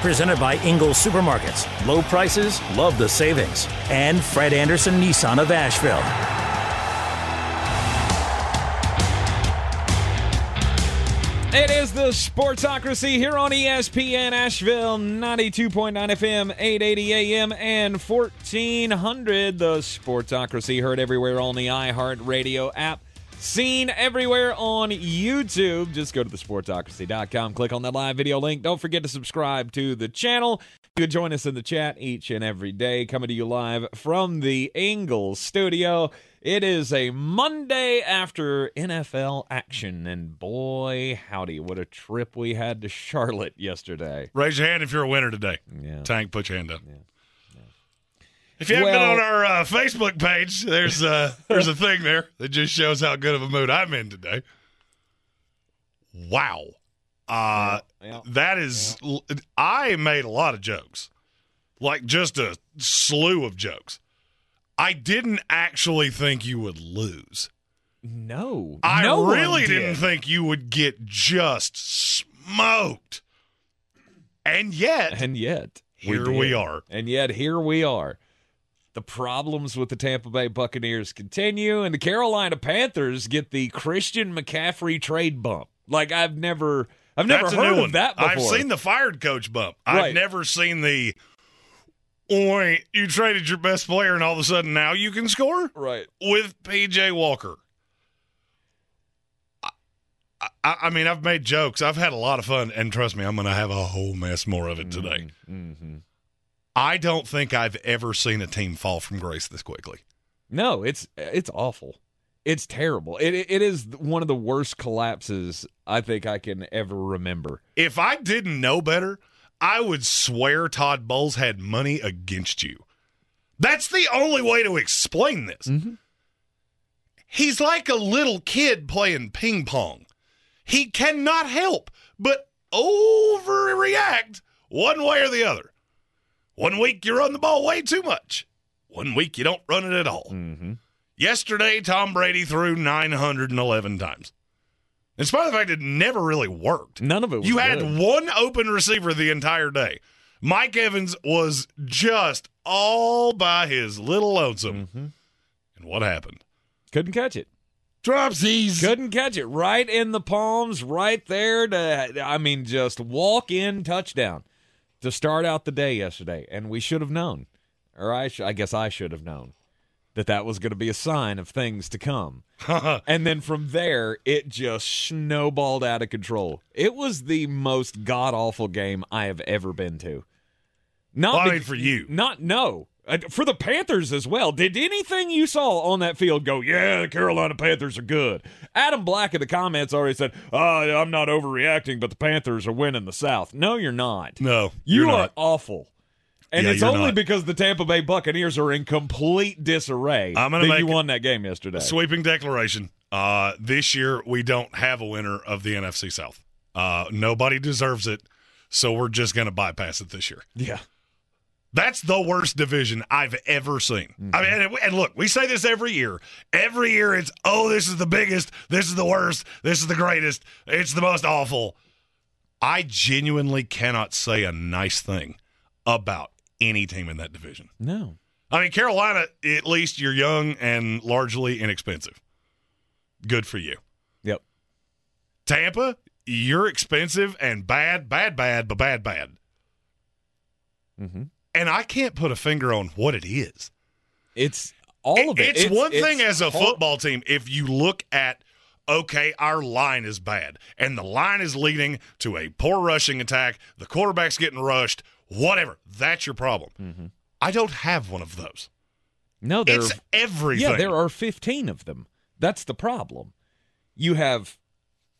Presented by Ingles Supermarkets. Low prices, love the savings. And Fred Anderson Nissan of Asheville. It is the Sportsocracy here on ESPN Asheville, 92.9 FM, 880 AM, and 1400. The Sportsocracy heard everywhere on the iHeartRadio app. Seen everywhere on YouTube. Just go to thesportsocracy.com, click on that live video link. Don't forget to subscribe to the channel. You can join us in the chat each and every day, coming to you live from the Ingles studio. It is a Monday after NFL action, and boy, howdy, what a trip we had to Charlotte yesterday. Raise your hand if you're a winner today. Yeah. Tank, put your hand up. If you haven't been on our uh, Facebook page, there's uh, there's a thing there that just shows how good of a mood I'm in today. Wow, uh, Yeah. that is. I made a lot of jokes, like just a slew of jokes. I didn't actually think you would lose. No. I no really did. didn't think you would get just smoked. And yet, And yet, here we did. are. And yet, here we are. The problems with the Tampa Bay Buccaneers continue, and the Carolina Panthers get the Christian McCaffrey trade bump. Like I've never, I've never That's heard of one. that before. I've seen the fired coach bump. I've never seen the. Oi, you traded your best player, and all of a sudden now you can score right. with PJ Walker. I, I, I mean, I've made jokes. I've had a lot of fun, and trust me, I'm going to have a whole mess more of it today. Mm-hmm. I don't think I've ever seen a team fall from grace this quickly. No, it's it's awful. It's terrible. It it is one of the worst collapses I think I can ever remember. If I didn't know better, I would swear Todd Bowles had money against you. That's the only way to explain this. Mm-hmm. He's like a little kid playing ping pong. He cannot help but overreact one way or the other. One week you run the ball way too much. One week you don't run it at all. Mm-hmm. Yesterday, Tom Brady threw 911 times. In spite of the fact it never really worked. None of it was You had good. one open receiver the entire day. Mike Evans was just all by his little lonesome. Mm-hmm. And what happened? Couldn't catch it. Dropsies. Couldn't catch it. Right in the palms, right there to I mean just walk in touchdown to start out the day yesterday. And we should have known. Or I sh- I guess I should have known that that was going to be a sign of things to come. and then from there, it just snowballed out of control. It was the most god awful game I have ever been to. Not Well, I be- for you. not no. Uh, For the Panthers as well. Did anything you saw on that field go, yeah, the Carolina Panthers are good? Adam Black in the comments already said, oh, I'm not overreacting, but the Panthers are winning the South. No, you're not. No, You you're not. awful. And Yeah, it's only not. because the Tampa Bay Buccaneers are in complete disarray I'm gonna that make you won that game yesterday. Sweeping declaration. Uh, this year, we don't have a winner of the NFC South. Uh, nobody deserves it, so we're just going to bypass it this year. Yeah. That's the worst division I've ever seen. I mean, and, and look, we say this every year. Every year, it's oh, this is the biggest, this is the worst, this is the greatest, it's the most awful. I genuinely cannot say a nice thing about any team in that division. No. I mean, Carolina, at least you're young and largely inexpensive. Good for you. Yep. Tampa, you're expensive and bad, bad, bad, but bad, bad. Mm-hmm. And I can't put a finger on what it is. It's all of it. It's, one thing as a hor- football team if you look at okay, our line is bad and the line is leading to a poor rushing attack, the quarterback's getting rushed, whatever. That's your problem. Mm-hmm. I don't have one of those. No, there It's are everything. Yeah, there are 15 of them. That's the problem. You have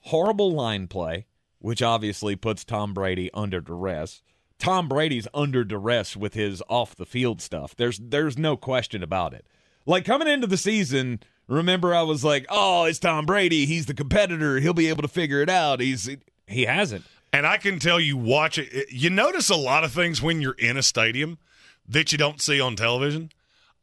horrible line play, which obviously puts Tom Brady under duress, Tom Brady's under duress with his off the field stuff. There's there's no question about it. Like coming into the season, remember I was like, "Oh, it's Tom Brady. He's the competitor. He'll be able to figure it out." He's he hasn't. And I can tell you, watch it. You notice a lot of things when you're in a stadium that you don't see on television.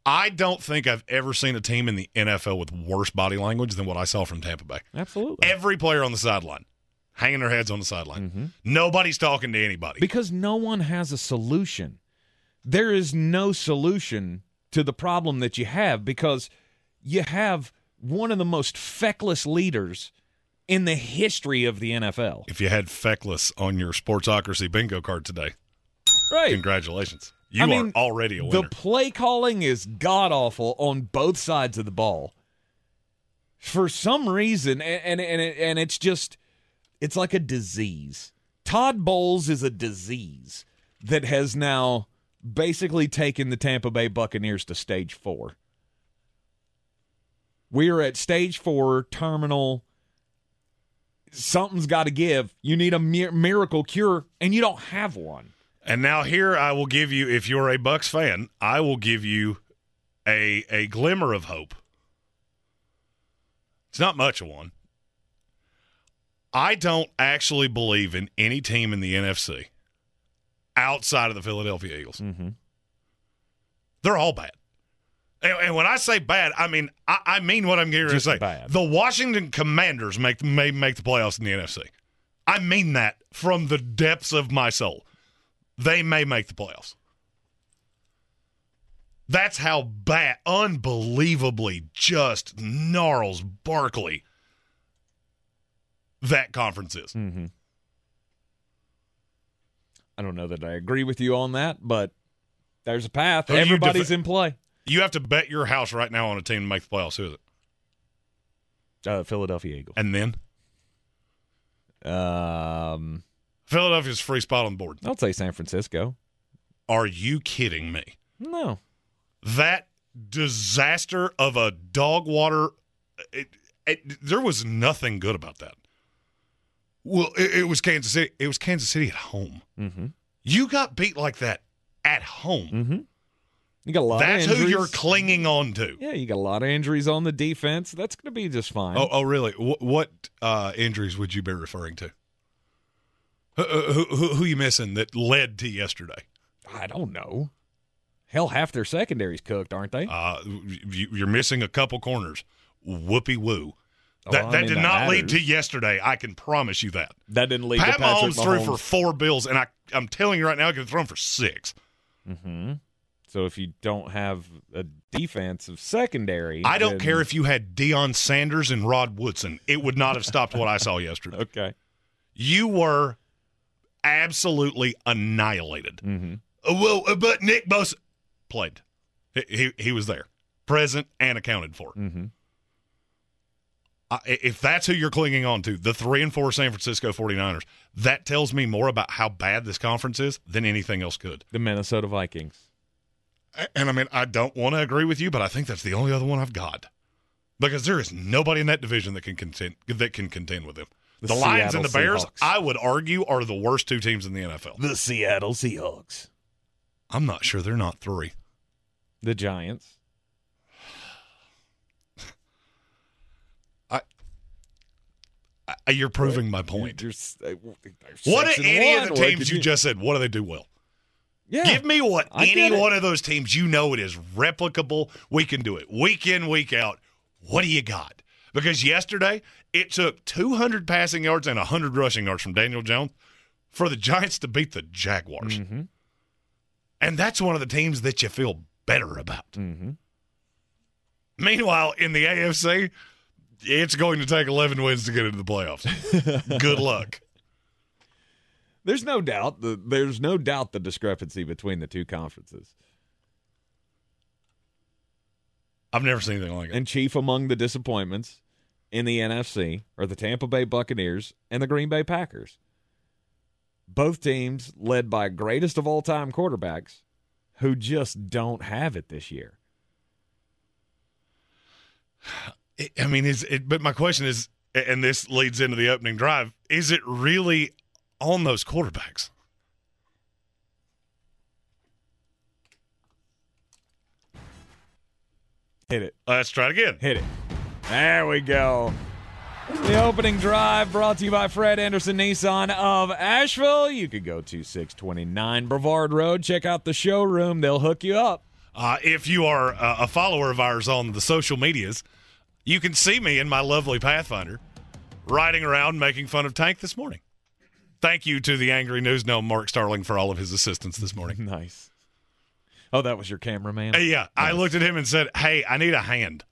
I don't think I've ever seen a team in the NFL with worse body language than what I saw from Tampa Bay. Absolutely. Every player on the sideline, hanging their heads on the sideline. Mm-hmm. Nobody's talking to anybody. Because no one has a solution. There is no solution to the problem that you have because you have one of the most feckless leaders in the history of the NFL. if you had feckless on your Sportsocracy bingo card today, Right. congratulations. You I mean, are already a winner. The play calling is god awful on both sides of the ball. For some reason, and and and, it, and it's just it's like a disease. Todd Bowles is a disease that has now basically taken the Tampa Bay Buccaneers to stage 4. We are at stage 4 terminal something's got to give. You need a mir- miracle cure and you don't have one. And now here I will give you, if you're a Bucs fan, I will give you a a glimmer of hope. It's not much of one. I don't actually believe in any team in the NFC outside of the Philadelphia Eagles. Mm-hmm. They're all bad. And, and when I say bad, I mean I, I mean what I'm getting ready to say. bad. The Washington Commanders make may make the playoffs in the NFC. I mean that from the depths of my soul. They may make the playoffs. That's how bad, unbelievably just gnarls Barkley that conference is. Mm-hmm. I don't know that I agree with you on that, but there's a path. Who Everybody's defi- in play. You have to bet your house right now on a team to make the playoffs. Who is it? Uh, Philadelphia Eagles. And then Um, Philadelphia's free spot on the board. I'll say San Francisco. Are you kidding me? No, That disaster of a dog water, it, it, there was nothing good about that. Well, it, it was Kansas City. It was Kansas City at home. Mm-hmm. You got beat like that at home. Mm-hmm. You got a lot That's of injuries. who you're clinging on to. yeah, you got a lot of injuries on the defense. That's going to be just fine. Oh, oh, really? What, what uh, injuries would you be referring to? Who, who, who, who you missing that led to yesterday? I don't know. Hell, half their secondary's cooked, aren't they? Uh, you, you're missing a couple corners. Whoopee woo. Oh, That, that did that not lead to yesterday. I can promise you that. that didn't lead Pat to Patrick Mahomes threw for four bills, and I, I'm telling you right now, I could throw him for six. Mm-hmm. So if you don't have a defensive secondary, I don't then- care if you had Deion Sanders and Rod Woodson. It would not have stopped what I saw yesterday. Okay. You were absolutely annihilated. Mm-hmm. Uh, well, uh, but Nick Bosa played. He, he, he was there, present and accounted for. Mm-hmm. I- if that's who you're clinging on to, the three and four San Francisco 49ers, that tells me more about how bad this conference is than anything else could. The Minnesota Vikings. And I mean, I don't want to agree with you, but I think that's the only other one I've got because there is nobody in that division that can contend that can contend with them. The The, Lions and the Seattle Bears, Seahawks. I would argue, are the worst two teams in the NFL. The Seattle Seahawks. I'm not sure they're not three. The Giants. I, you're proving my point. You're uh, they're What do any one. of the teams did you just said? What do they do well? Yeah. Give me what I any one of those teams you know it is replicable. We can do it week in, week out. What do you got? Because yesterday it took 200 passing yards and 100 rushing yards from Daniel Jones for the Giants to beat the Jaguars. Mm-hmm. And that's one of the teams that you feel better about. Mm-hmm. Meanwhile, in the AFC, it's going to take 11 wins to get into the playoffs. Good luck. There's no doubt. The, there's no doubt the discrepancy between the two conferences. I've never seen anything like it. And chief among the disappointments in the NFC are the Tampa Bay Buccaneers and the Green Bay Packers. Both teams led by greatest of all time quarterbacks who just don't have it this year. I mean, is it, but my question is, and this leads into the opening drive, is it really on those quarterbacks? Hit it. Let's try it again. Hit it. There we go. The opening drive brought to you by Fred Anderson Nissan of Asheville. You could go to 629 Brevard Road. Check out the showroom, they'll hook you up. Uh, if you are uh, a follower of ours on the social medias, you can see me in my lovely Pathfinder riding around making fun of Tank this morning. Thank you to the Angry News Gnome Mark Starling for all of his assistance this morning. Nice. Oh, that was your cameraman? Uh, yeah, I looked at him and said, Hey, I need a hand.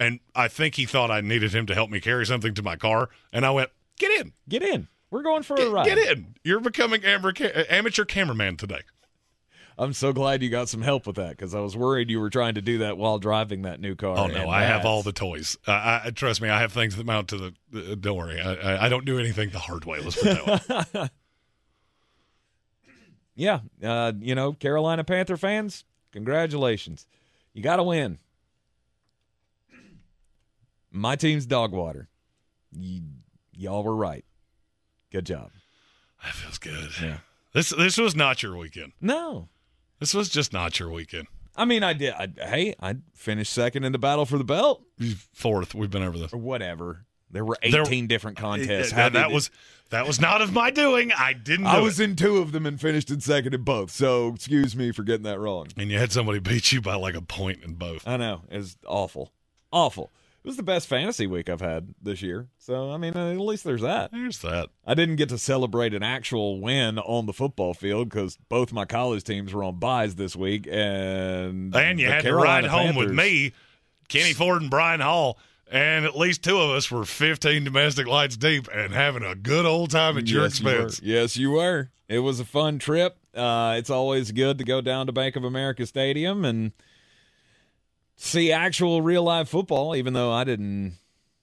And I think he thought I needed him to help me carry something to my car. And I went, Get in. Get in. We're going for a ride. get in. You're becoming amateur, amateur cameraman today. I'm so glad you got some help with that because I was worried you were trying to do that while driving that new car. Oh no, I have all the toys. Uh, I, trust me, I have things that mount to the. Uh, don't worry, I, I, don't do anything the hard way. Let's put that way. Yeah, uh, you know, Carolina Panther fans, congratulations. You got to win. My team's dog water. Y- y'all were right. Good job. That feels good. Yeah. This this was not your weekend. No. This was just not your weekend. I mean, I did. I, hey, I finished second in the battle for the belt Fourth, we've been over this. or whatever. There were There- 18 different contests. That, it- was that was not of my doing. I didn't. I was in two of them and finished in second in both. So excuse me for getting that wrong. and you had somebody beat you by like a point in both. I know. It's awful. Awful. It was the best fantasy week I've had this year. So, I mean, at least there's that. There's that. I didn't get to celebrate an actual win on the football field because both my college teams were on buys this week, and And you had Carolina to ride home with me, Kenny Ford and Brian Hall, and at least two of us were 15 domestic lights deep and having a good old time at your yes, you expense. Yes, you were. It was a fun trip. Uh, it's always good to go down to Bank of America Stadium and see actual real live football. Even though I didn't,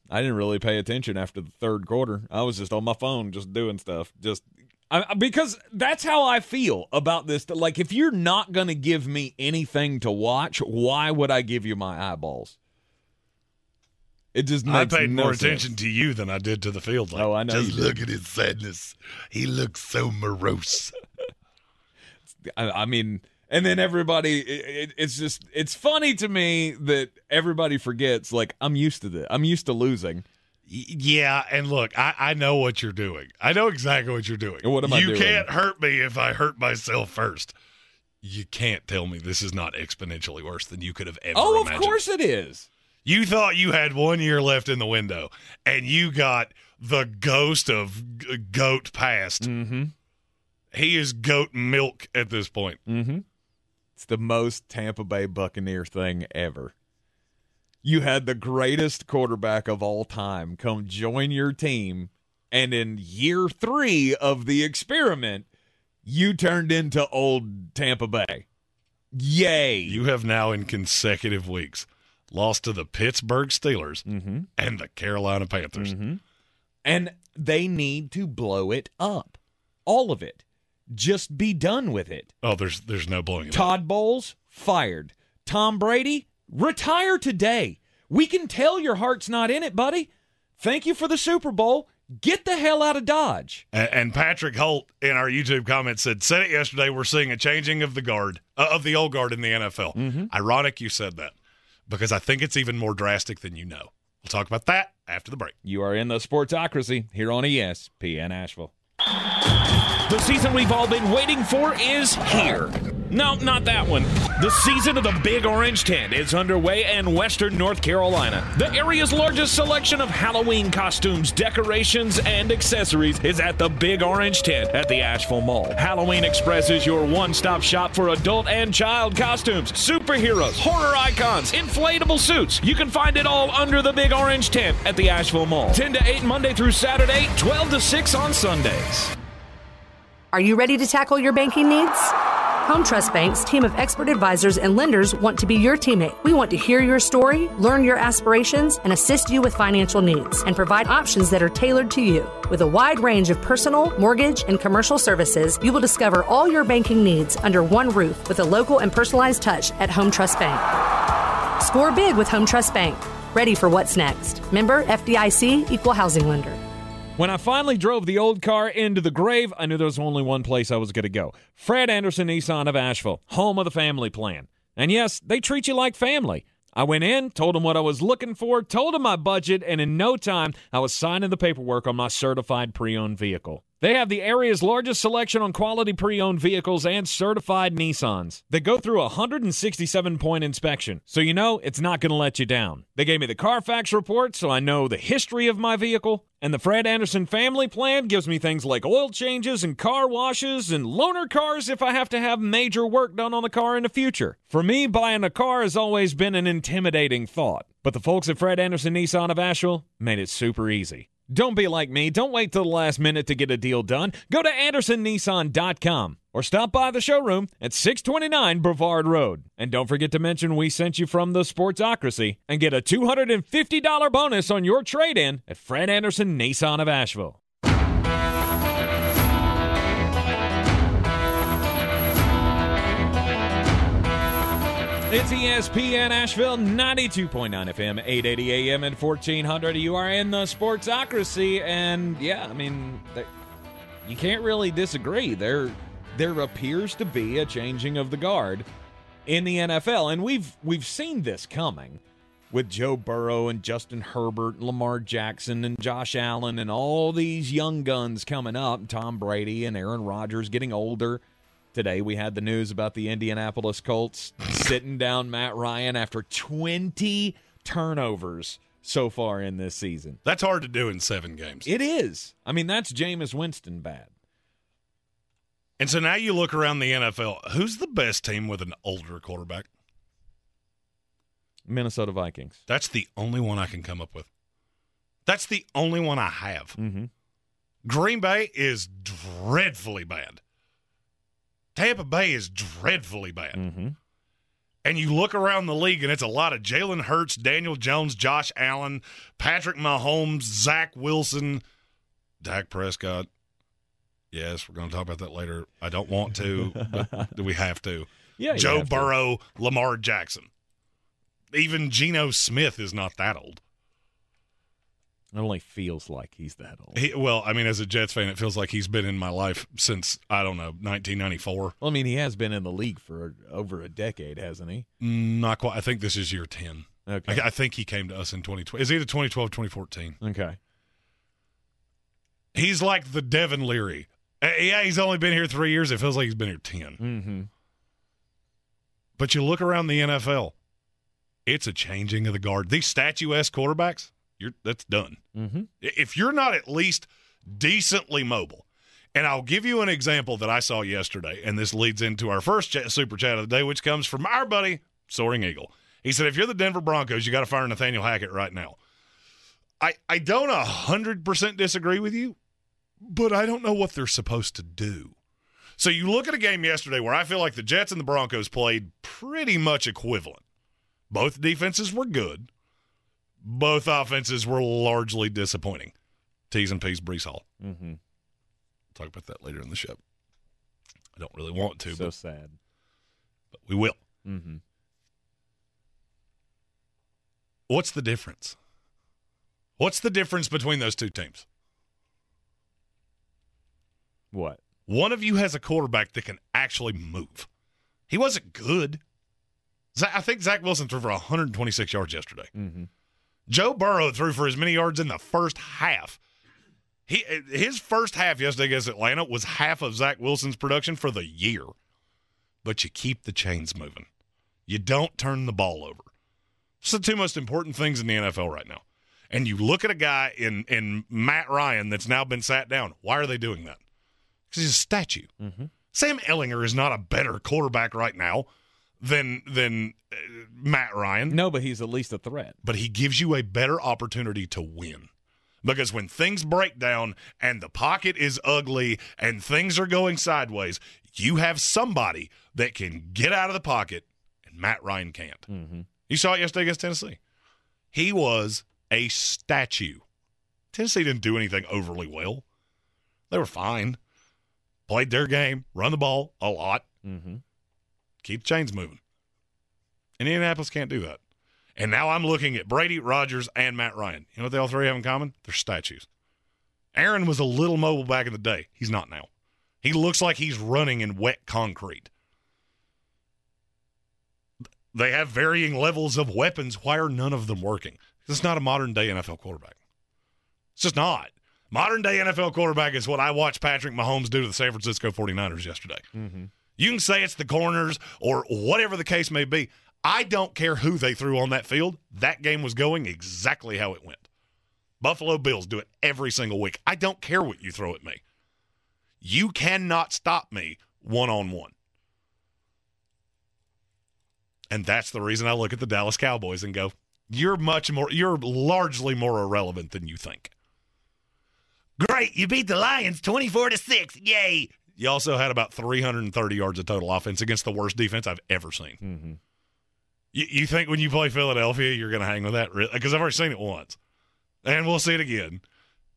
I didn't really pay attention after the third quarter. I was just on my phone, just doing stuff, just. I, because that's how I feel about this. Like, if you're not going to give me anything to watch, why would I give you my eyeballs? It just I paid no more sense. attention to you than I did to the field. Like, Oh, I know Just look at his sadness. He looks so morose. I, I mean, and then everybody, it, it, it's just, it's funny to me that everybody forgets. Like, I'm used to this. I'm used to losing. Yeah, and look, I, I know what you're doing. I know exactly what you're doing. What am I you doing? can't hurt me if I hurt myself first. You can't tell me this is not exponentially worse than you could have ever Oh, of course it is. You thought you had one year left in the window, and you got the ghost of Goat past. Mm-hmm. He is goat milk at this point. Mm-hmm. It's the most Tampa Bay Buccaneer thing ever. You had the greatest quarterback of all time come join your team, and in year three of the experiment, you turned into old Tampa Bay. Yay! You have now, in consecutive weeks, lost to the Pittsburgh Steelers mm-hmm. and the Carolina Panthers. Mm-hmm. And they need to blow it up. All of it. Just be done with it. Oh, there's there's no blowing up. Todd Bowles, fired. Tom Brady, retire today. We can tell your heart's not in it, buddy. Thank you for the Super Bowl. Get the hell out of Dodge. And Patrick Holt in our YouTube comments said, "Said it yesterday. We're seeing a changing of the guard uh, of the old guard in the NFL. Mm-hmm. Ironic you said that because I think it's even more drastic than you know. We'll talk about that after the break. You are in the Sportsocracy here on ESPN Asheville. The season we've all been waiting for is here. No, not that one. The season of the Big Orange Tent is underway in Western North Carolina. The area's largest selection of Halloween costumes, decorations, and accessories is at the Big Orange Tent at the Asheville Mall. Halloween Express is your one stop shop for adult and child costumes, superheroes, horror icons, inflatable suits. You can find it all under the Big Orange Tent at the Asheville Mall. 10 to 8 Monday through Saturday, 12 to 6 on Sundays. Are you ready to tackle your banking needs? Home Trust Bank's team of expert advisors and lenders want to be your teammate. We want to hear your story, learn your aspirations, and assist you with financial needs and provide options that are tailored to you. With a wide range of personal, mortgage, and commercial services, you will discover all your banking needs under one roof with a local and personalized touch at Home Trust Bank. Score big with Home Trust Bank. Ready for what's next. Member FDIC Equal Housing Lender. When I finally drove the old car into the grave, I knew there was only one place I was going to go. Fred Anderson Nissan of Asheville, home of the family plan. And yes, they treat you like family. I went in, told them what I was looking for, told them my budget, and in no time, I was signing the paperwork on my certified pre owned vehicle. They have the area's largest selection on quality pre owned vehicles and certified Nissans. They go through a 167 point inspection, so you know it's not going to let you down. They gave me the Carfax report, so I know the history of my vehicle. And the Fred Anderson family plan gives me things like oil changes and car washes and loaner cars if I have to have major work done on the car in the future. For me, buying a car has always been an intimidating thought, but the folks at Fred Anderson Nissan of Asheville made it super easy. Don't be like me. Don't wait till the last minute to get a deal done. Go to AndersonNissan.com or stop by the showroom at 629 Brevard Road. And don't forget to mention we sent you from the Sportsocracy and get a $250 bonus on your trade in at Fred Anderson Nissan of Asheville. It's ESPN Asheville, 92.9 FM, 880 AM, and 1400. You are in the Sportsocracy, and yeah, I mean, you can't really disagree. There, there appears to be a changing of the guard in the NFL, and we've we've seen this coming with Joe Burrow and Justin Herbert, and Lamar Jackson and Josh Allen, and all these young guns coming up. Tom Brady and Aaron Rodgers getting older. Today we had the news about the Indianapolis Colts sitting down Matt Ryan after 20 turnovers so far in this season. That's hard to do in seven games. It is. I mean, that's Jameis Winston bad. And so now you look around the NFL. Who's the best team with an older quarterback? Minnesota Vikings. That's the only one I can come up with. That's the only one I have. Mm-hmm. Green Bay is dreadfully bad. Tampa Bay is dreadfully bad. Mm-hmm. And you look around the league, and it's a lot of Jalen Hurts, Daniel Jones, Josh Allen, Patrick Mahomes, Zach Wilson, Dak Prescott. Yes, we're going to talk about that later. I don't want to, but we have to. Yeah, Joe have to. Burrow, Lamar Jackson. Even Geno Smith is not that old. It only feels like he's that old. He, well, I mean, as a Jets fan, it feels like he's been in my life since I don't know 1994. Well, I mean, he has been in the league for over a decade, hasn't he? Not quite. I think this is year 10. Okay. I, I think he came to us in 2012. Is either 2012 2014. Okay. He's like the Devin Leary. Uh, yeah, he's only been here three years. It feels like he's been here 10. Mm-hmm. But you look around the NFL, it's a changing of the guard. These statuesque quarterbacks, you're that's done. Mm-hmm. If you're not at least decently mobile, and I'll give you an example that I saw yesterday, and this leads into our first chat, super chat of the day, which comes from our buddy Soaring Eagle. He said, "If you're the Denver Broncos, you got to fire Nathaniel Hackett right now." I I don't hundred percent disagree with you, but I don't know what they're supposed to do. So you look at a game yesterday where I feel like the Jets and the Broncos played pretty much equivalent. Both defenses were good. Both offenses were largely disappointing. T's and P's, Breece Hall. Mm-hmm. Talk about that later in the show. I don't really want to, So but, sad. but we will. Mm-hmm. What's the difference? What's the difference between those two teams? What? One of you has a quarterback that can actually move. He wasn't good. I think Zach Wilson threw for 126 yards yesterday. Mm-hmm. Joe Burrow threw for as many yards in the first half. He his first half yesterday against Atlanta was half of Zach Wilson's production for the year. But you keep the chains moving. You don't turn the ball over. It's the two most important things in the NFL right now. And you look at a guy in in Matt Ryan that's now been sat down. Why are they doing that? Because he's a statue. Mm-hmm. Sam Ehlinger is not a better quarterback right now than than uh, Matt Ryan No, but he's at least a threat. but he gives you a better opportunity to win. Because when things break down and the pocket is ugly and things are going sideways, you have somebody that can get out of the pocket, and Matt Ryan can't. Mm-hmm. You saw it yesterday against Tennessee. He was a statue. Tennessee didn't do anything overly well. They were fine. Played their game, run the ball a lot, Mm-hmm. Keep the chains moving. Indianapolis can't do that. And now I'm looking at Brady, Rodgers, and Matt Ryan. You know what they all three have in common? They're statues. Aaron was a little mobile back in the day. He's not now. He looks like he's running in wet concrete. They have varying levels of weapons. Why are none of them working? It's not a modern day NFL quarterback. It's just not. Modern day NFL quarterback is what I watched Patrick Mahomes do to the San Francisco 49ers yesterday. Mm-hmm. You can say it's the corners or whatever the case may be. I don't care who they threw on that field. That game was going exactly how it went. Buffalo Bills do it every single week. I don't care what you throw at me. You cannot stop me one on one. And that's the reason I look at the Dallas Cowboys and go, you're much more, you're largely more irrelevant than you think. Great. You beat the Lions 24 to 6. Yay. You also had about 330 yards of total offense against the worst defense I've ever seen. Mm-hmm. You, you think when you play Philadelphia, you're going to hang with that? Because I've already seen it once. And we'll see it again.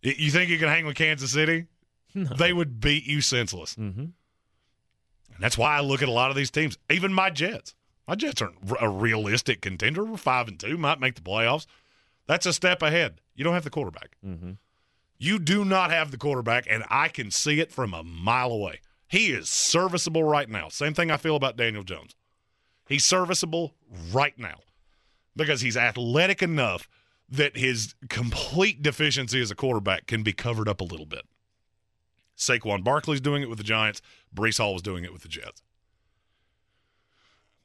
You think you can hang with Kansas City? They would beat you senseless. Mm-hmm. And that's why I look at a lot of these teams, even my Jets. My Jets aren't a realistic contender. We're five and two, might make the playoffs. That's a step ahead. You don't have the quarterback. Mm-hmm. You do not have the quarterback, and I can see it from a mile away. He is serviceable right now. Same thing I feel about Daniel Jones. He's serviceable right now because he's athletic enough that his complete deficiency as a quarterback can be covered up a little bit. Saquon Barkley's doing it with the Giants. Breece Hall was doing it with the Jets.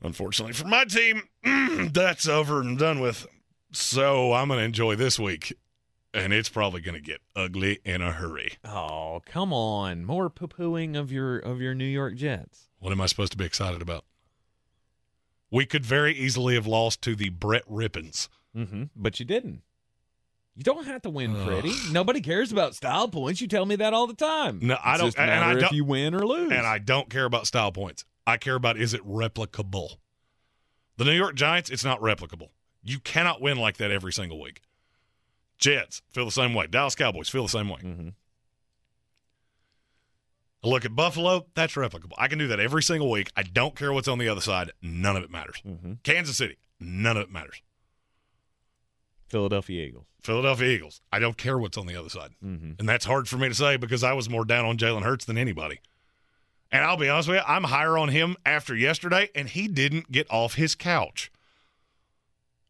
Unfortunately for my team, that's over and done with. So I'm going to enjoy this week, and it's probably going to get ugly in a hurry. Oh, come on. More poo-pooing of your of your New York Jets. What am I supposed to be excited about? We could very easily have lost to the Brett Rypiens. Mm-hmm. But you didn't. You don't have to win pretty. Nobody cares about style points. You tell me that all the time. No, I It's don't- and I don't- if you win or lose. And I don't care about style points. I care about is it replicable? The New York Giants, it's not replicable. You cannot win like that every single week. Jets feel the same way. Dallas Cowboys feel the same way. Mhm. I look at Buffalo, that's replicable. I can do that every single week. I don't care what's on the other side. None of it matters. Mhm. Kansas City, none of it matters. Philadelphia Eagles. Philadelphia Eagles, I don't care what's on the other side. Mm-hmm. And that's hard for me to say because I was more down on Jalen Hurts than anybody. And I'll be honest with you, I'm higher on him after yesterday, and he didn't get off his couch.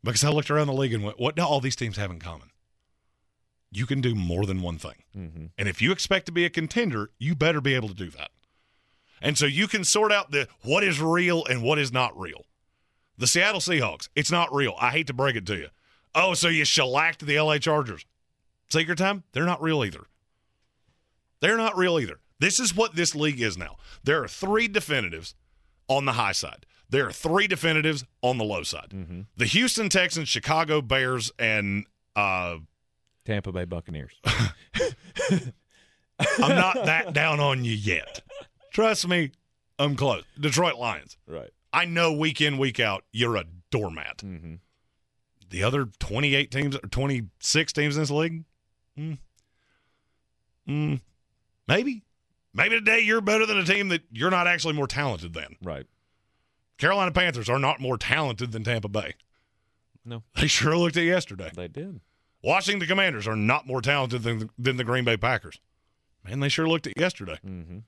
Because I looked around the league and went, what do all these teams have in common? You can do more than one thing. Mm-hmm. And if you expect to be a contender, you better be able to do that. And so you can sort out the what is real and what is not real. The Seattle Seahawks, it's not real. I hate to break it to you. Oh, so you shellacked the LA Chargers. Secret time, they're not real either. They're not real either. This is what this league is now. There are three definitives on the high side. There are three definitives on the low side. The Houston Texans, Chicago Bears, and uh, Tampa Bay Buccaneers. I'm not that down on you yet. Trust me, I'm close. Detroit Lions. right. I know week in, week out, you're a doormat. Mm-hmm. The other 28 teams or 26 teams in this league, mm, mm, maybe. Maybe today you're better than a team that you're not actually more talented than. Right. Carolina Panthers are not more talented than Tampa Bay. No, They sure looked at yesterday. they did. Washington Commanders are not more talented than, than the Green Bay Packers. Man, they sure looked at yesterday. Mm-hmm.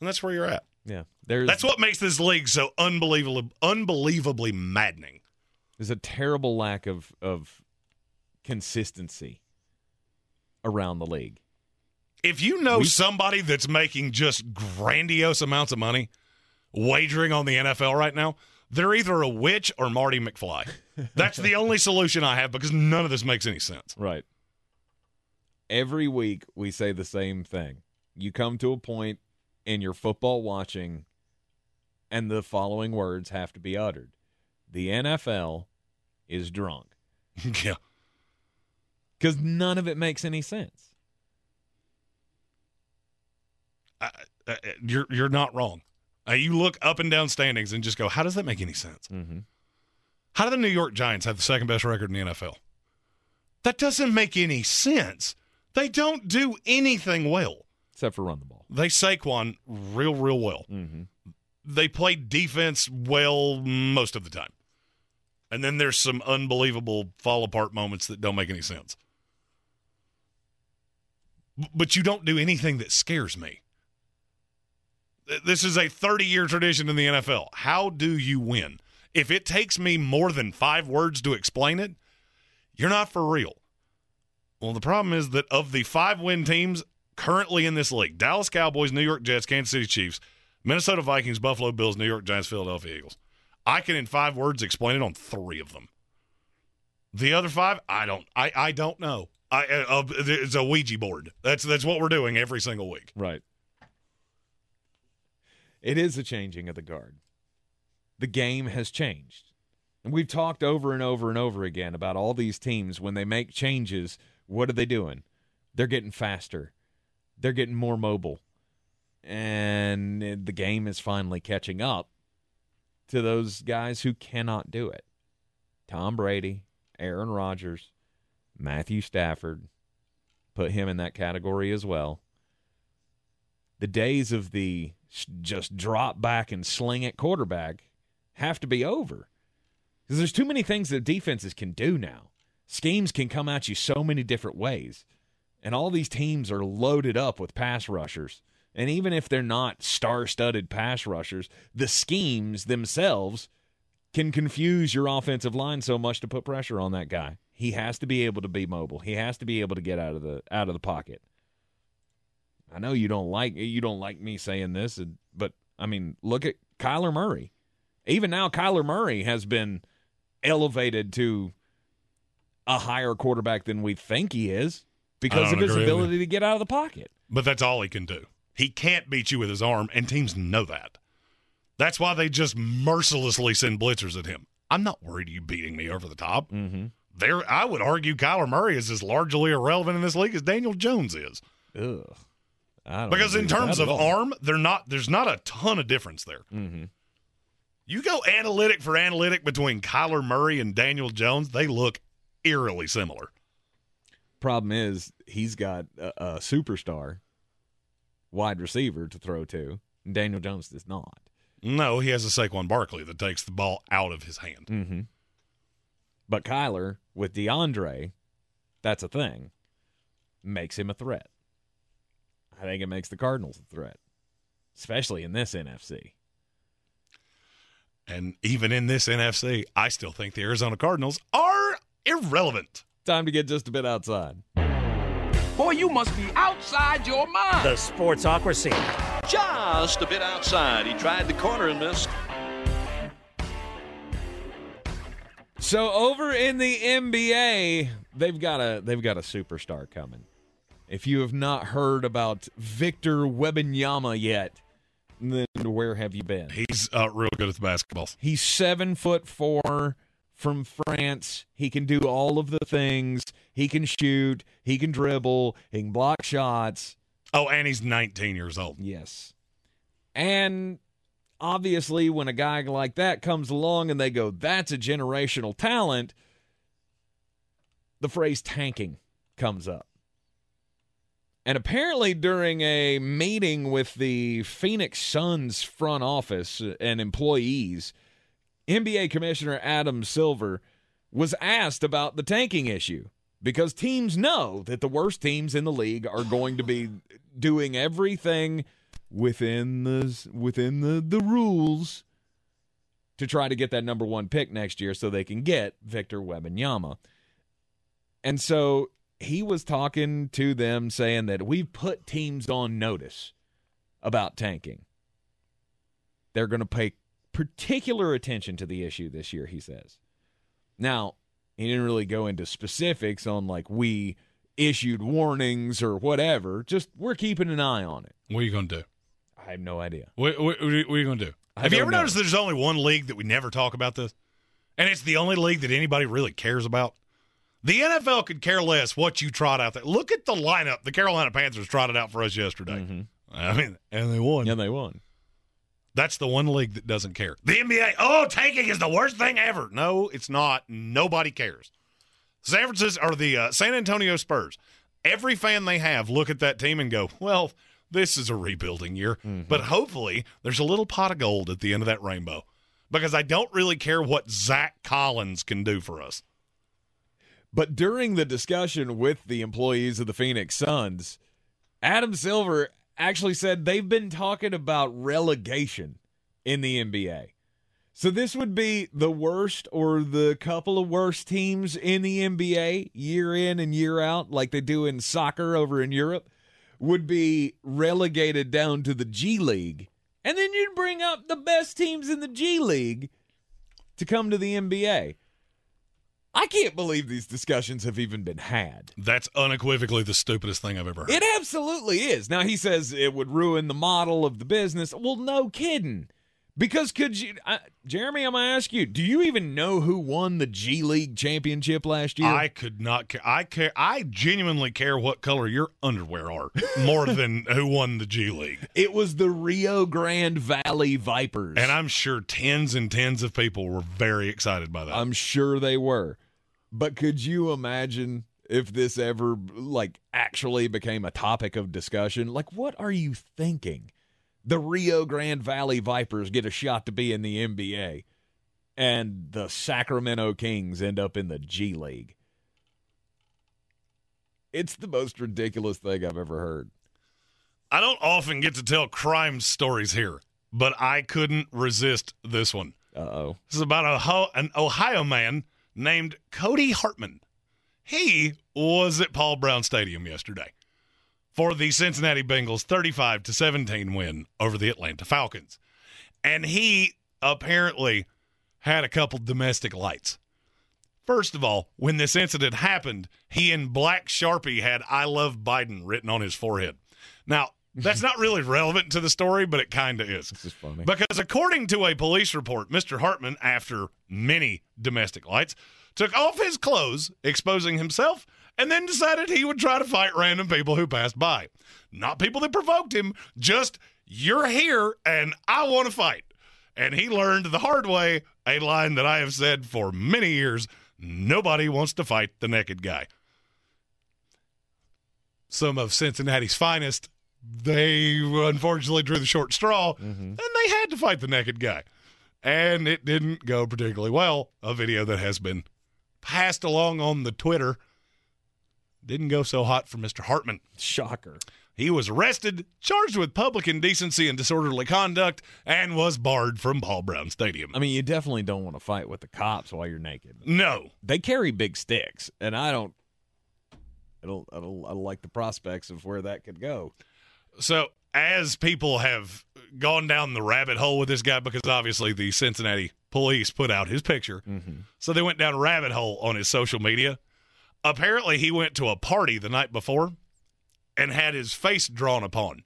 And that's where you're at. Yeah. There's That's what makes this league so unbelievably, unbelievably maddening. there's a terrible lack of of consistency around the league. If you know We- somebody that's making just grandiose amounts of money wagering on the NFL right now, they're either a witch or Marty McFly. That's the only solution I have because none of this makes any sense. Right. Every week we say the same thing. You come to a point in your football watching and the following words have to be uttered. The NFL is drunk yeah. cuz none of it makes any sense. I, I, you're you're not wrong. Uh, you look up and down standings and just go, how does that make any sense? Mhm. How do the New York Giants have the second best record in the NFL? That doesn't make any sense. They don't do anything well. Except for run the ball. They Saquon real, real well. Mhm. They play defense well most of the time. And then there's some unbelievable fall apart moments that don't make any sense. But you don't do anything that scares me. This is a 30 year tradition in the NFL. How do you win? If it takes me more than five words to explain it, you're not for real. Well, the problem is that of the five win teams currently in this league Dallas Cowboys, New York Jets, Kansas City Chiefs, Minnesota Vikings, Buffalo Bills, New York Giants, Philadelphia Eagles. I can, in five words, explain it on three of them. The other five, I don't. I, I don't know. I, uh, it's a Ouija board. That's that's what we're doing every single week. Right. It is a changing of the guard. The game has changed. And we've talked over and over and over again about all these teams when they make changes, what are they doing? They're getting faster. They're getting more mobile. And the game is finally catching up to those guys who cannot do it. Tom Brady, Aaron Rodgers, Matthew Stafford, put him in that category as well. The days of the just drop back and sling it quarterback have to be over. Because there's too many things that defenses can do now. Schemes can come at you so many different ways. And all these teams are loaded up with pass rushers. And even if they're not star studded pass rushers, the schemes themselves can confuse your offensive line so much to put pressure on that guy. He has to be able to be mobile. He has to be able to get out of the out of the pocket. I know you don't like you don't like me saying this, but I mean, look at Kyler Murray. Even now, Kyler Murray has been elevated to a higher quarterback than we think he is because of his ability to get out of the pocket. But that's all he can do. He can't beat you with his arm, and teams know that. That's why they just mercilessly send blitzers at him. I'm not worried you beating me over the top. Mm-hmm. There, I would argue Kyler Murray is as largely irrelevant in this league as Daniel Jones is. Ugh. Because in terms of arm, they're not. There's not a ton of difference there. Mm-hmm. You go analytic for analytic between Kyler Murray and Daniel Jones, they look eerily similar. Problem is, he's got a, a superstar wide receiver to throw to. And Daniel Jones does not. No, he has a Saquon Barkley that takes the ball out of his hand. Mm-hmm. But Kyler with DeAndre, that's a thing, makes him a threat. I think it makes the Cardinals a threat, especially in this NFC. And even in this NFC, I still think the Arizona Cardinals are irrelevant. Time to get just a bit outside. Boy, you must be outside your mind. The Sportsocracy. Just a bit outside. He tried the corner and missed. So over in the NBA, they've got a they've got a superstar coming. If you have not heard about Victor Wembanyama yet, then where have you been? He's uh, real good at the basketballs. He's seven foot four from France. He can do all of the things. He can shoot. He can dribble. He can block shots. Oh, and he's 19 years old. Yes. And obviously, when a guy like that comes along and they go, that's a generational talent, the phrase tanking comes up. And apparently, during a meeting with the Phoenix Suns front office and employees, NBA Commissioner Adam Silver was asked about the tanking issue because teams know that the worst teams in the league are going to be doing everything within the within the, the rules to try to get that number one pick next year so they can get Victor Wembanyama. And so he was talking to them saying that we've put teams on notice about tanking. They're going to pay particular attention to the issue this year, he says. Now, he didn't really go into specifics on like we issued warnings or whatever. Just we're keeping an eye on it. What are you going to do? I have no idea. What, what, what are you going to do? I have you ever know. noticed there's only one league that we never talk about this? And it's the only league that anybody really cares about? The NFL could care less what you trot out there. Look at the lineup the Carolina Panthers trotted out for us yesterday. I mean, and they won. Yeah, they won. That's the one league that doesn't care. The NBA, oh, tanking is the worst thing ever. No, it's not. Nobody cares. San Francisco or the uh, San Antonio Spurs. Every fan they have look at that team and go, "Well, this is a rebuilding year, but hopefully there's a little pot of gold at the end of that rainbow." Because I don't really care what Zach Collins can do for us. But during the discussion with the employees of the Phoenix Suns, Adam Silver actually said they've been talking about relegation in the NBA. So this would be the worst or the couple of worst teams in the NBA year in and year out, like they do in soccer over in Europe, would be relegated down to the G League. And then you'd bring up the best teams in the G League to come to the NBA. I can't believe these discussions have even been had. That's unequivocally the stupidest thing I've ever heard. It absolutely is. Now he says it would ruin the model of the business. Well, no kidding. Because could you, uh, Jeremy? I'm gonna ask you: Do you even know who won the G League championship last year? I could not care. I care. I genuinely care what color your underwear are more than who won the G League. it was the Rio Grande Valley Vipers, And I'm sure tens and tens of people were very excited by that. I'm sure they were. But could you imagine if this ever like actually became a topic of discussion? Like, what are you thinking? The Rio Grande Valley Vipers get a shot to be in the NBA, and the Sacramento Kings end up in the G League. It's the most ridiculous thing I've ever heard. I don't often get to tell crime stories here, but I couldn't resist this one. Uh oh. This is about a, an Ohio man named Cody Hartman. He was at Paul Brown Stadium yesterday for the Cincinnati Bengals 35 to 17 win over the Atlanta Falcons. And he apparently had a couple domestic lights. First of all, when this incident happened, he in black Sharpie had I love Biden written on his forehead. Now, that's not really relevant to the story, but it kind of is. This is funny. Because according to a police report, Mr. Hartman, after many domestic lights, took off his clothes, exposing himself, and then decided he would try to fight random people who passed by. Not people that provoked him, just you're here and I want to fight. And he learned the hard way a line that I have said for many years nobody wants to fight the naked guy. Some of Cincinnati's finest, they unfortunately drew the short straw mm-hmm. and they had to fight the naked guy. And it didn't go particularly well. A video that has been passed along on the Twitter didn't go so hot for Mr. Hartman. Shocker. He was arrested, charged with public indecency and disorderly conduct, and was barred from Paul Brown Stadium. I mean, you definitely don't want to fight with the cops while you're naked. No. They carry big sticks, and I don't. I don't, I don't, I don't like the prospects of where that could go. So, as people have gone down the rabbit hole with this guy, because obviously the Cincinnati police put out his picture, mm-hmm. so they went down a rabbit hole on his social media. Apparently, he went to a party the night before and had his face drawn upon.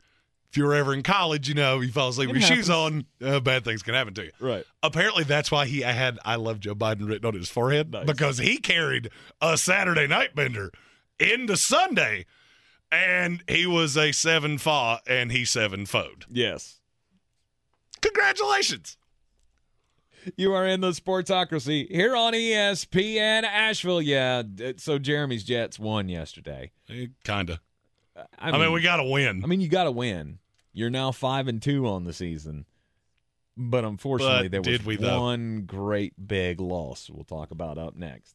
If you were ever in college, you know, you fall asleep with your shoes on, uh, bad things can happen to you. Right. Apparently, that's why he had "I love Joe Biden" written on his forehead Nice. because he carried a Saturday night bender into Sunday, and he was a seven fa and he seven foed. Yes. Congratulations! You are in the Sportsocracy here on ESPN Asheville. Yeah. So Jeremy's Jets won yesterday. Eh, kinda. I I mean, mean, we got to win. I mean, you got to win. You're now five and two on the season, but unfortunately, But there was we, one great big loss. We'll talk about up next.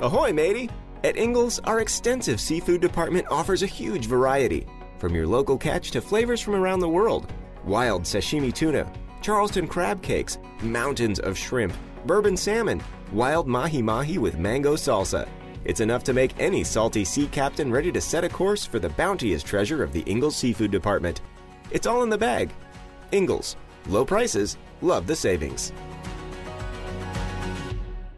Ahoy, matey! At Ingles, our extensive seafood department offers a huge variety. From your local catch to flavors from around the world wild sashimi tuna, Charleston crab cakes, mountains of shrimp, bourbon salmon, wild mahi mahi with mango salsa. It's enough to make any salty sea captain ready to set a course for the bounteous treasure of the Ingles Seafood Department. It's all in the bag. Ingles, low prices, love the savings.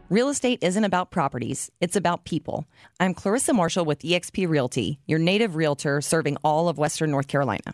Real estate isn't about properties, it's about people. I'm Clarissa Marshall with eXp Realty, your native realtor serving all of Western North Carolina.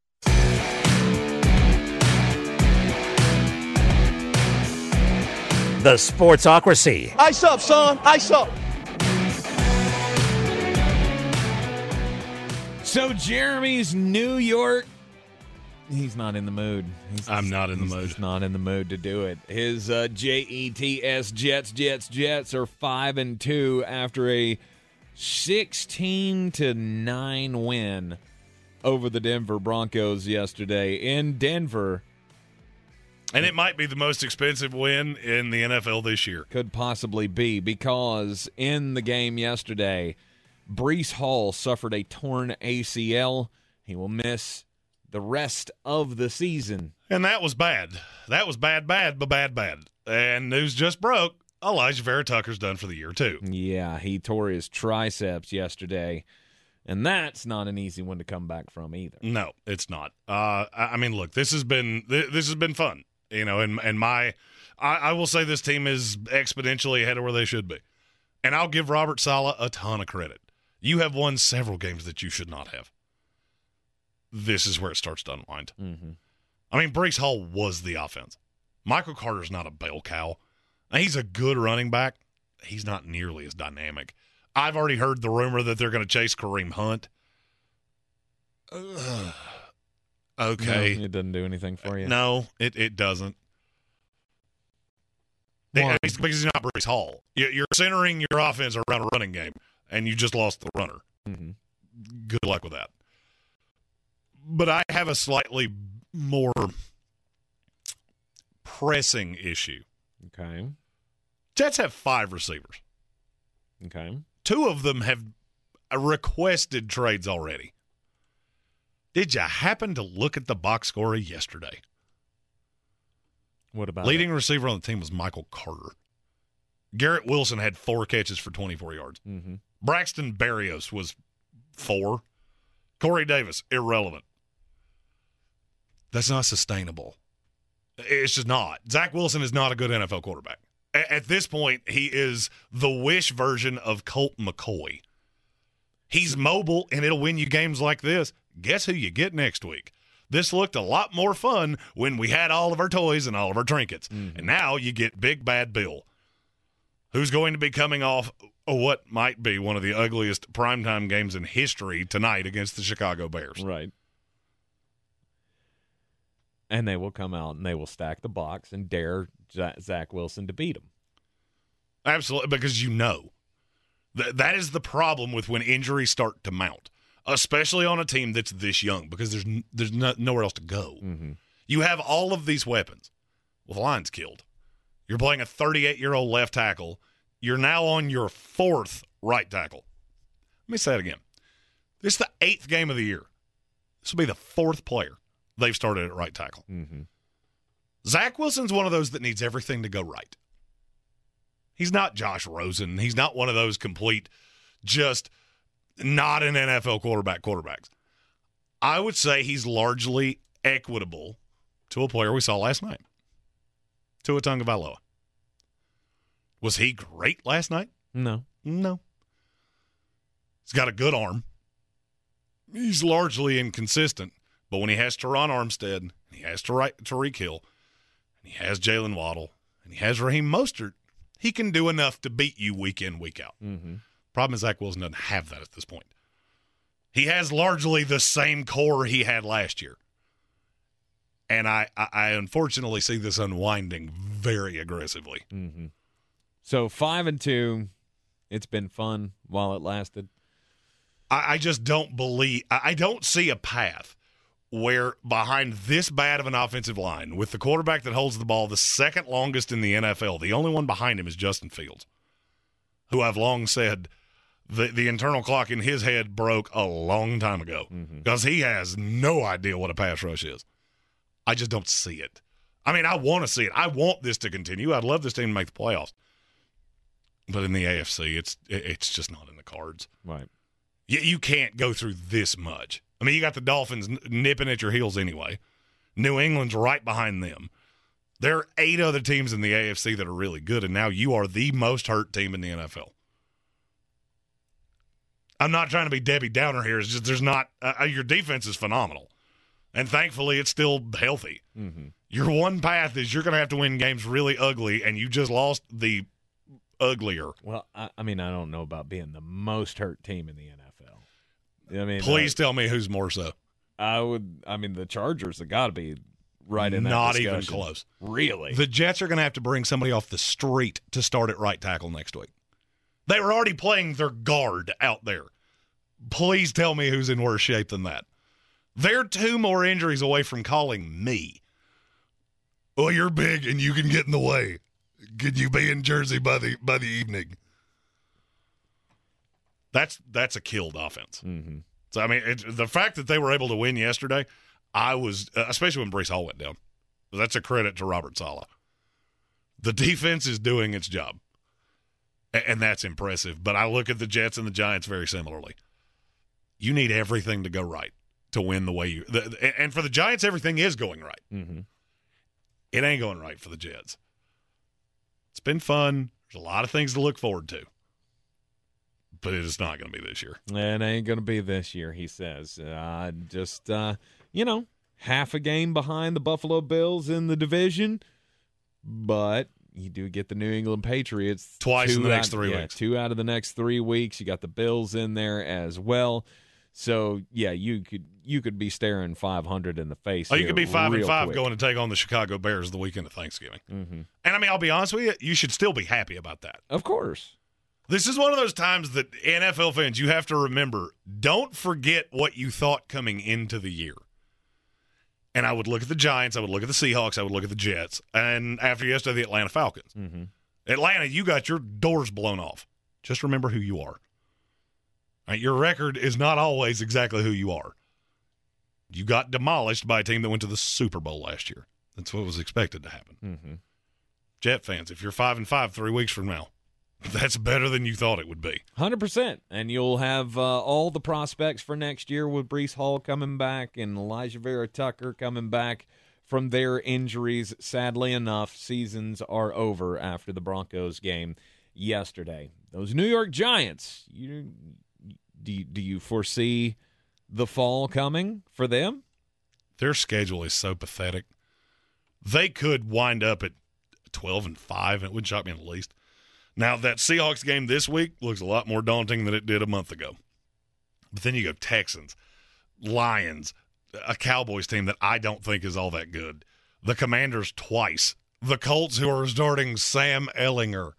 The Sportsocracy. Ice up, son. Ice up. So Jeremy's New York. He's not in the mood. He's, I'm not in the he's mood. just not in the mood to do it. His uh, Jets Jets Jets Jets are five and two after a sixteen to nine win over the Denver Broncos yesterday in Denver. And it might be the most expensive win in the NFL this year. Could possibly be because in the game yesterday, Breece Hall suffered a torn ACL. He will miss the rest of the season. And that was bad. That was bad, bad, but bad, bad. And news just broke. Alijah Vera Tucker's done for the year, too. Yeah, he tore his triceps yesterday. And that's not an easy one to come back from either. No, it's not. Uh, I I mean, look, this has been this has been fun, you know, and and my, I, I will say this team is exponentially ahead of where they should be, and I'll give Robert Saleh a ton of credit. You have won several games that you should not have. This is where it starts to unwind. Mm-hmm. I mean, Breece Hall was the offense. Michael Carter's not a bell cow. He's a good running back. He's not nearly as dynamic. I've already heard the rumor that they're going to chase Kareem Hunt. Ugh. Okay. No, it doesn't do anything for you. No, it, it doesn't. It- because he's not Breece Hall. You- You're centering your offense around a running game, and you just lost the runner. Mhm. Good luck with that. But I have a slightly more pressing issue. Okay. Jets have five receivers. Okay. Two of them have requested trades already. Did you happen to look at the box score yesterday? What about Leading receiver on the team was Michael Carter. Garrett Wilson had four catches for 24 yards. Mm-hmm. Braxton Berrios was four. Corey Davis, irrelevant. That's not sustainable. It's just not. Zach Wilson is not a good NFL quarterback. A- At this point, he is the wish version of Colt McCoy. He's mobile and it'll win you games like this. Guess who you get next week? This looked a lot more fun when we had all of our toys and all of our trinkets. Mm-hmm. And now you get Big Bad Bill, who's going to be coming off what might be one of the ugliest primetime games in history tonight against the Chicago Bears. Right. And they will come out and they will stack the box and dare Zach Wilson to beat him. Absolutely, because you know. Th- that is the problem with when injuries start to mount, especially on a team that's this young, because there's there's no, nowhere else to go. Mm-hmm. You have all of these weapons. Well, the line's killed. You're playing a 38 year old left tackle. You're now on your fourth right tackle. Let me say it again. This is the eighth game of the year. This will be the fourth player they've started at right tackle. Mm-hmm. Zach Wilson's one of those that needs everything to go right. He's not Josh Rosen. He's not one of those complete, just not an NFL quarterback quarterbacks. I would say he's largely equitable to a player we saw last night, to a Valoa. Was he great last night? No. No. He's got a good arm. He's largely inconsistent, but when he has Terron Armstead, and he has Tari- Tyreek Hill, and he has Jaylen Waddle, and he has Raheem Mostert, he can do enough to beat you week in, week out. Mm-hmm. Problem is, Zach Wilson doesn't have that at this point. He has largely the same core he had last year. And I, I, I unfortunately see this unwinding very aggressively. Mm-hmm. So five and two. It's been fun while it lasted. I, I just don't believe I, I don't see a path where behind this bad of an offensive line, with the quarterback that holds the ball the second longest in the NFL, the only one behind him is Justin Fields, who I've long said the the internal clock in his head broke a long time ago mm-hmm. because he has no idea what a pass rush is. I just don't see it. I mean, I want to see it. I want this to continue. I'd love this team to make the playoffs. But in the AFC, it's it's just not in the cards. Right. You, you can't go through this much. I mean, you got the Dolphins nipping at your heels anyway. New England's right behind them. There are eight other teams in the AFC that are really good, and now you are the most hurt team in the NFL. I'm not trying to be Debbie Downer here. It's just there's not uh, uh, your defense is phenomenal, and thankfully it's still healthy. Mm-hmm. Your one path is you're going to have to win games really ugly, and you just lost the uglier. Well, I, I mean, I don't know about being the most hurt team in the NFL. I mean, Please uh, tell me who's more so. I would. I mean, the Chargers have got to be right in that Not even close. Really? The Jets are going to have to bring somebody off the street to start at right tackle next week. They were already playing their guard out there. Please tell me who's in worse shape than that. They're two more injuries away from calling me. Well, you're big and you can get in the way. Could you be in Jersey by the by the evening? That's that's a killed offense. mm-hmm. So I mean, it, the fact that they were able to win yesterday, I was uh, especially when Breece Hall went down. That's a credit to Robert Saleh. The defense is doing its job, and that's impressive. But I look at the Jets and the Giants very similarly. You need everything to go right to win the way you. The, and for the Giants, everything is going right. Mm-hmm. It ain't going right for the Jets. It's been fun. There's a lot of things to look forward to, but it is not going to be this year. It ain't going to be this year, he says. Uh, just, uh, you know, half a game behind the Buffalo Bills in the division, but you do get the New England Patriots Twice in the next out- three yeah, weeks. Two out of the next three weeks. You got the Bills in there as well. So yeah, you could you could be staring 500 in the face. Oh, you could be five and five quick. going to take on the Chicago Bears the weekend of Thanksgiving. Mhm. And I mean, I'll be honest with you, you should still be happy about that. Of course. This is one of those times that NFL fans, you have to remember don't forget what you thought coming into the year. And I would look at the Giants, I would look at the Seahawks, I would look at the Jets, and after yesterday, the Atlanta Falcons. Mm-hmm. Atlanta, you got your doors blown off. Just remember who you are. Right, your record is not always exactly who you are. You got demolished by a team that went to the Super Bowl last year. That's what was expected to happen. Mm-hmm. Jet fans, if you're five and five three weeks from now, that's better than you thought it would be. Hundred percent, and you'll have uh, all the prospects for next year with Breece Hall coming back and Alijah Vera Tucker coming back from their injuries. Sadly enough, seasons are over after the Broncos game yesterday. Those New York Giants, you do you, do you foresee the fall coming for them? Their schedule is so pathetic. They could wind up at 12 and 5, and it wouldn't shock me in the least. Now, that Seahawks game this week looks a lot more daunting than it did a month ago. But then you go Texans, Lions, a Cowboys team that I don't think is all that good, the Commanders twice, the Colts who are starting Sam Ehlinger.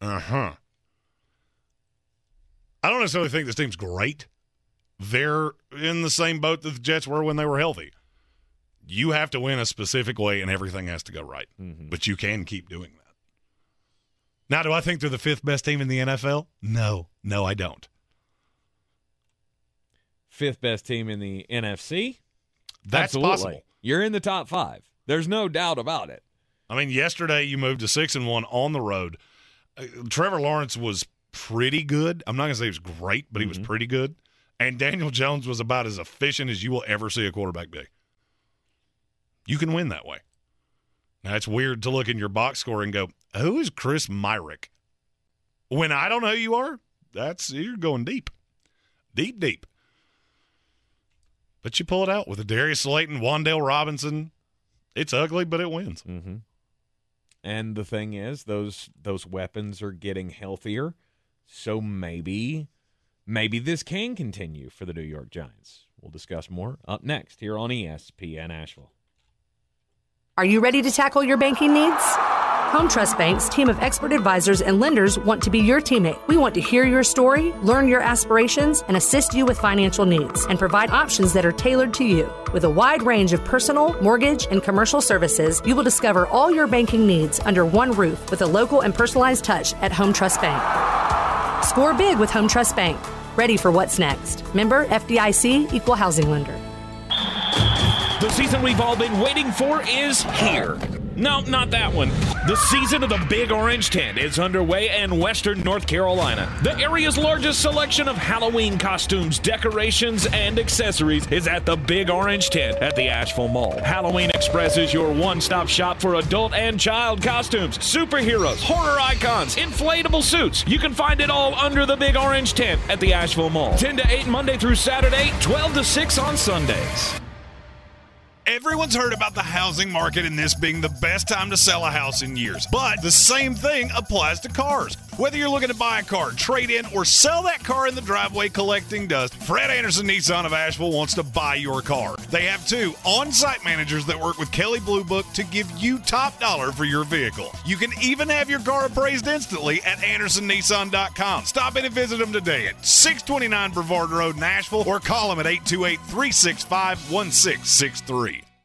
Uh huh. I don't necessarily think this team's great. They're in the same boat that the Jets were when they were healthy. You have to win a specific way, and everything has to go right. Mm-hmm. But you can keep doing that. Now, do I think they're the fifth best team in the NFL? No, no, I don't. Fifth best team in the NFC. That's Absolutely. possible. You're in the top five. There's no doubt about it. I mean, yesterday you moved to six and one on the road. Uh, Trevor Lawrence was pretty good. I'm not going to say he was great, but he was pretty good. And Daniel Jones was about as efficient as you will ever see a quarterback be. You can win that way. Now, it's weird to look in your box score and go, who is Chris Myarick? When I don't know who you are, that's you're going deep. Deep, deep. But you pull it out with a Darius Slayton, Wan'Dale Robinson. It's ugly, but it wins. Mm-hmm. And the thing is, those those weapons are getting healthier, so maybe maybe this can continue for the New York Giants. We'll discuss more up next here on ESPN Asheville. Are you ready to tackle your banking needs? Home Trust Bank's team of expert advisors and lenders want to be your teammate. We want to hear your story, learn your aspirations, and assist you with financial needs and provide options that are tailored to you. With a wide range of personal, mortgage, and commercial services, you will discover all your banking needs under one roof with a local and personalized touch at Home Trust Bank. Score big with Home Trust Bank. Ready for what's next. Member FDIC Equal Housing Lender. The season we've all been waiting for is here. No, not that one. The season of the Big Orange Tent is underway in Western North Carolina. The area's largest selection of Halloween costumes, decorations, and accessories is at the Big Orange Tent at the Asheville Mall. Halloween Express is your one stop shop for adult and child costumes, superheroes, horror icons, inflatable suits. You can find it all under the Big Orange Tent at the Asheville Mall. 10 to 8 Monday through Saturday, 12 to 6 on Sundays. Everyone's heard about the housing market and this being the best time to sell a house in years. But the same thing applies to cars. Whether you're looking to buy a car, trade in, or sell that car in the driveway collecting dust, Fred Anderson Nissan of Asheville wants to buy your car. They have two on site managers that work with Kelly Blue Book to give you top dollar for your vehicle. You can even have your car appraised instantly at AndersonNissan.com. Stop in and visit them today at 629 Brevard Road, Asheville, or call them at 828 365 1663.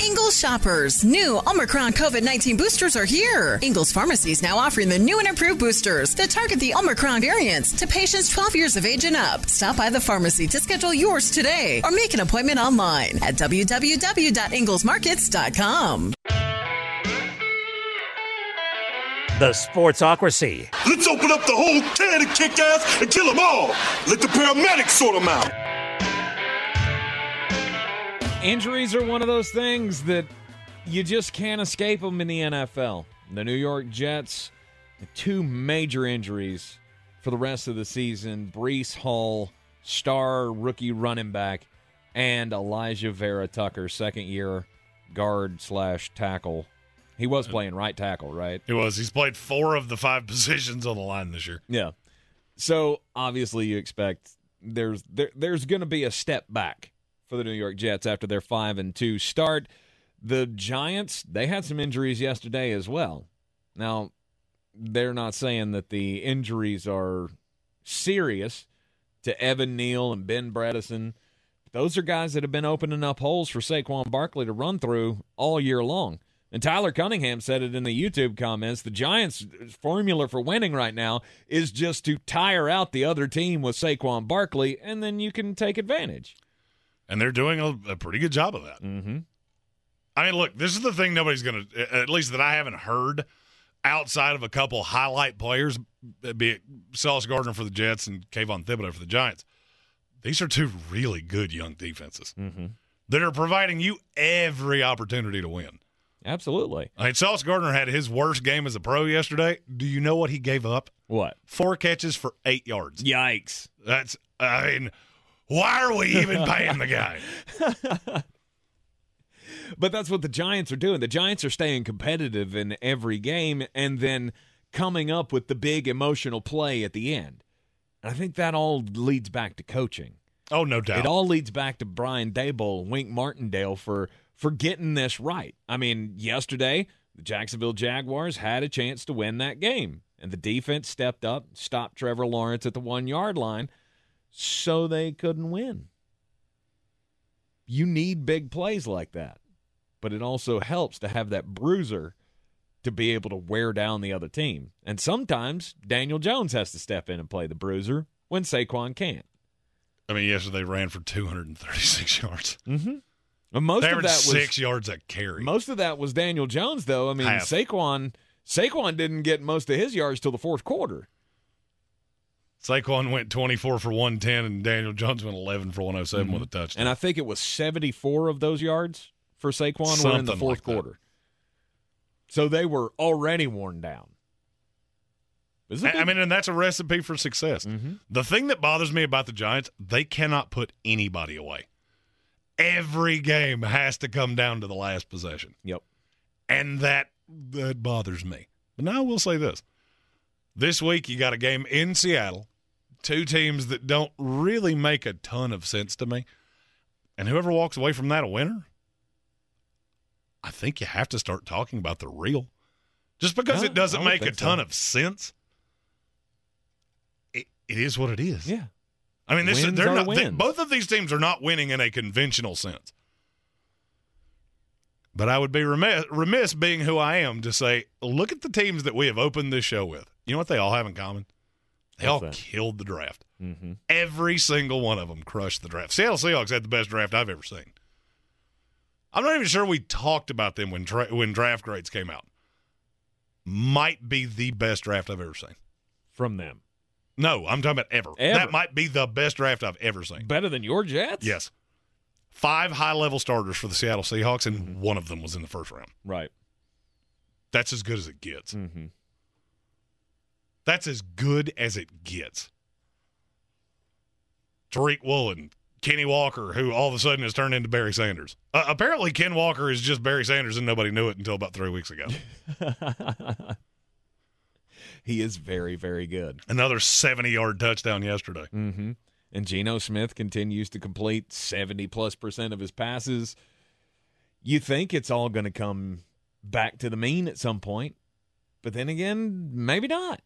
Ingles shoppers, new Omicron COVID 19 boosters are here. Ingles Pharmacy is now offering the new and improved boosters that target the Omicron variants to patients 12 years of age and up. Stop by the pharmacy to schedule yours today or make an appointment online at www.inglesmarkets.com. The Sportsocracy. Let's open up the whole can of kick ass and kill them all. Let the paramedics sort them out. Injuries are one of those things that you just can't escape them in the NFL. The New York Jets, two major injuries for the rest of the season Breece Hall, star rookie running back, and Alijah Vera Tucker, second year guard slash tackle. He was playing right tackle, right? He was. He's played four of the five positions on the line this year. Yeah. So obviously you expect there's there, there's going to be a step back for the New York Jets after their 5 and 2 start. The Giants, they had some injuries yesterday as well. Now, they're not saying that the injuries are serious to Evan Neal and Ben Bredeson. Those are guys that have been opening up holes for Saquon Barkley to run through all year long. And Tyler Cunningham said it in the YouTube comments. The Giants' formula for winning right now is just to tire out the other team with Saquon Barkley, and then you can take advantage. And they're doing a, a pretty good job of that. Mm-hmm. I mean, look, this is the thing nobody's going to, at least that I haven't heard outside of a couple highlight players, be it Sauce Gardner for the Jets and Kayvon Thibodeaux for the Giants. These are two really good young defenses mm-hmm. that are providing you every opportunity to win. Absolutely. I mean, Sauce Gardner had his worst game as a pro yesterday. Do you know what he gave up? What? Four catches for eight yards. Yikes. That's, I mean, why are we even paying the guy? but that's what the Giants are doing. The Giants are staying competitive in every game and then coming up with the big emotional play at the end. And I think that all leads back to coaching. Oh, no doubt. It all leads back to Brian Daboll, Wink Martindale for for getting this right. I mean, yesterday the Jacksonville Jaguars had a chance to win that game, and the defense stepped up, stopped Trevor Lawrence at the one yard line, so they couldn't win. You need big plays like that, but it also helps to have that bruiser to be able to wear down the other team. And sometimes Daniel Jones has to step in and play the bruiser when Saquon can't. I mean, yesterday they ran for 236 yards. Mm-hmm. Most of that was six yards a carry. Most of that was Daniel Jones, though. I mean, Half. Saquon Saquon didn't get most of his yards till the fourth quarter. Saquon went 24 for 110, and Daniel Jones went 11 for 107 Mhm. with a touchdown. And I think it was 74 of those yards for Saquon were in the fourth like that. quarter. So they were already worn down. A I- mean, and that's a recipe for success. Mhm. The thing that bothers me about the Giants, they cannot put anybody away. Every game has to come down to the last possession. Yep. And that that bothers me. But now I will say this. This week you got a game in Seattle, two teams that don't really make a ton of sense to me. And whoever walks away from that a winner, I think you have to start talking about the real. Just because No, it doesn't make a think so. ton of sense, it, it is what it is. Yeah. I mean, this they're not. They, both of these teams are not winning in a conventional sense. But I would be remiss, remiss, being who I am, to say, look at the teams that we have opened this show with. You know what they all have in common? They all that? killed the draft. Mm-hmm. Every single one of them crushed the draft. Seattle Seahawks had the best draft I've ever seen. I'm not even sure we talked about them when dra- when draft grades came out. Might be the best draft I've ever seen. From them. No, I'm talking about ever. Ever. That might be the best draft I've ever seen. Better than your Jets? Yes. Five high level starters for the Seattle Seahawks, and Mm-hmm. one of them was in the first round. Right. That's as good as it gets. Mm-hmm. That's as good as it gets. Tariq Woolen, Kenny Walker, who all of a sudden has turned into Barry Sanders. Uh, apparently, Ken Walker is just Barry Sanders, and nobody knew it until about three weeks ago. he is very, very good. Another 70 yard touchdown yesterday. Mm-hmm. And Geno Smith continues to complete 70 plus percent of his passes. You think it's all going to come back to the mean at some point, but then again, maybe not.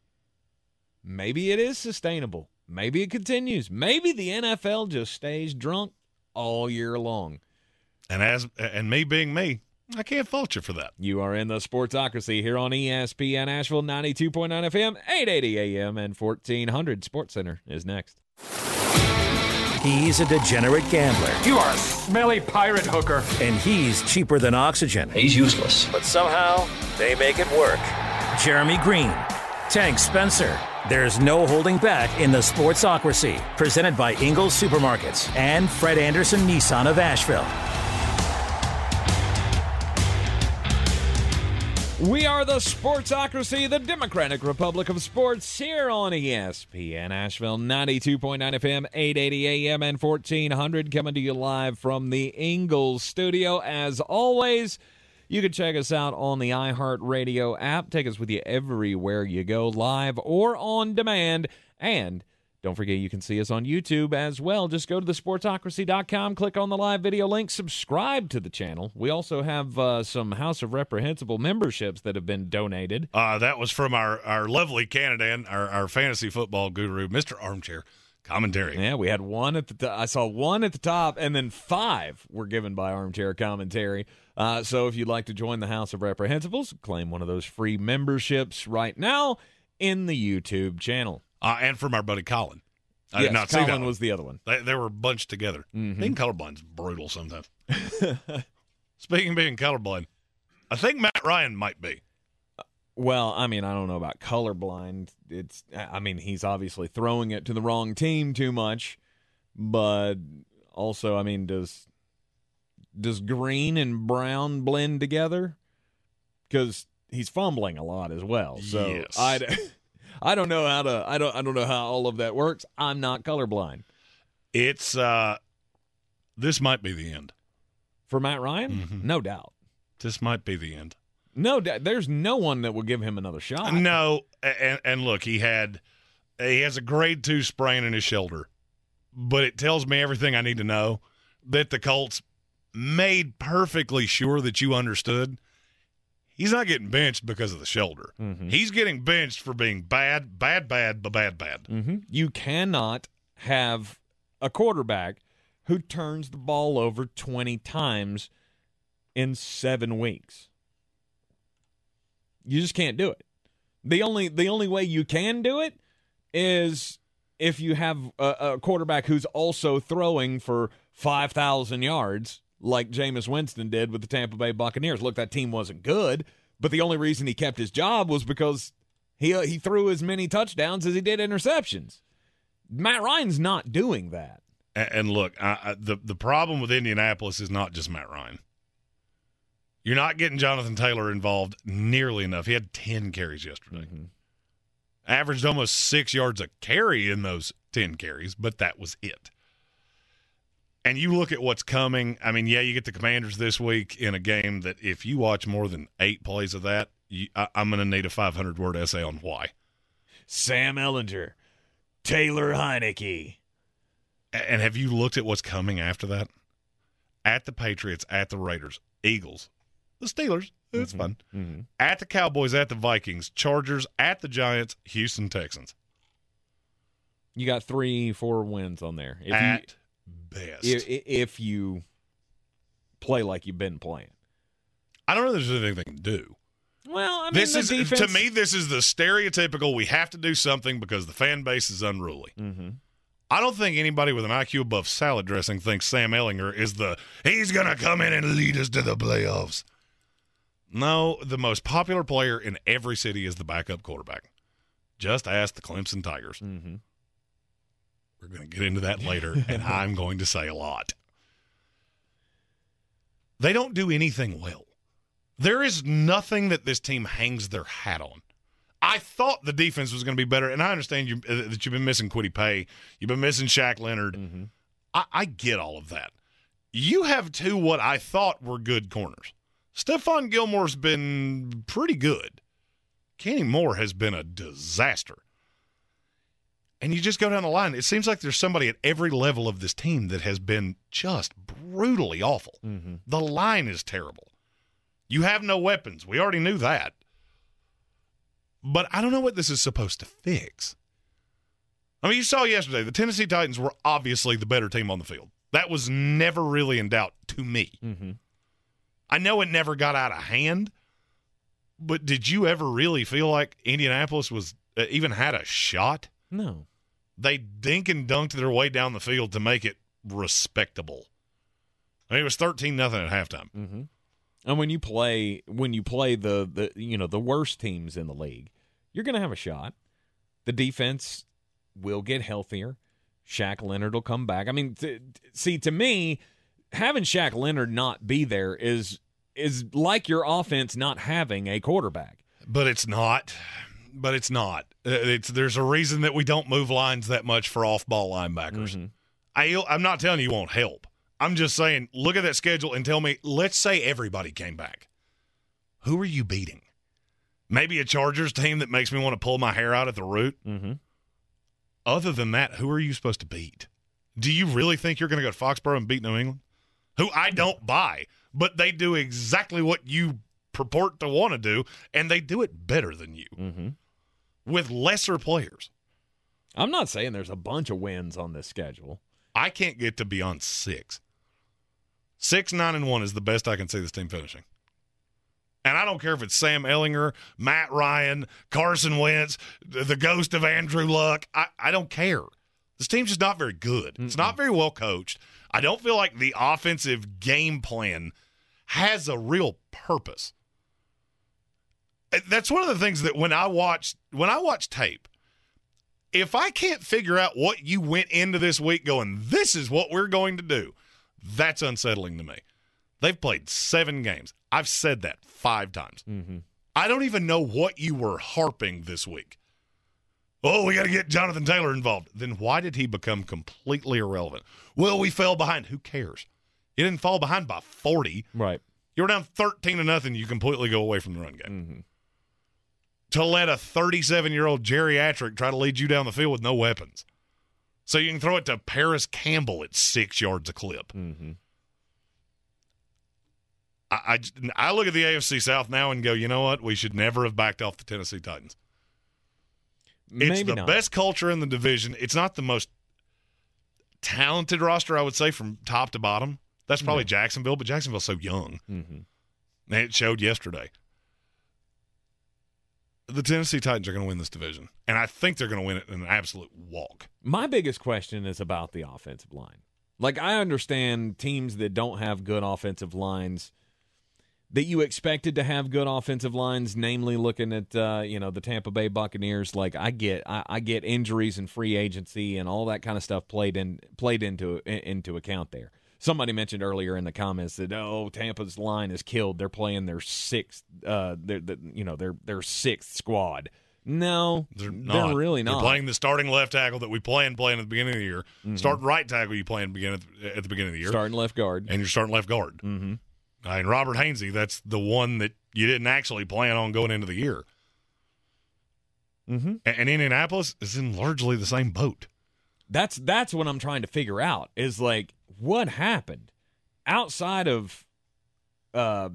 Maybe it is sustainable. Maybe it continues. Maybe the NFL just stays drunk all year long. And as and me being me, I can't fault you for that. You are in the Sportsocracy here on ESPN Asheville 92.9 FM, 880 AM, and 1400. Sports Center is next. He's a degenerate gambler. You are a smelly pirate hooker. And he's cheaper than oxygen. He's useless. But somehow, they make it work. Jeremy Greene, Tank Spencer. There's no holding back in the Sportsocracy. Presented by Ingles Supermarkets and Fred Anderson Nissan of Asheville. We are the Sportsocracy, the Democratic Republic of Sports, here on ESPN Asheville, 92.9 FM, 880 AM, and 1400, coming to you live from the Ingles studio. As always, you can check us out on the iHeartRadio app. Take us with you everywhere you go, live or on demand. And don't forget you can see us on YouTube as well. Just go to thesportsocracy.com, click on the live video link, subscribe to the channel. We also have uh, some House of Reprehensible memberships that have been donated. Uh, that was from our, our lovely Canadan, our, our fantasy football guru, Mr. Armchair Commentary. Yeah, we had one at the t- I saw one at the top, and then five were given by Armchair Commentary. Uh, so if you'd like to join the House of Reprehensibles, claim one of those free memberships right now in the YouTube channel. Uh, and from our buddy Colin. I yes, did not Colin see that. one. was the other one. They, they were bunched together. Mhm. Being colorblind's brutal sometimes. Speaking of being colorblind, I think Matt Ryan might be. Well, I mean, I don't know about colorblind. It's, I mean, he's obviously throwing it to the wrong team too much, but also, I mean, does does green and brown blend together? Because he's fumbling a lot as well. So Yes. I, I don't know how to. I don't. I don't know how all of that works. I'm not colorblind. It's uh this might be the end. For Matt Ryan, Mhm. no doubt. This might be the end. No doubt. There's no one that will give him another shot. No, and, and look, he had he has a grade two sprain in his shoulder, but it tells me everything I need to know that the Colts made perfectly sure that you understood. He's not getting benched because of the shoulder. Mhm. He's getting benched for being bad, bad, bad, but bad, bad. hmm You cannot have a quarterback who turns the ball over 20 times in seven weeks. You just can't do it. The only the only way you can do it is if you have a, a quarterback who's also throwing for 5,000 yards like Jameis Winston did with the Tampa Bay Buccaneers. Look, that team wasn't good, but the only reason he kept his job was because he uh, he threw as many touchdowns as he did interceptions. Matt Ryan's not doing that. A- And look, I, I, the the problem with Indianapolis is not just Matt Ryan. You're not getting Jonathan Taylor involved nearly enough. He had ten carries yesterday, averaged almost six yards a carry in those ten carries, but that was it. And you look at what's coming. I mean, yeah, you get the Commanders this week in a game that if you watch more than eight plays of that, you, I, I'm going to need a 500 word essay on why. Sam Ehlinger, Taylor Heinicke. And have you looked at what's coming after that? At the Patriots, at the Raiders, Eagles, the Steelers, It's fun. Mm-hmm. At the Cowboys, at the Vikings, Chargers, at the Giants, Houston Texans. You got three, four wins on there. If at best. if, if you play like you've been playing. I don't know if there's anything to do. Well, I mean, this the is defense, to me. This is the stereotypical. We have to do something because the fan base is unruly. Mm-hmm. I don't think anybody with an IQ above salad dressing thinks Sam Ehlinger is the he's going to come in and lead us to the playoffs. No, the most popular player in every city is the backup quarterback. Just ask the Clemson Tigers. Mm-hmm. We're going to get into that later, and I'm going to say a lot. They don't do anything well. There is nothing that this team hangs their hat on. I thought the defense was going to be better, and I understand you, uh, that you've been missing Kwity Paye. You've been missing Shaq Leonard. Mm-hmm. I, I get all of that. You have two what I thought were good corners. Stephon Gilmore's been pretty good. Kenny Moore has been a disaster. And you just go down the line. It seems like there's somebody at every level of this team that has been just brutally awful. Mm-hmm. The line is terrible. You have no weapons. We already knew that. But I don't know what this is supposed to fix. I mean, you saw yesterday, the Tennessee Titans were obviously the better team on the field. That was never really in doubt to me. Mm-hmm. I know it never got out of hand, but did you ever really feel like Indianapolis was uh, even had a shot? No. They dink and dunked their way down the field to make it respectable. I mean, it was thirteen nothing at halftime. Mm-hmm. And when you play when you play the the you know the worst teams in the league, you're going to have a shot. The defense will get healthier. Shaq Leonard will come back. I mean, t- t- see, to me, having Shaq Leonard not be there is is like your offense not having a quarterback. But it's not. But it's not. Uh, It's there's a reason that we don't move lines that much for off-ball linebackers. Mm-hmm. I, I'm not telling you won't help. I'm just saying, look at that schedule and tell me. Let's say everybody came back. Who are you beating? Maybe a Chargers team that makes me want to pull my hair out at the root. Mm-hmm. Other than that, who are you supposed to beat? Do you really think you're going to go to Foxborough and beat New England? Who I don't buy, but they do exactly what you purport to want to do, and they do it better than you Mm-hmm. With lesser players. I'm not saying there's a bunch of wins on this schedule. I can't get to beyond six. Six, nine, and one is the best I can see this team finishing. And I don't care if it's Sam Ehlinger, Matt Ryan, Carson Wentz, the the ghost of Andrew Luck. I, I don't care. This team's just not very good. It's not very well coached. I don't feel like the offensive game plan has a real purpose. That's one of the things that when I watch when I watch tape, if I can't figure out what you went into this week going, this is what we're going to do, that's unsettling to me. They've played seven games. I've said that five times. Mm-hmm. I don't even know what you were harping this week. Oh, we got to get Jonathan Taylor involved. Then why did he become completely irrelevant? Well, we fell behind. Who cares? You didn't fall behind by 40. Right. You were down 13 to nothing. You completely go away from the run game. Mm-hmm. To let a 37 year old geriatric try to lead you down the field with no weapons. So you can throw it to Parris Campbell at six yards a clip. Mm-hmm. I, I, I look at the AFC South now and go, you know what? We should never have backed off the Tennessee Titans. It's Maybe the not. best culture in the division. It's not the most talented roster, I would say, from top to bottom. That's probably Jacksonville, but Jacksonville's so young. Mm-hmm. And it showed yesterday. The Tennessee Titans are going to win this division, and I think they're going to win it in an absolute walk. My biggest question is about the offensive line. Like I understand teams that don't have good offensive lines that you expected to have good offensive lines, namely looking at uh, you know the Tampa Bay Buccaneers. Like I get, I, I get injuries and free agency and all that kind of stuff played in played into into account there. Somebody mentioned earlier in the comments that oh Tampa's line is killed. They're playing their sixth, uh, their, the, you know their their sixth squad. No, They're not They're really not. They're playing the starting left tackle that we planned playing at the beginning of the year. Mhm. Starting right tackle you planned begin at the, at the beginning of the year. starting left guard. and you're starting left guard. Mm-hmm. I mean, Robert Hainsey, that's the one that you didn't actually plan on going into the year. Mm-hmm. And, and Indianapolis is in largely the same boat. That's that's what I'm trying to figure out is like what happened outside of uh,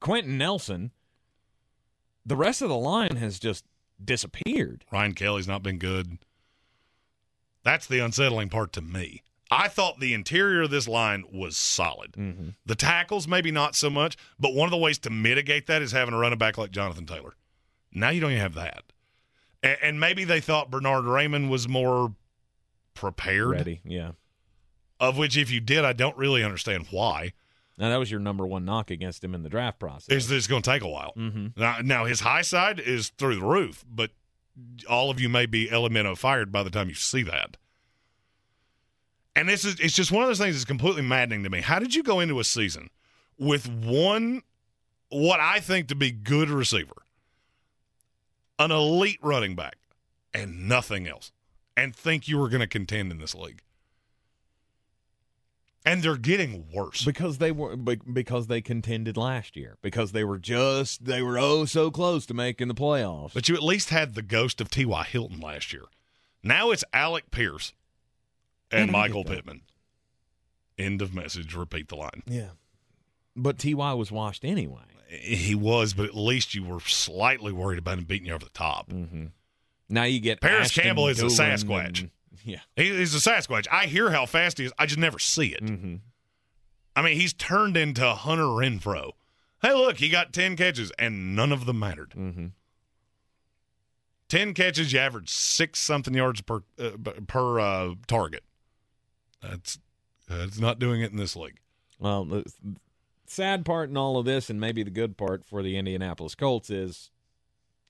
Quenton Nelson the rest of the line has just disappeared. Ryan Kelly's not been good. That's the unsettling part to me. I thought the interior of this line was solid. Mm-hmm. The tackles, maybe not so much, but one of the ways to mitigate that is having a running back like Jonathan Taylor. Now you don't even have that. And, and maybe they thought Bernhard Raimann was more prepared. Ready, yeah. Of which, if you did, I don't really understand why. Now that was your number one knock against him in the draft process. Is that it's going to take a while. Mm-hmm. Now, now, his high side is through the roof, but all of you may be elemento fired by the time you see that. And this is it's just one of those things that's completely maddening to me. How did you go into a season with one what I think to be good receiver, an elite running back, and nothing else, and think you were going to contend in this league? And they're getting worse because they were because they contended last year because they were just they were oh so close to making the playoffs. But you at least had the ghost of T.Y. Hilton last year. Now it's Alec Pierce and Michael Pittman. End of message. Repeat the line. Yeah. But Ty was washed anyway. He was, but at least you were slightly worried about him beating you over the top. Mm-hmm. Now you get Parris Ashton Campbell is a Sasquatch. and- yeah. He, he's a Sasquatch. I hear how fast he is. I just never see it. Mm-hmm. I mean, he's turned into Hunter Renfrow. Hey, look, he got ten catches, and none of them mattered. Mm-hmm. Ten catches, you average six something yards per uh, per uh, target. That's that's not doing it in this league. Well, the sad part in all of this, and maybe the good part for the Indianapolis Colts, is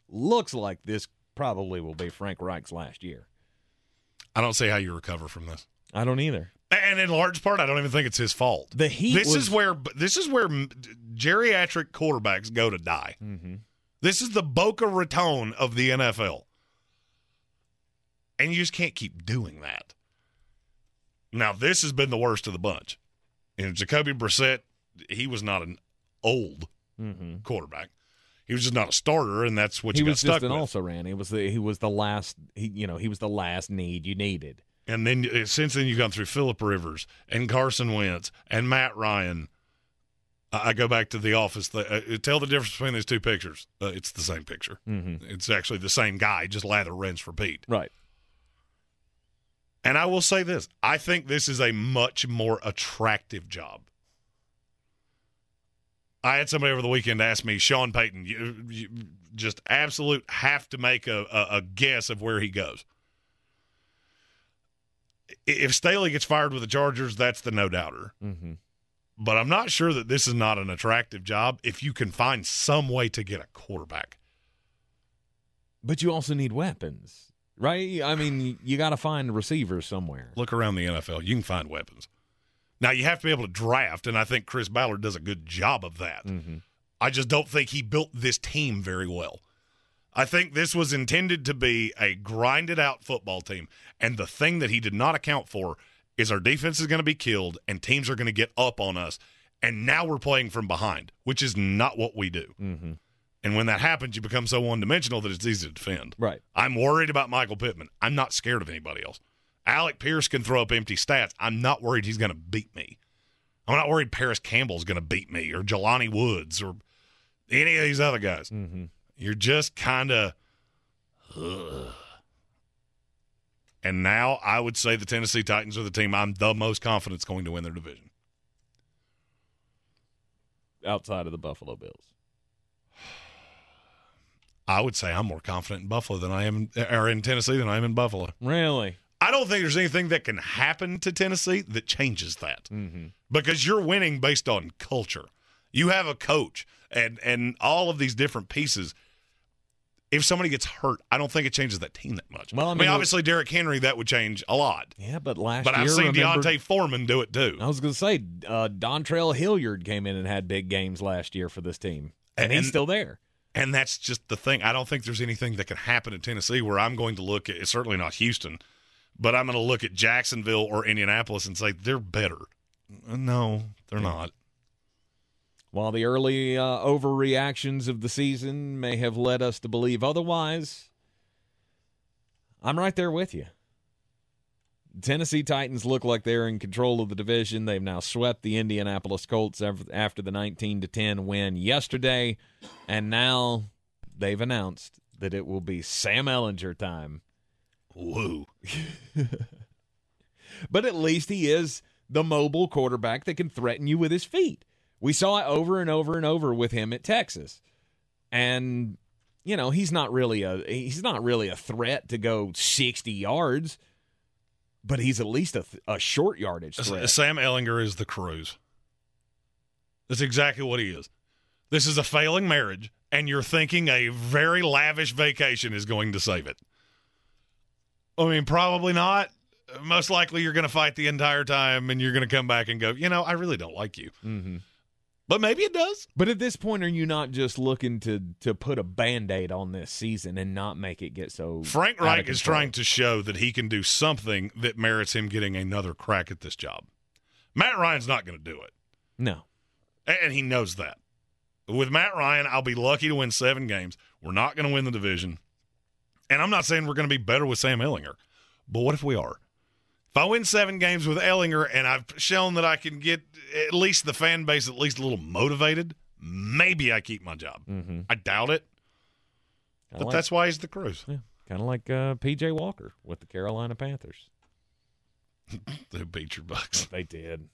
looks like this probably will be Frank Reich's last year. I don't see how you recover from this. I don't either. And in large part, I don't even think it's his fault. The Heat. This was, is where this is where geriatric quarterbacks go to die. Mm-hmm. This is the Boca Raton of the NFL, and you just can't keep doing that. Now, this has been the worst of the bunch. And Jacoby Brissett, he was not an old mm-hmm. quarterback. He was just not a starter, and that's what he you got was stuck just an with. also ran. He was the he was the last. He you know he was the last need you needed. And then uh, since then, you've gone through Philip Rivers and Carson Wentz and Matt Ryan. I I go back to the office. The, uh, tell the difference between these two pictures. Uh, it's the same picture. Mm-hmm. It's actually the same guy, just lather, rinse, repeat. Right. And I will say this: I think this is a much more attractive job. I had somebody over the weekend ask me, Sean Payton, you, you just absolute have to make a, a, a guess of where he goes. If Staley gets fired with the Chargers, that's the no doubter. Mm-hmm. But I'm not sure that this is not an attractive job if you can find some way to get a quarterback. But you also need weapons, right? I mean, you got to find receivers somewhere. Look around the NFL; you can find weapons. Now you have to be able to draft, and I think Chris Ballard does a good job of that. Mm-hmm. I just don't think he built this team very well. I think this was intended to be a grinded out football team, and the thing that he did not account for is our defense is going to be killed, and teams are going to get up on us, and now we're playing from behind, which is not what we do. Mm-hmm. And when that happens, you become so one dimensional that it's easy to defend. Right. I'm worried about Michael Pittman. I'm not scared of anybody else. Alec Pierce can throw up empty stats. I'm not worried he's going to beat me. I'm not worried Parris Campbell's going to beat me or Jelani Woods or any of these other guys. Mm-hmm. You're just kind of. And now I would say the Tennessee Titans are the team I'm the most confident is going to win their division. Outside of the Buffalo Bills. I would say I'm more confident in Buffalo than I am, or in Tennessee than I am in Buffalo. Really? I don't think there's anything that can happen to Tennessee that changes that mm-hmm. because you're winning based on culture. You have a coach and and all of these different pieces. If somebody gets hurt, I don't think it changes that team that much. Well, I I mean, mean, obviously Derrick Henry that would change a lot. Yeah, but last But year, I've seen remember, D'Onta Foreman do it too. I was going to say uh, Dontrell Hilliard came in and had big games last year for this team, and, And- he's still there. And that's just the thing. I don't think there's anything that can happen in Tennessee where I'm going to look at. It's certainly not Houston, but I'm going to look at Jacksonville or Indianapolis and say they're better. No, they're not. While the early uh, overreactions of the season may have led us to believe otherwise, I'm right there with you. Tennessee Titans look like they're in control of the division. They've now swept the Indianapolis Colts after the 19 to 10 win yesterday, and now they've announced that it will be Sam Ehlinger time. Woo. but at least he is the mobile quarterback that can threaten you with his feet. We saw it over and over and over with him at Texas. And you know, he's not really a he's not really a threat to go 60 yards, but he's at least a, a short yardage threat. Sam Ehlinger is the cruise. That's exactly what he is. This is a failing marriage, and you're thinking a very lavish vacation is going to save it. I mean, probably not. Most likely, you're going to fight the entire time, and you're going to come back and go, you know, I really don't like you. Mm-hmm. But maybe it does. But at this point, are you not just looking to to put a band aid on this season and not make it get so? Frank Reich is trying to show that he can do something that merits him getting another crack at this job. Matt Ryan's not going to do it. No. And he knows that. With Matt Ryan, I'll be lucky to win seven games. We're not going to win the division. And I'm not saying we're going to be better with Sam Ehlinger, but what if we are? If I win seven games with Ehlinger and I've shown that I can get at least the fan base at least a little motivated, maybe I keep my job. Mm-hmm. I doubt it. Kinda but like- that's why he's the cruise. Yeah, kind of like uh, PJ Walker with the Carolina Panthers. They beat your Bucs. They did.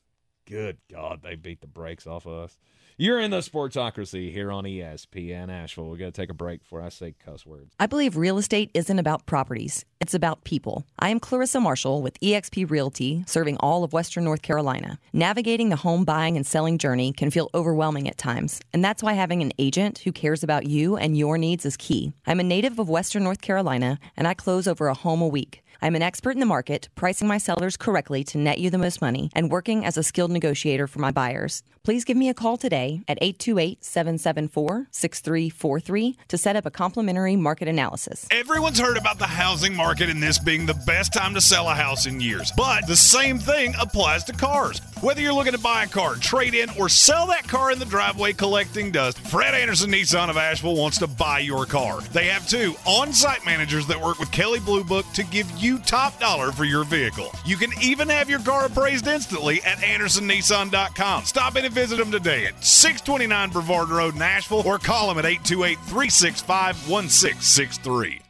Good God, they beat the brakes off of us. You're in the Sportsocracy here on ESPN Asheville. We're going to take a break before I say cuss words. I believe real estate isn't about properties, it's about people. I am Clarissa Marshall with eXp Realty, serving all of Western North Carolina. Navigating the home buying and selling journey can feel overwhelming at times, and that's why having an agent who cares about you and your needs is key. I'm a native of Western North Carolina, and I close over a home a week. I'm an expert in the market, pricing my sellers correctly to net you the most money, and working as a skilled negotiator for my buyers. Please give me a call today at 828 774 6343 to set up a complimentary market analysis. Everyone's heard about the housing market and this being the best time to sell a house in years. But the same thing applies to cars. Whether you're looking to buy a car, trade in, or sell that car in the driveway collecting dust, Fred Anderson Nissan of Asheville wants to buy your car. They have two on site managers that work with Kelley Blue Book to give you top dollar for your vehicle. You can even have your car appraised instantly at AndersonNissan.com. Stop in and visit them today at 629 Brevard Road Nashville, or call them at 828 365 1663.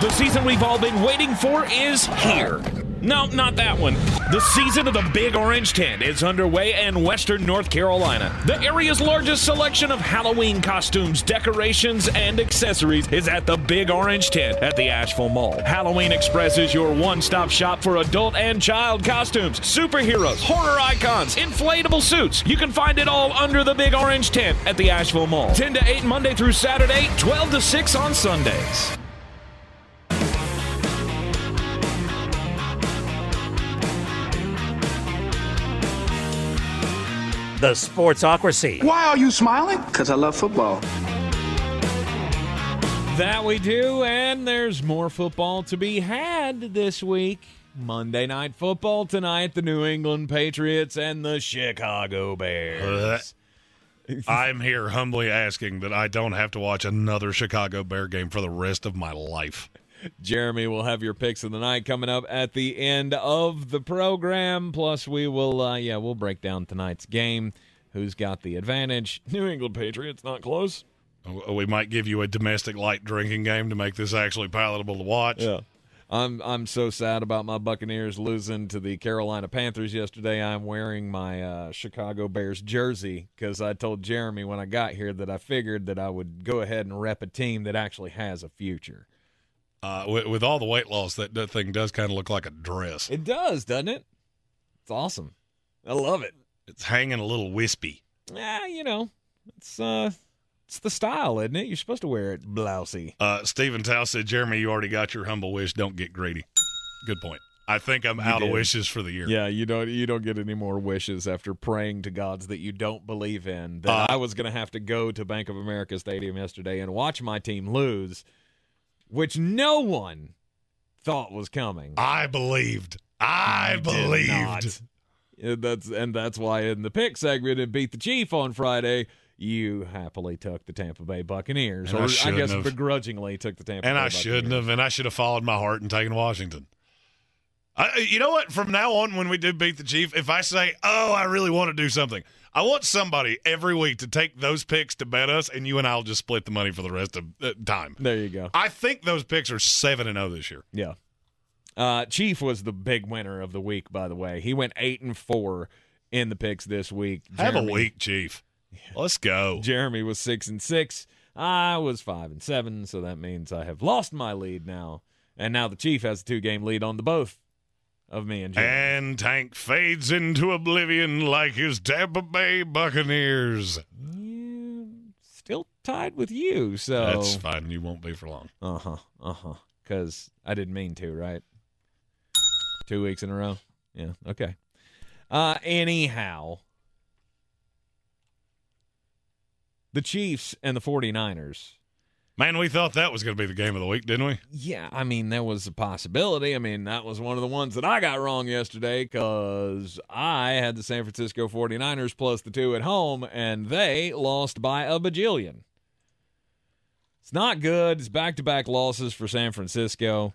The season we've all been waiting for is here. No, not that one. The season of the Big Orange Tent is underway in Western North Carolina. The area's largest selection of Halloween costumes, decorations, and accessories is at the Big Orange Tent at the Asheville Mall. Halloween Express is your one stop shop for adult and child costumes, superheroes, horror icons, inflatable suits. You can find it all under the Big Orange Tent at the Asheville Mall. 10 to 8 Monday through Saturday, 12 to 6 on Sundays. The Sportsocracy. Why are you smiling? Because I love football. That we do, and there's more football to be had this week. Monday night football tonight, the New England Patriots and the Chicago Bears. I'm here humbly asking that I don't have to watch another Chicago Bear game for the rest of my life. Jeremy will have your picks of the night coming up at the end of the program. Plus, we will, uh, yeah, we'll break down tonight's game. Who's got the advantage? New England Patriots, not close. We might give you a domestic light drinking game to make this actually palatable to watch. Yeah. I'm I'm so sad about my Buccaneers losing to the Carolina Panthers yesterday. I'm wearing my uh, Chicago Bears jersey because I told Jeremy when I got here that I figured that I would go ahead and rep a team that actually has a future. Uh, with, with all the weight loss, that, that thing does kind of look like a dress. It does, doesn't it? It's awesome. I love it. It's hanging a little wispy. Yeah, you know, it's uh, it's the style, isn't it? You're supposed to wear it blousy. Uh, Stephen Tao said, Jeremy, you already got your humble wish. Don't get greedy. Good point. I think I'm You out of wishes for the year. Yeah, you don't you don't get any more wishes after praying to gods that you don't believe in. That Uh, I was going to have to go to Bank of America Stadium yesterday and watch my team lose, which no one thought was coming. I believed. I believed. not. That's and that's why in the pick segment and beat the Chief on Friday, you happily took the Tampa Bay Buccaneers, And I or I, shouldn't guess have. begrudgingly took the Tampa. And Bay I shouldn't have. And I should have followed my heart and taken Washington. I, you know what? From now on, when we do beat the Chief, if I say, "Oh, I really want to do something," I want somebody every week to take those picks to bet us, and you and I'll just split the money for the rest of the time. There you go. I think those picks are seven and zero this year. Yeah. Uh, Chief was the big winner of the week, by the way. He went eight and four in the picks this week. Have a week, Chief. Let's go. Jeremy was six and six. I was five and seven, so that means I have lost my lead now. And now the Chief has a two game lead on the both of me and. And Tank fades into oblivion like his Tampa Bay Buccaneers. Still tied with you, so That's fine. You won't be for long. Uh huh. Uh huh. Because I didn't mean to, right? Two weeks in a row. Yeah. Okay. Uh, anyhow, the Chiefs and the 49ers. Man, we thought that was going to be the game of the week, didn't we? Yeah, I mean, there was a possibility. I mean, that was one of the ones that I got wrong yesterday because I had the San Francisco 49ers plus the two at home, and they lost by a bajillion. It's not good. It's back to back losses for San Francisco,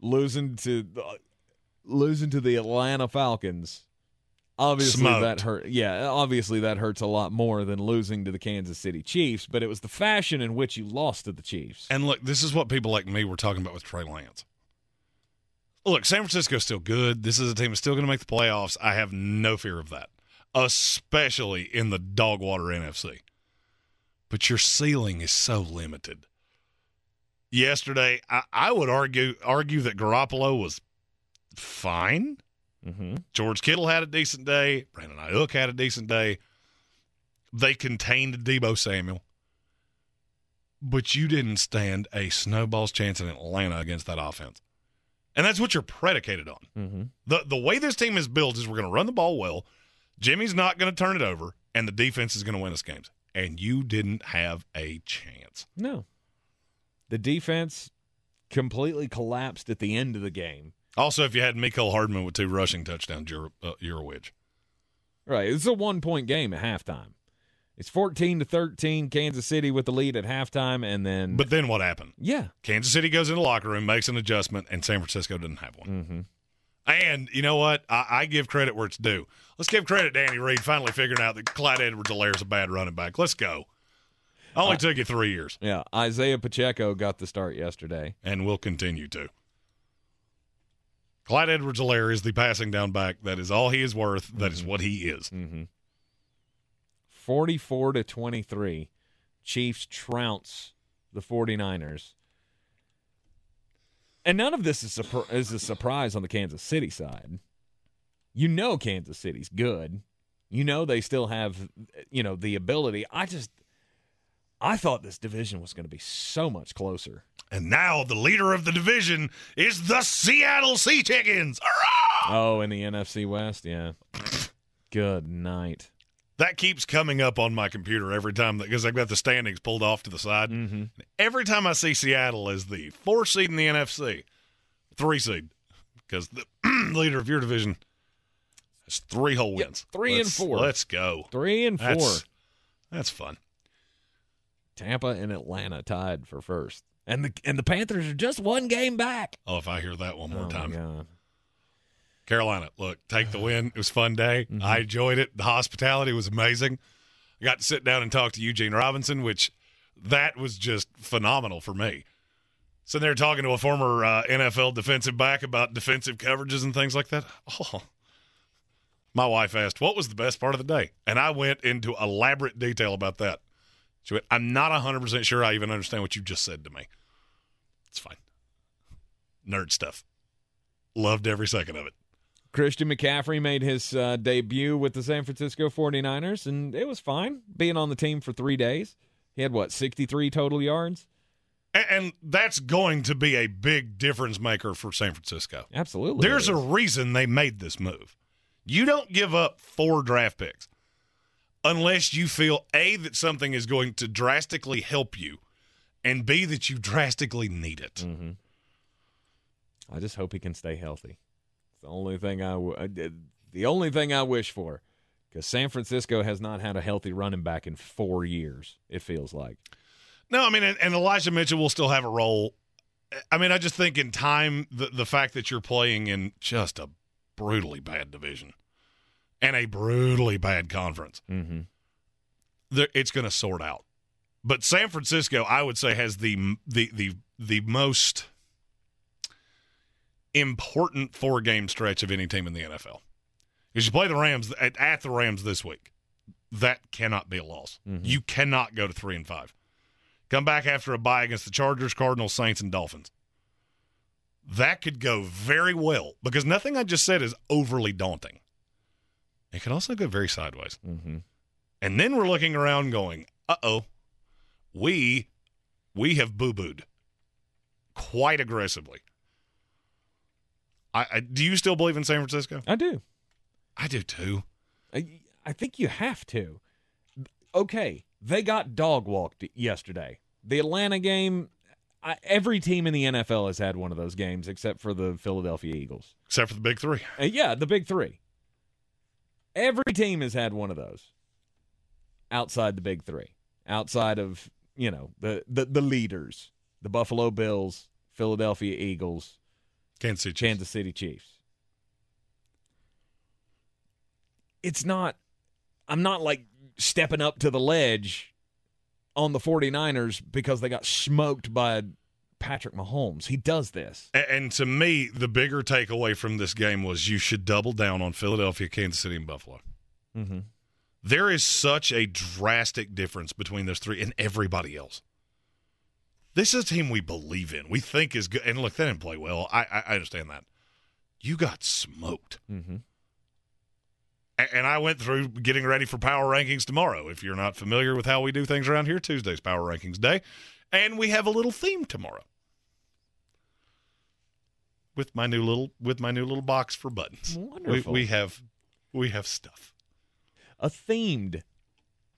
losing to uh, losing to the Atlanta Falcons. Obviously Smoked. that hurt. Yeah, obviously that hurts a lot more than losing to the Kansas City Chiefs, but it was the fashion in which you lost to the Chiefs. And look, this is what people like me were talking about with Trey Lance. Look, San Francisco's still good. This is a team that's still going to make the playoffs. I have no fear of that, especially in the dog water NFC. But your ceiling is so limited. Yesterday, I, I would argue argue that Garoppolo was fine. Mm-hmm. George Kittle had a decent day. Brandon Aiyuk had a decent day. They contained Deebo Samuel. But you didn't stand a snowball's chance in Atlanta against that offense. And that's what you're predicated on. Mm-hmm. The the way this team is built is we're going to run the ball well. Jimmy's not going to turn it over, and the defense is going to win us games. And you didn't have a chance. No. The defense completely collapsed at the end of the game. Also, if you had Mecole Hardman with two rushing touchdowns, you're uh, you're a witch. Right. It's a one point game at halftime. It's 14 to 13, Kansas City with the lead at halftime, and then. But then what happened? Yeah. Kansas City goes in the locker room, makes an adjustment, and San Francisco didn't have one. Mm-hmm. And you know what? I, I give credit where it's due. Let's give credit to Danny Reed finally figuring out that Clyde Edwards-Helaire is a bad running back. Let's go. Only Uh, took you three years, Yeah. Isaiah Pacheco got the start yesterday. and will continue to. Clyde Edwards-Helaire is the passing down back. That is all he is worth. That is what he is. Mm-hmm. 44 to 23. Chiefs trounce the 49ers. And none of this is, surpri- is a surprise on the Kansas City side. You know Kansas City's good. You know they still have, you know, the ability. I just, I thought this division was going to be so much closer. And now the leader of the division is the Seattle Sea Chickens. Oh, in the NFC West, yeah. Good night. That keeps coming up on my computer every time because I've got the standings pulled off to the side. Mm-hmm. Every time I see Seattle as the four seed in the NFC, three seed, because the leader of your division has three whole wins. three and Let's- four. Let's go. Three and four. That's, that's fun. Tampa and Atlanta tied for first, and the and the Panthers are just one game back. Oh, if I hear that one more Oh, time. Carolina, look, take the win. It was a fun day. Mm-hmm. I enjoyed it. The hospitality was amazing. I got to sit down and talk to Eugene Robinson, which that was just phenomenal for me. Sitting there talking to a former uh, NFL defensive back about defensive coverages and things like that. Oh, my wife asked, "What was the best part of the day?" And I went into elaborate detail about that. She went, "I'm not 100 percent sure I even understand what you just said to me." It's fine. Nerd stuff. Loved every second of it. Christian McCaffrey made his uh, debut with the San Francisco 49ers, and it was fine being on the team for three days. He had, what, 63 total yards? And, and that's going to be a big difference maker for San Francisco. Absolutely. There's a reason they made this move. You don't give up four draft picks unless you feel A, that something is going to drastically help you, and B, that you drastically need it. Mm-hmm. I just hope he can stay healthy. It's the only thing I, w- I did- the only thing I wish for, because San Francisco has not had a healthy running back in four years. It feels like. No, I mean, and, and Elijah Mitchell will still have a role. I mean, I just think in time, the the fact that you're playing in just a brutally bad division and a brutally bad conference, mm-hmm. there, it's going to sort out. But San Francisco, I would say, has the the the the most important four game stretch of any team in the NFL. Because you play the Rams at, at, the Rams this week, that cannot be a loss. Mm-hmm. You cannot go to three and five. Come back after a bye against the Chargers, Cardinals, Saints, and Dolphins. That could go very well because nothing I just said is overly daunting. It can also go very sideways. Mm-hmm. And then we're looking around going, uh oh, we we have boo booed quite aggressively. I, I, do you still believe in San Francisco? I do. I do too. I, I think you have to. Okay, they got dog walked yesterday. The Atlanta game, I, every team in the NFL has had one of those games except for the Philadelphia Eagles. Except for the big three. Uh, yeah, the big three. Every team has had one of those outside the big three, outside of, you know, the, the, the leaders, the Buffalo Bills, Philadelphia Eagles, Kansas City, Kansas City Chiefs. It's not, I'm not like stepping up to the ledge on the 49ers because they got smoked by Patrick Mahomes. He does this. And, and, to me, the bigger takeaway from this game was you should double down on Philadelphia, Kansas City, and Buffalo. Mm-hmm. There is such a drastic difference between those three and everybody else. This is a team we believe in. We think is good. And look, they didn't play well. I, I, I understand that. You got smoked. Mm-hmm. And I went through getting ready for power rankings tomorrow. If you're not familiar with how we do things around here, Tuesday's power rankings day. And we have a little theme tomorrow. With my new little with my new little box for buttons. Wonderful. We, we have we have stuff. A themed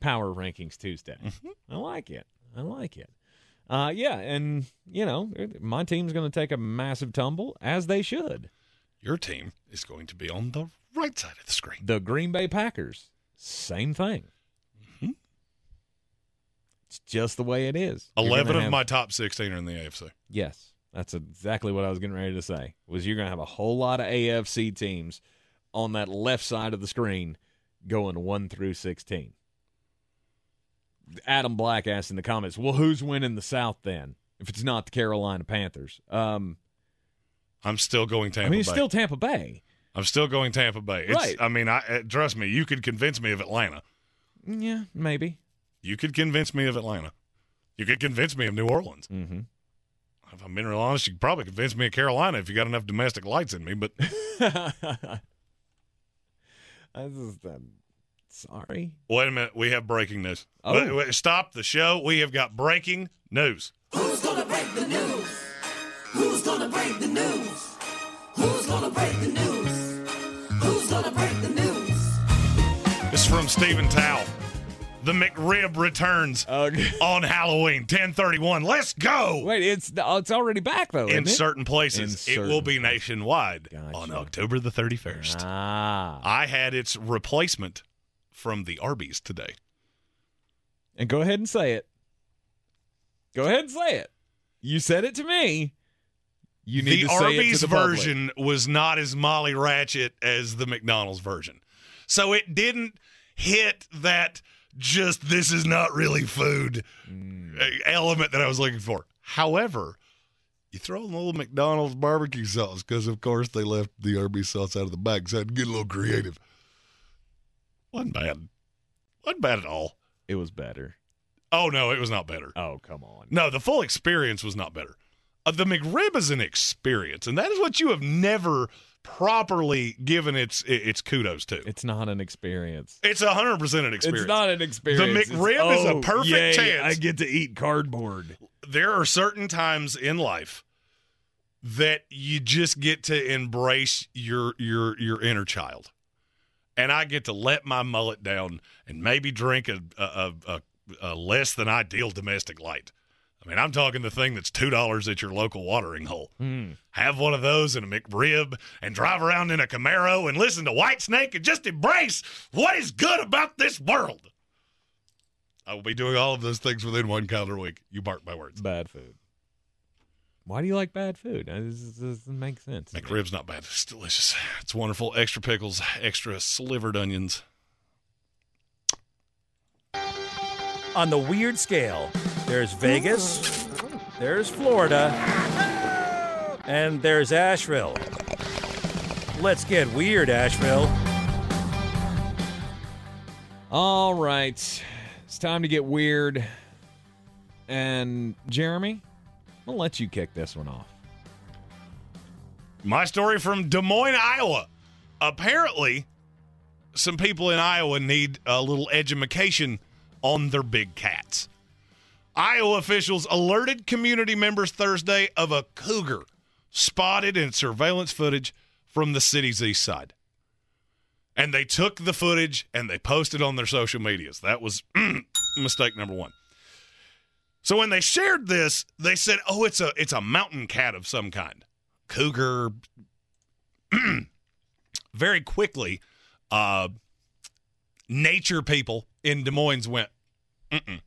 power rankings Tuesday. Mm-hmm. I like it. I like it. Uh, yeah, and you know, my team's going to take a massive tumble, as they should. Your team is going to be on the right side of the screen. The Green Bay Packers, same thing. Mm-hmm. It's just the way it is. You're Eleven of have- my top sixteen are in the AFC. Yes, that's exactly what I was getting ready to say. Was you're going to have a whole lot of AFC teams on that left side of the screen going one through sixteen. Adam Black asked in the comments, "Well, who's winning the South then? If it's not the Carolina Panthers?" Um, I'm still going Tampa I mean, it's Bay. still Tampa Bay. I'm still going Tampa Bay. It's, Right. I mean, I uh, trust me. You could convince me of Atlanta. Yeah, maybe. You could convince me of Atlanta. You could convince me of New Orleans. Mm-hmm. If I'm being real honest, you could probably convince me of Carolina if you got enough domestic lights in me. But I just, I'm sorry. wait a minute, we have breaking news. Oh. Wait, wait, stop the show. We have got breaking news. Who's gonna break the news? Who's gonna break the news? Who's gonna break the news? Who's gonna break the news? This is from Stephen Towle. The McRib returns on Halloween, 1031. Let's go. Wait, it's it's already back though. in isn't it? certain places. In it will be nationwide on October the 31st. Ah. I had its replacement from the Arby's today. And go ahead and say it. Go ahead and say it. You said it to me. You need the to say Arby's the public. version was not as Molly Ratchet as the McDonald's version. So it didn't hit that just this is not really food Mm. element that I was looking for. However, you throw in a little McDonald's barbecue sauce because, of course, they left the Arby's sauce out of the bag, so I had to get a little creative. Wasn't bad. Wasn't bad at all. It was better. Oh, no, it was not better. Oh, come on. No, the full experience was not better. Uh, the McRib is an experience, and that is what you have never properly given its its kudos to. It's not an experience. It's hundred percent an experience. It's not an experience. The McRib It's, is a oh, perfect yay, chance. I get to eat cardboard. there are certain times in life that you just get to embrace your your your inner child, and I get to let my mullet down and maybe drink a a, a, a less than ideal domestic light. I mean, I'm talking the thing that's two dollars at your local watering hole. Hmm. Have one of those and a McRib, and drive around in a Camaro and listen to Whitesnake and just embrace what is good about this world. I will be doing all of those things within one calendar week. You mark my words. Bad food. Why do you like bad food? This, this doesn't make sense. to. McRib's not bad. It's delicious. It's wonderful. Extra pickles, extra slivered onions. On the weird scale, there's Vegas, there's Florida, and there's Asheville. Let's get weird, Asheville. All right. It's time to get weird. And Jeremy, I'll let you kick this one off. My story from Des Moines, Iowa. Apparently, some people in Iowa need a little education on their big cats. Iowa officials alerted community members Thursday of a cougar spotted in surveillance footage from the city's east side. And they took the footage and they posted on their social medias. That was mistake number 1. So when they shared this, they said, "Oh, it's a it's a mountain cat of some kind." Cougar very quickly uh nature people in Des Moines went, Mm-mm.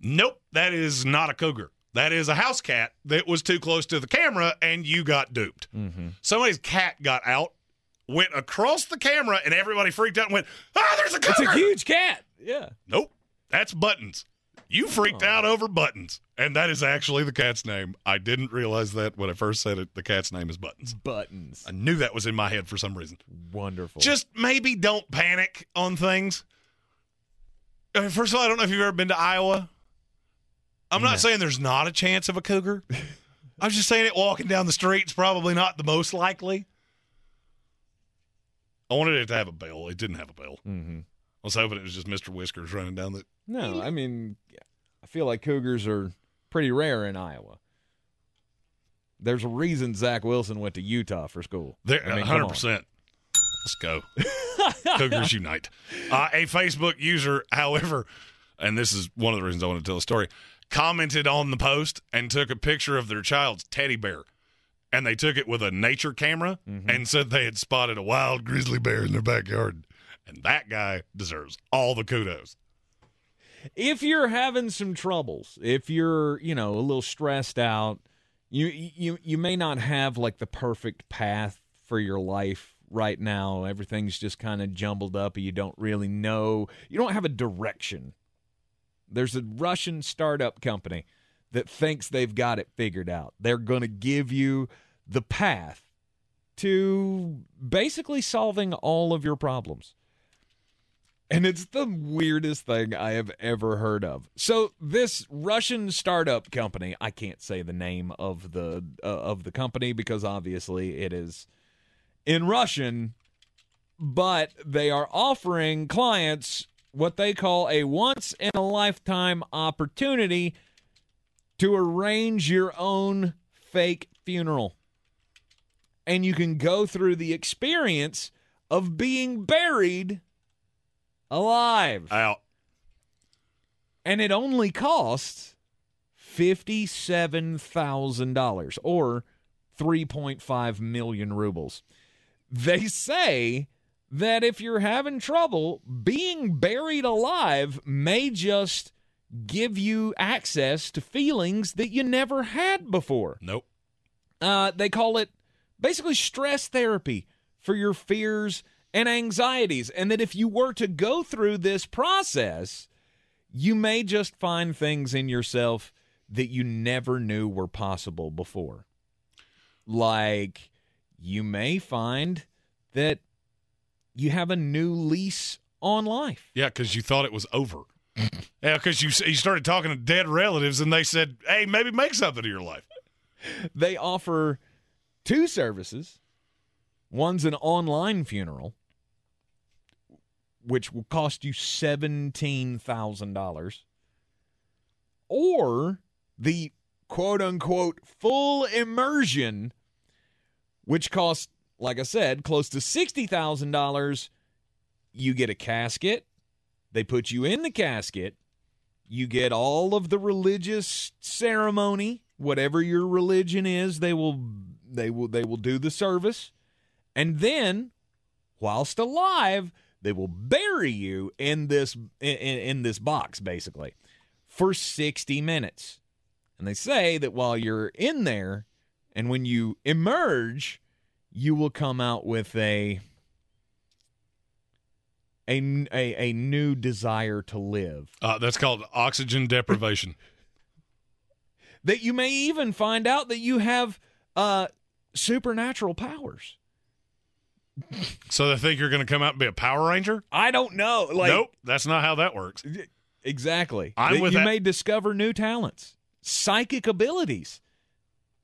Nope, that is not a cougar. That is a house cat that was too close to the camera and you got duped. Somebody's cat got out, went across the camera, and everybody freaked out and went, Ah, there's a cougar. It's a huge cat. Yeah. Nope, that's Buttons. You freaked out over Buttons. And that is actually the cat's name. I didn't realize that when I first said it. The cat's name is Buttons. Buttons. I knew that was in my head for some reason. Wonderful. Just maybe don't panic on things. Uh, First of all, I don't know if you've ever been to Iowa. I'm not saying there's not a chance of a cougar. I'm just saying it walking down the street's probably not the most likely. I wanted it to have a bell. It didn't have a bell. Mm-hmm. I was hoping it was just Mr. Whiskers running down the. No, I mean, I feel like cougars are pretty rare in Iowa. There's a reason Zach Wilson went to Utah for school. There, I mean, 100%. Let's go. Cougars unite. Uh, a Facebook user, however, and this is one of the reasons I want to tell the story, commented on the post and took a picture of their child's teddy bear. And they took it with a nature camera mm-hmm. and said they had spotted a wild grizzly bear in their backyard. And that guy deserves all the kudos. if you're having some troubles, if you're, you know, a little stressed out, you you you may not have like the perfect path for your life right now. Everything's just kind of jumbled up and you don't really know. You don't have a direction. There's a Russian startup company that thinks they've got it figured out. They're going to give you the path to basically solving all of your problems. And it's the weirdest thing I have ever heard of. So this Russian startup company, I can't say the name of the uh, of the company because obviously it is in Russian, but they are offering clients what they call a once in a lifetime opportunity to arrange your own fake funeral. And you can go through the experience of being buried alive. Out. And it only costs $57,000 or 3.5 million rubles. They say that if you're having trouble, being buried alive may just give you access to feelings that you never had before. Nope. Uh, they call it basically stress therapy for your fears and anxieties. And that if you were to go through this process, you may just find things in yourself that you never knew were possible before. Like you may find that you have a new lease on life. Yeah, because you thought it was over. yeah, because you you started talking to dead relatives and they said, "Hey, maybe make something of your life." They offer two services. One's an online funeral, which will cost you $17,000, or the quote unquote full immersion, which costs, like I said, close to $60,000. You get a casket, they put you in the casket, you get all of the religious ceremony, whatever your religion is, they will they will they will do the service. And then whilst alive, they will bury you in this in, in this box basically for 60 minutes. And they say that while you're in there and when you emerge, you will come out with a a, a, a new desire to live. Uh, that's called oxygen deprivation. that you may even find out that you have uh, supernatural powers. so they think you're going to come out and be a Power Ranger? I don't know. Like, nope, that's not how that works. Exactly. I'm That with you that- may discover new talents, psychic abilities,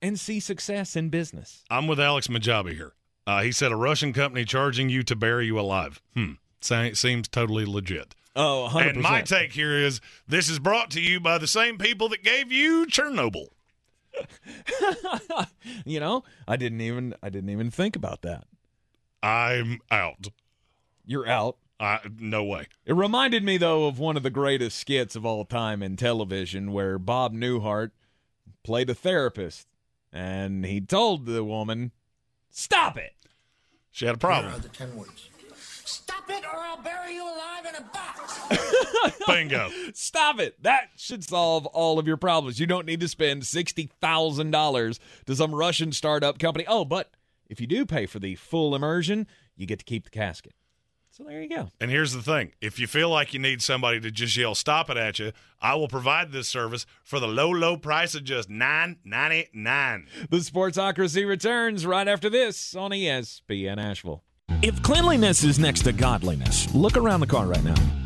and see success in business. I'm with Alex Majabi here. Uh, he said a Russian company charging you to bury you alive. Hmm. Seems totally legit. Oh, 100%. And my take here is this is brought to you by the same people that gave you Chernobyl. you know, I didn't even I didn't even think about that. I'm out. You're out. I, no way. It reminded me though of one of the greatest skits of all time in television where Bob Newhart played a therapist and he told the woman, "Stop it." She had a problem. Here are the ten words. Stop it or I'll bury you alive in a box. Bingo. Stop it. That should solve all of your problems. You don't need to spend $60,000 to some Russian startup company. Oh, but if you do pay for the full immersion, you get to keep the casket. So there you go. And here's the thing if you feel like you need somebody to just yell stop it at you, I will provide this service for the low, low price of just nine ninety nine. The Sportsocracy returns right after this on ESPN Asheville. If cleanliness is next to godliness, look around the car right now.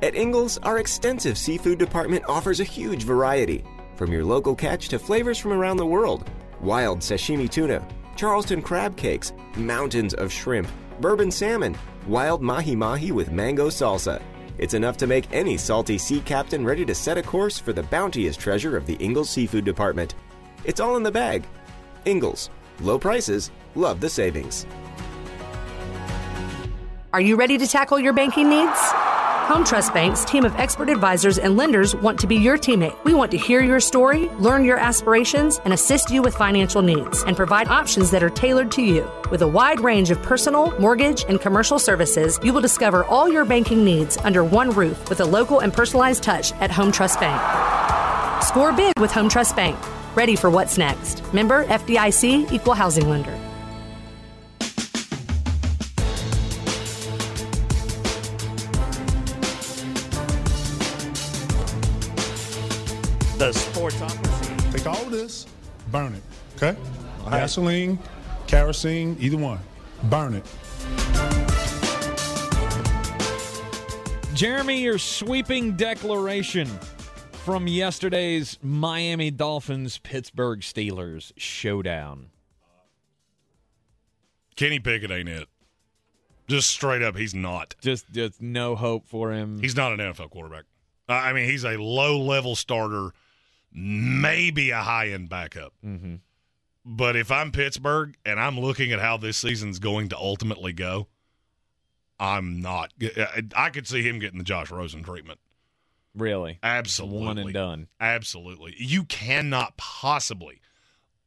At Ingles, our extensive seafood department offers a huge variety. From your local catch to flavors from around the world wild sashimi tuna, Charleston crab cakes, mountains of shrimp, bourbon salmon, wild mahi mahi with mango salsa. It's enough to make any salty sea captain ready to set a course for the bounteous treasure of the Ingles Seafood Department. It's all in the bag. Ingles, low prices, love the savings. Are you ready to tackle your banking needs? Home Trust Bank's team of expert advisors and lenders want to be your teammate. We want to hear your story, learn your aspirations, and assist you with financial needs and provide options that are tailored to you. With a wide range of personal, mortgage, and commercial services, you will discover all your banking needs under one roof with a local and personalized touch at Home Trust Bank. Score big with Home Trust Bank. Ready for what's next. Member FDIC Equal Housing Lender. The Sportsocracy. Take all this, burn it. Okay? Gasoline, kerosene, either one. Burn it. Jeremy, your sweeping declaration from yesterday's Miami Dolphins Pittsburgh Steelers showdown. Kenny Pickett ain't it. Just straight up, he's not. Just, just no hope for him. He's not an NFL quarterback. I mean, he's a low level starter, maybe a high end backup. Mm-hmm. But if I'm Pittsburgh and I'm looking at how this season's going to ultimately go, I'm not. I- could see him getting the Josh Rosen treatment. Really? Absolutely. One and done. Absolutely. You cannot possibly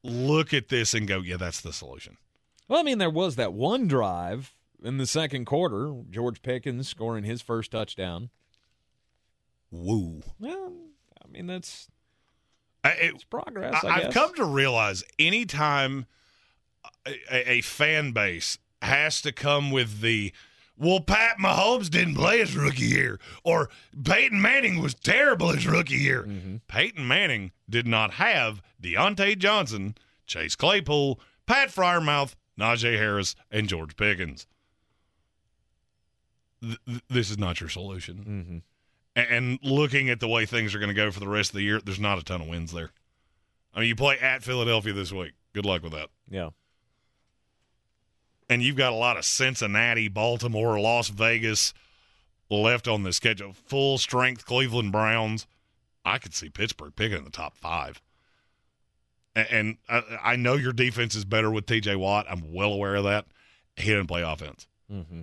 look at this and go, yeah, that's the solution. Well, I mean, there was that one drive in the second quarter, George Pickens scoring his first touchdown. Woo. Well, I mean, that's it- it's progress. I, have come to realize anytime a, a, fan base has to come with the well, Pat Mahomes didn't play his rookie year, or Peyton Manning was terrible his rookie year. Mm-hmm. Peyton Manning did not have Diontae Johnson, Chase Claypool, Pat Freiermuth, Najee Harris, and George Pickens. Th- this is not your solution. Mm-hmm. And looking at the way things are going to go for the rest of the year, there's not a ton of wins there. I mean, you play at Philadelphia this week. Good luck with that. Yeah. And you've got a lot of Cincinnati, Baltimore, Las Vegas left on the schedule. Full strength Cleveland Browns. I could see Pittsburgh picking in the top five. And I, I know your defense is better with TJ Watt. I'm well aware of that. He didn't play offense. Mm-hmm.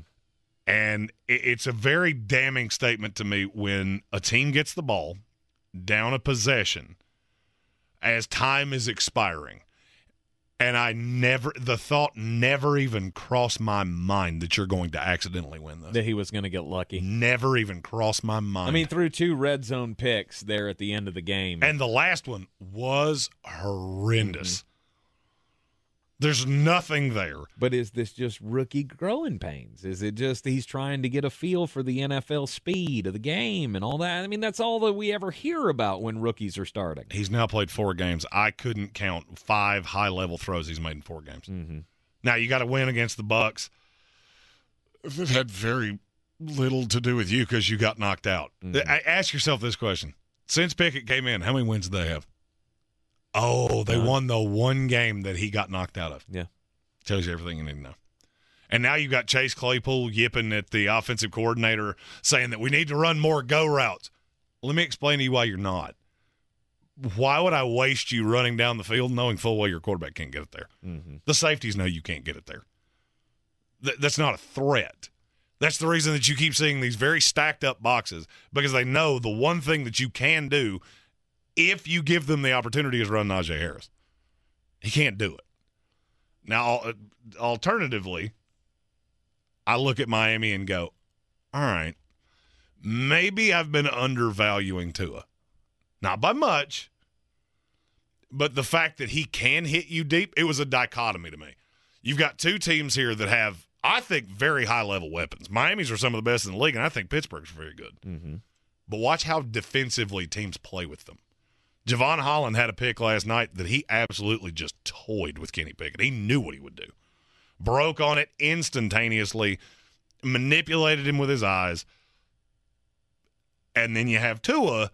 And it's a very damning statement to me when a team gets the ball down a possession as time is expiring. And I never, the thought never even crossed my mind that you're going to accidentally win this. That he was going to get lucky. Never even crossed my mind. I mean, through two red zone picks there at the end of the game. and the last one was horrendous. Mm-hmm. There's nothing there. But is this just rookie growing pains? Is it just he's trying to get a feel for the NFL speed of the game and all that? I mean, that's all that we ever hear about when rookies are starting. He's now played four games. I couldn't count five high level throws he's made in four games. Mm-hmm. Now you got to win against the Bucs. It had very little to do with you because you got knocked out. Mm-hmm. I ask yourself this question: Since Pickett came in, how many wins did they have? Oh, they None. won the one game that he got knocked out of. Yeah. Tells you everything you need to know. And now you've got Chase Claypool yipping at the offensive coordinator saying that we need to run more go routes. Let me explain to you why you're not. Why would I waste you running down the field knowing full well your quarterback can't get it there? Mm-hmm. The safeties know you can't get it there. Th- that's not a threat. That's the reason that you keep seeing these very stacked up boxes because they know the one thing that you can do if you give them the opportunity is run Najee Harris. He can't do it. Now, uh, alternatively, I look at Miami and go, all right, maybe I've been undervaluing Tua. Not by much, but the fact that he can hit you deep, it was a dichotomy to me. You've got two teams here that have, I think, very high level weapons. Miami's are some of the best in the league, and I think Pittsburgh's very good. Mm-hmm. But watch how defensively teams play with them. Javon Holland had a pick last night that he absolutely just toyed with Kenny Pickett. He knew what he would do. Broke on it instantaneously, manipulated him with his eyes. And then you have Tua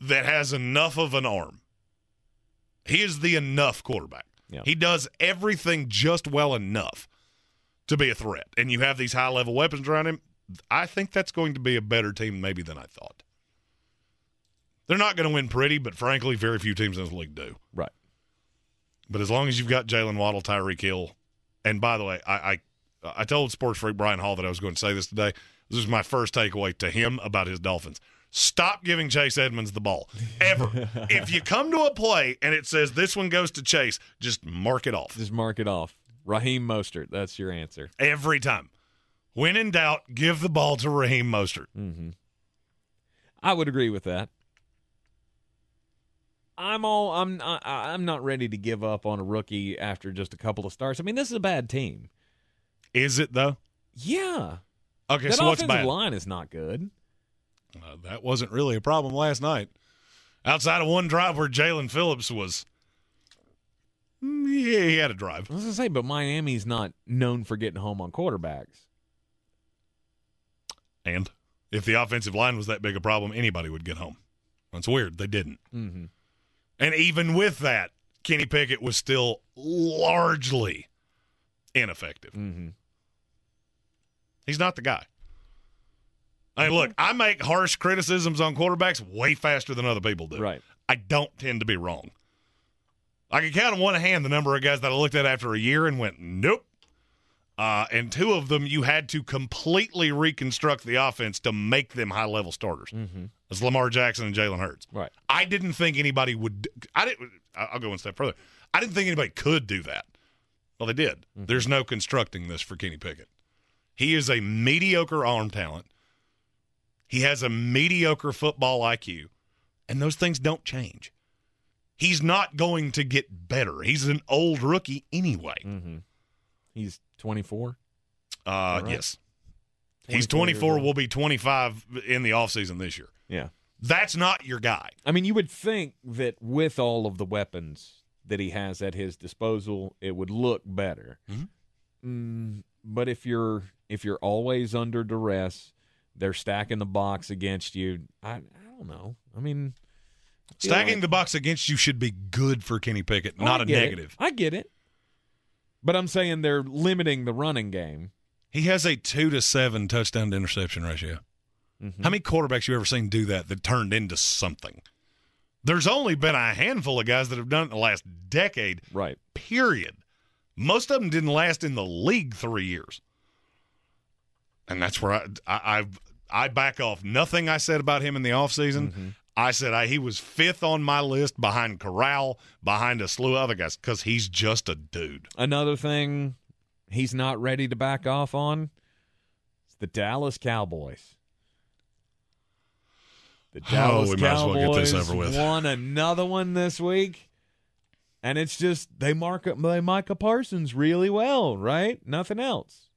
that has enough of an arm. He is the enough quarterback. Yeah. He does everything just well enough to be a threat. And you have these high level weapons around him. I think that's going to be a better team maybe than I thought. They're not going to win pretty, but frankly, very few teams in this league do. Right. But as long as you've got Jaylen Waddle, Tyreek Hill, and by the way, I, I I told Sports Freak Brian Hall that I was going to say this today. This is my first takeaway to him about his Dolphins. Stop giving Chase Edmonds the ball ever. if you come to a play and it says this one goes to Chase, just mark it off Just mark it off. Raheem Mostert. That's your answer. every time. When in doubt, give the ball to Raheem Mostert. Mm-hmm. I would agree with that. I'm all I'm I, I'm not ready to give up on a rookie after just a couple of starts. I mean, this is a bad team. Is it though? Yeah. Okay, that so what's offensive bad? line is not good. Uh, that wasn't really a problem last night. Outside of one drive where Jaelan Phillips was, Mm, yeah, he had a drive. I was gonna say, but Miami's not known for getting home on quarterbacks. And if the offensive line was that big a problem, anybody would get home. That's weird. They didn't. Mm-hmm. And even with that, Kenny Pickett was still largely ineffective. Mm-hmm. He's not the guy. I mean, look, I make harsh criticisms on quarterbacks way faster than other people do. Right. I don't tend to be wrong. I can count on one hand the number of guys that I looked at after a year and went, nope. Uh, and two of them, you had to completely reconstruct the offense to make them high level starters. Mm-hmm. It's Lamar Jackson and Jalen Hurts. Right. I didn't think anybody would. I didn't. I'll go one step further. I didn't think anybody could do that. Well, they did. There's no constructing this for Kenny Pickett. He is a mediocre arm talent. He has a mediocre football IQ, and those things don't change. He's not going to get better. He's an old rookie anyway. Mm-hmm. He's 24. Uh, right? yes. He's 24 years 24, will be 25 in the offseason this year. Yeah. That's not your guy. I mean, you would think that with all of the weapons that he has at his disposal, it would look better. Mm, but if you're if you're always under duress, they're stacking the box against you. I I don't know. I mean, Stacking like- the box against you should be good for Kenny Pickett, Oh, not a get it. negative. I get it. But I'm saying they're limiting the running game. He has a two to seven touchdown to interception ratio. Mhm. How many quarterbacks you ever seen do that that turned into something? There's only been a handful of guys that have done it in the last decade. Right. Period. Most of them didn't last in the league three years. And that's where I I I've, I back off. Nothing I said about him in the offseason. I said I, he was fifth on my list behind Corral, behind a slew of other guys, because he's just a dude. Another thing he's not ready to back off on is the Dallas Cowboys. The Oh, Dallas we might as well get Cowboys this over with. won another one this week. And it's just they mark they Micah Parsons really well, right? Nothing else.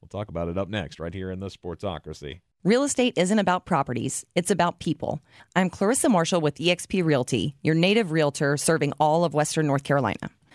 We'll talk about it up next, right here in the Sportsocracy. Real estate isn't about properties, it's about people. I'm Clarissa Marshall with eXp Realty, your native realtor serving all of Western North Carolina.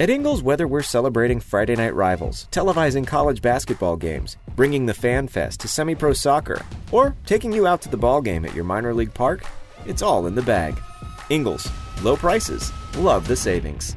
At Ingles, whether we're celebrating Friday night rivals, televising college basketball games, bringing the Fan Fest to semi pro soccer, or taking you out to the ball game at your minor league park, it's all in the bag. Ingles, low prices, love the savings.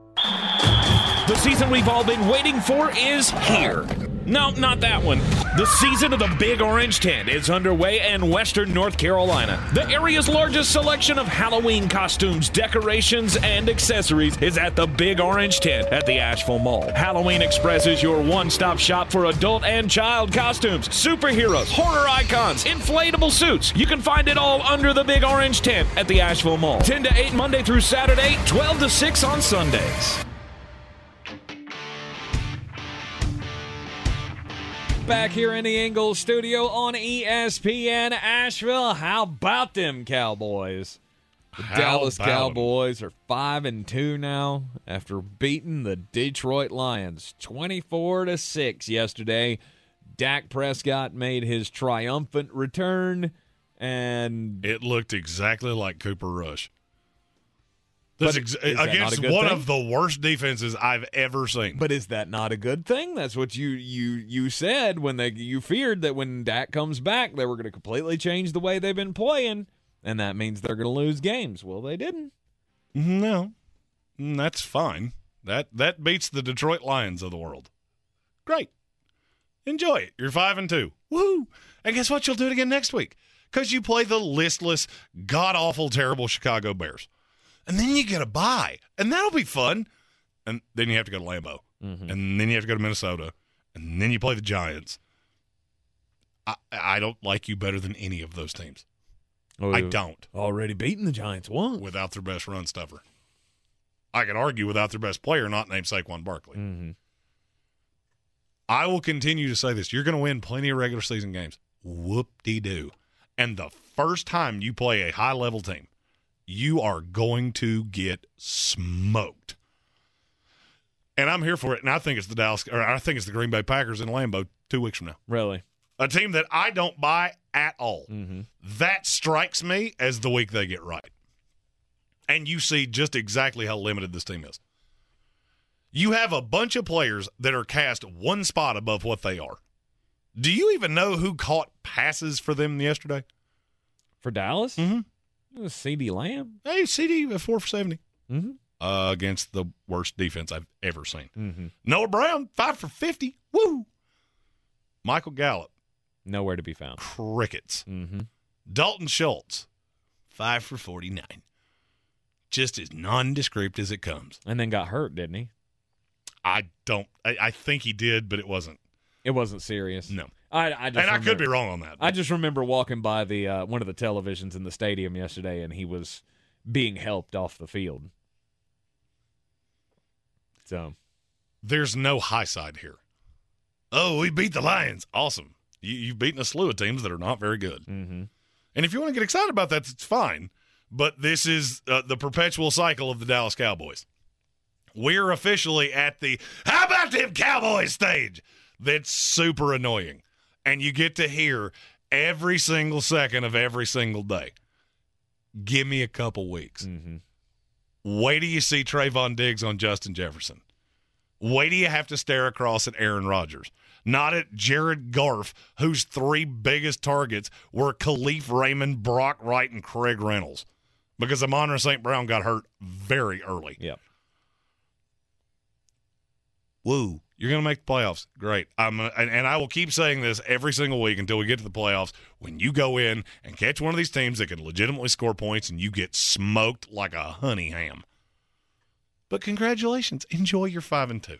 The season we've all been waiting for is here. No, not that one. The season of the Big Orange Tent is underway in Western North Carolina. The area's largest selection of Halloween costumes, decorations, and accessories is at the Big Orange Tent at the Asheville Mall. Halloween Express is your one stop shop for adult and child costumes, superheroes, horror icons, inflatable suits. You can find it all under the Big Orange Tent at the Asheville Mall. 10 to 8 Monday through Saturday, 12 to 6 on Sundays. Back here in the Ingles studio on ESPN Asheville. How about them Cowboys? The How Dallas? Cowboys are five and two now after beating the Detroit Lions twenty-four to six yesterday. Dak Prescott made his triumphant return, and It looked exactly like Cooper Rush. This ex- against one thing? of the worst defenses I've ever seen. But is that not a good thing? That's what you you you said when they you feared that when Dak comes back they were going to completely change the way they've been playing, and that means they're going to lose games. Well, they didn't. No, Mm, that's fine. That that beats the Detroit Lions of the world. Great, enjoy it. You're five and two. Woo! And guess what? You'll do it again next week because you play the listless, god awful, terrible Chicago Bears, and then you get a bye, and that'll be fun. And then you have to go to Lambeau, and then you have to go to Minnesota, and then you play the Giants. I, I don't like you better than any of those teams. I don't. Already beaten the Giants once. Without their best run stuffer. I can argue without their best player, not named Saquon Barkley. Mm-hmm. I will continue to say this. You're going to win plenty of regular season games. Whoop de doo. And the first time you play a high level team, you are going to get smoked. And I'm here for it. And I think it's the Dallas, or I think it's the Green Bay Packers in Lambeau two weeks from now. Really? A team that I don't buy at all. Mm-hmm. That strikes me as the week they get right. And you see just exactly how limited this team is. You have a bunch of players that are cast one spot above what they are. Do you even know who caught passes for them yesterday? For Dallas? Mm-hmm. CeeDee Lamb. Hey, CeeDee at four for 70 Mm-hmm. uh, against the worst defense I've ever seen. Mm-hmm. Noah Brown, five for 50. Woo! Michael Gallup, Nowhere to be found. crickets. Mm-hmm. Dalton Schultz, five for 49. Just as nondescript as it comes. And then got hurt, didn't he? I don't, I, I think he did, but it wasn't. It wasn't serious. No. I, I just and I could be wrong on that. I just remember walking by the uh, one of the televisions in the stadium yesterday, and he was being helped off the field. So There's no high side here. Oh, we beat the Lions. Awesome. You, you've beaten a slew of teams that are not very good. Mm-hmm. And if you want to get excited about that, it's fine. But this is uh, the perpetual cycle of the Dallas Cowboys. We're officially at the how about them Cowboys stage. That's super annoying. And you get to hear every single second of every single day. Give me a couple weeks. Mm-hmm. Wait till you see Trevon Diggs on Justin Jefferson. Wait till you have to stare across at Aaron Rodgers, not at Jared Goff, whose three biggest targets were Kalif Raymond, Brock Wright, and Craig Reynolds, because Amon St. Brown got hurt very early. Yep. Woo. You're going to make the playoffs. Great. I'm gonna, and, and I will keep saying this every single week until we get to the playoffs. When you go in and catch one of these teams that can legitimately score points and you get smoked like a honey ham. But congratulations. Enjoy your 5 and 2.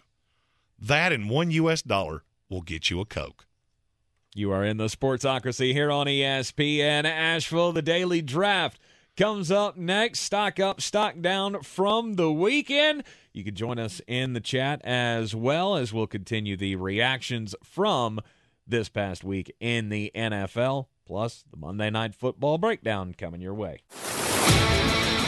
That and 1 US dollar will get you a Coke. You are in the Sportsocracy here on ESPN Asheville. The daily draft comes up next. Stock up, stock down from the weekend. You can join us in the chat as well as we'll continue the reactions from this past week in the NFL, plus the Monday Night Football breakdown coming your way.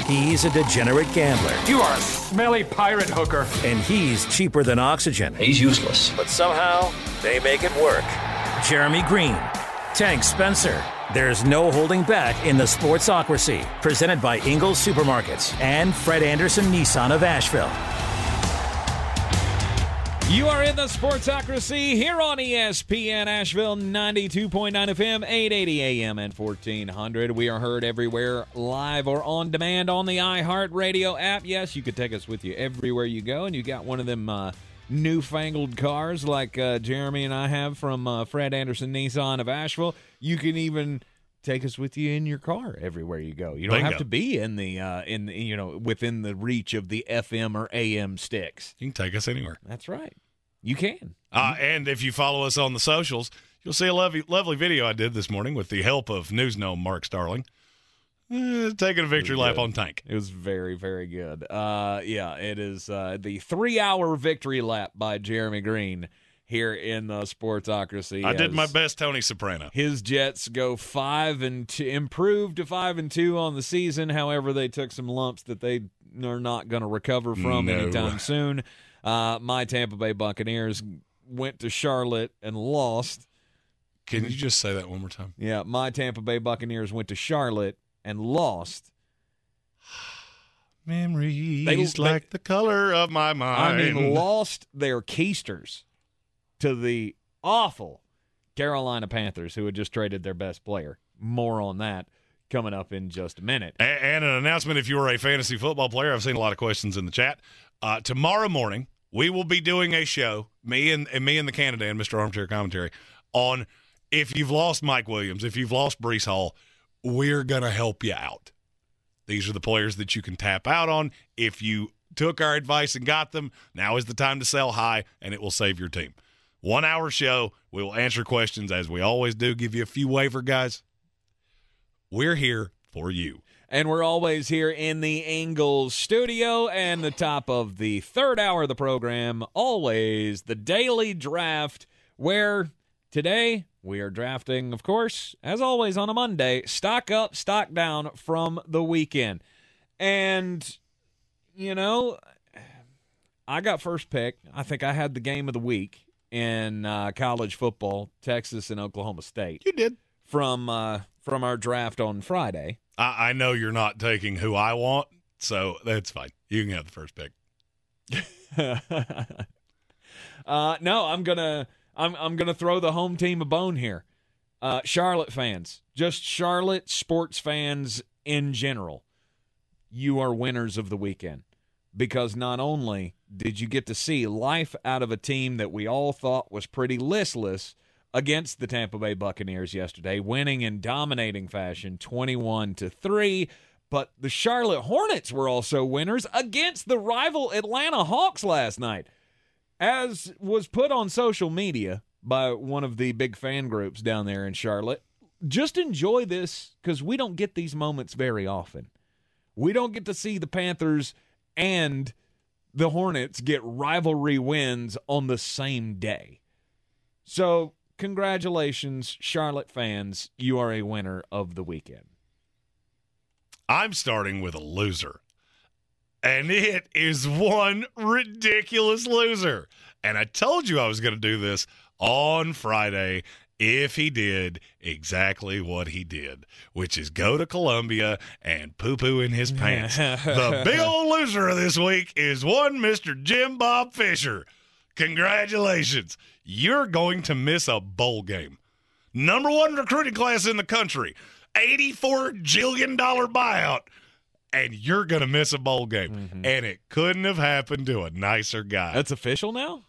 He's a degenerate gambler. You are a smelly pirate hooker. And he's cheaper than oxygen. He's useless. But somehow, they make it work. Jeremy Greene, Tank Spencer. There's no holding back in the Sportsocracy. Presented by Ingles Supermarkets and Fred Anderson Nissan of Asheville. You are in the Sportsocracy here on ESPN Asheville 92.9 FM, 880 AM, and 1400. We are heard everywhere, live or on demand on the iHeartRadio app. Yes, you could take us with you everywhere you go, and you got one of them uh, newfangled cars like uh, Jeremy and I have from uh, Fred Anderson Nissan of Asheville. You can even take us with you in your car everywhere you go. You don't Bingo. have to be in the uh, in the, you know within the reach of the FM or AM sticks. You can take us anywhere. That's right. You can. Uh, and if you follow us on the socials, you'll see a lovely, lovely video I did this morning with the help of news gnome Mark Starling. Eh, taking a victory lap on Tank. It was very, very good. Uh, yeah, it is uh, the three-hour victory lap by Jeremy Greene here in the Sportsocracy. I did my best Tony Soprano. His Jets go five and two, improved to five and two on the season. However, they took some lumps that they are not going to recover from No. anytime soon. Uh, my Tampa Bay Buccaneers went to Charlotte and lost. Can you just say that one more time? Yeah, my Tampa Bay Buccaneers went to Charlotte and lost. Memories They- they- like the color of my mind. I mean, lost their keisters to the awful Carolina Panthers, who had just traded their best player. More on that coming up in just a minute. A- And an announcement if you are a fantasy football player, I've seen a lot of questions in the chat. Uh, tomorrow morning, we will be doing a show, me and, and me and the Canada and Mr. Armchair Commentary, on if you've lost Mike Williams, if you've lost Breece Hall, we're going to help you out. These are the players that you can tap out on. If you took our advice and got them, now is the time to sell high, and it will save your team. One hour show. We will answer questions as we always do, give you a few waiver guys. We're here for you. And we're always here in the Ingles studio and the top of the third hour of the program, always the daily draft, where today we are drafting, of course, as always on a Monday, stock up, stock down from the weekend. And, you know, I got first pick. I think I had the game of the week in uh, college football, Texas and Oklahoma State. You did. From, uh, from our draft on Friday. I, I know you're not taking who I want, so that's fine. You can have the first pick. uh, no, I'm gonna I'm I'm gonna throw the home team a bone here. Uh, Charlotte fans, just Charlotte sports fans in general, you are winners of the weekend because not only did you get to see life out of a team that we all thought was pretty listless against the Tampa Bay Buccaneers yesterday, winning in dominating fashion, 21 to 3, but the Charlotte Hornets were also winners against the rival Atlanta Hawks last night. As was put on social media by one of the big fan groups down there in Charlotte, just enjoy this because we don't get these moments very often. We don't get to see the Panthers and the Hornets get rivalry wins on the same day. So, congratulations, Charlotte fans. You are a winner of the weekend. I'm starting with a loser. And it is one ridiculous loser. And I told you I was going to do this on Friday if he did exactly what he did, which is go to Columbia and poo poo in his pants. the big old loser of this week is one Mr. Jim Bob Fisher. Congratulations. You're going to miss a bowl game. Number one recruiting class in the country, $84 jillion buyout, and you're going to miss a bowl game. Mm-hmm. And it couldn't have happened to a nicer guy. That's official now?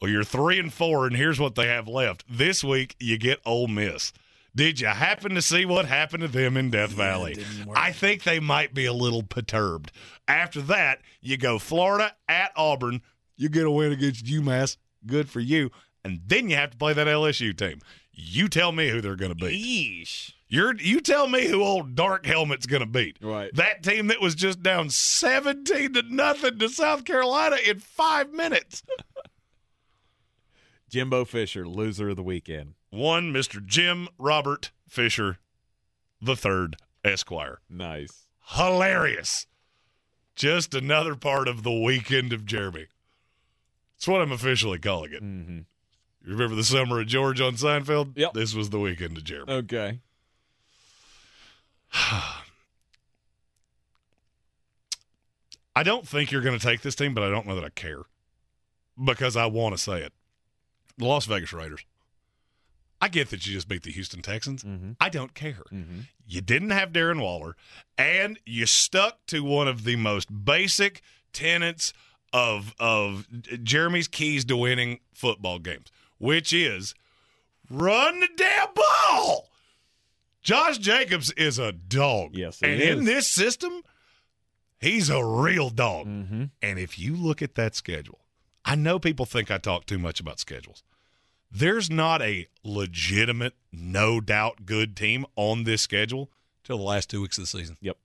Well, you're three and four, and here's what they have left. This week, you get Ole Miss. Did you happen to see what happened to them in Death Valley? I think they might be a little perturbed. After that, you go Florida at Auburn. You get a win against UMass. Good for you. And then you have to play that LSU team. You tell me who they're going to beat. Yeesh. You're you tell me who old Dark Helmet's going to beat. Right. That team that was just down 17 to nothing to South Carolina in 5 minutes. Jimbo Fisher, loser of the weekend. One Mr. Jim Robert Fisher the third Esquire. Nice. Hilarious. Just another part of the weekend of Jeremy. That's what I'm officially calling it. Mm-hmm. You remember the summer of George on Seinfeld? Yep. This was the weekend of Jeremy. Okay. I don't think you're going to take this team, but I don't know that I care because I want to say it. The Las Vegas Raiders. I get that you just beat the Houston Texans. Mm-hmm. I don't care. Mm-hmm. You didn't have Darren Waller, and you stuck to one of the most basic tenets of of Jeremy's keys to winning football games, which is run the damn ball. Josh Jacobs is a dog. Yes, he and is. in this system, he's a real dog. Mm-hmm. And if you look at that schedule, I know people think I talk too much about schedules. There's not a legitimate, no doubt good team on this schedule till the last two weeks of the season. Yep.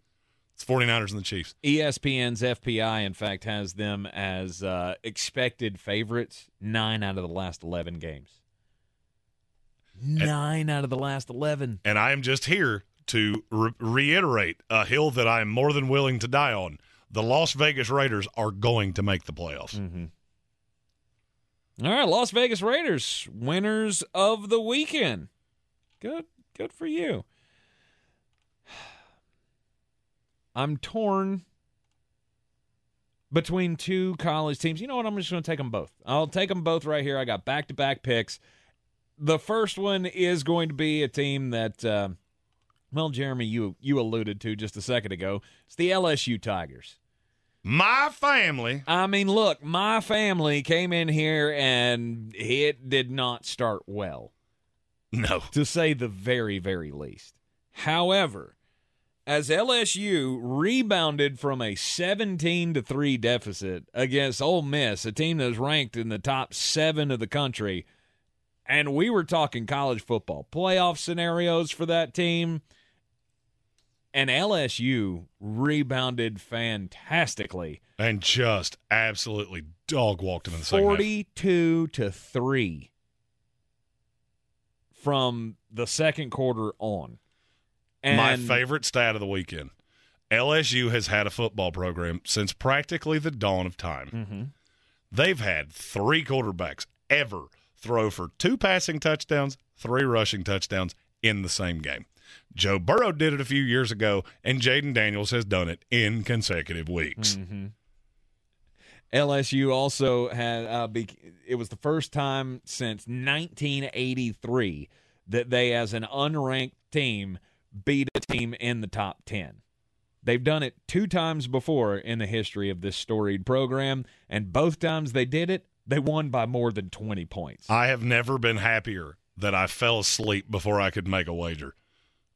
It's 49ers and the Chiefs. ESPN's FPI, in fact, has them as uh, expected favorites nine out of the last 11 games. Nine out of the last 11. And I am just here to re- reiterate a hill that I am more than willing to die on. The Las Vegas Raiders are going to make the playoffs. Mm-hmm. All right, Las Vegas Raiders, winners of the weekend. Good, good for you. I'm torn between two college teams. You know what? I'm just going to take them both. I'll take them both right here. I got back to back picks. The first one is going to be a team that, uh, well, Jeremy, you you alluded to just a second ago. It's the LSU Tigers. My family. I mean, look, my family came in here and it did not start well, No. to say the very, very least. However, as LSU rebounded from a 17 to 3 deficit against Ole Miss, a team that was ranked in the top 7 of the country, and we were talking college football playoff scenarios for that team, and LSU rebounded fantastically. And just absolutely dog walked him in the second 42 to 3 from the second quarter on. And My favorite stat of the weekend LSU has had a football program since practically the dawn of time. Mm-hmm. They've had three quarterbacks ever throw for two passing touchdowns, three rushing touchdowns in the same game. Joe Burrow did it a few years ago, and Jayden Daniels has done it in consecutive weeks. Mm-hmm. LSU also had uh, it was the first time since 1983 that they, as an unranked team, beat a team in the top 10. They've done it two times before in the history of this storied program, and both times they did it, they won by more than 20 points. I have never been happier that I fell asleep before I could make a wager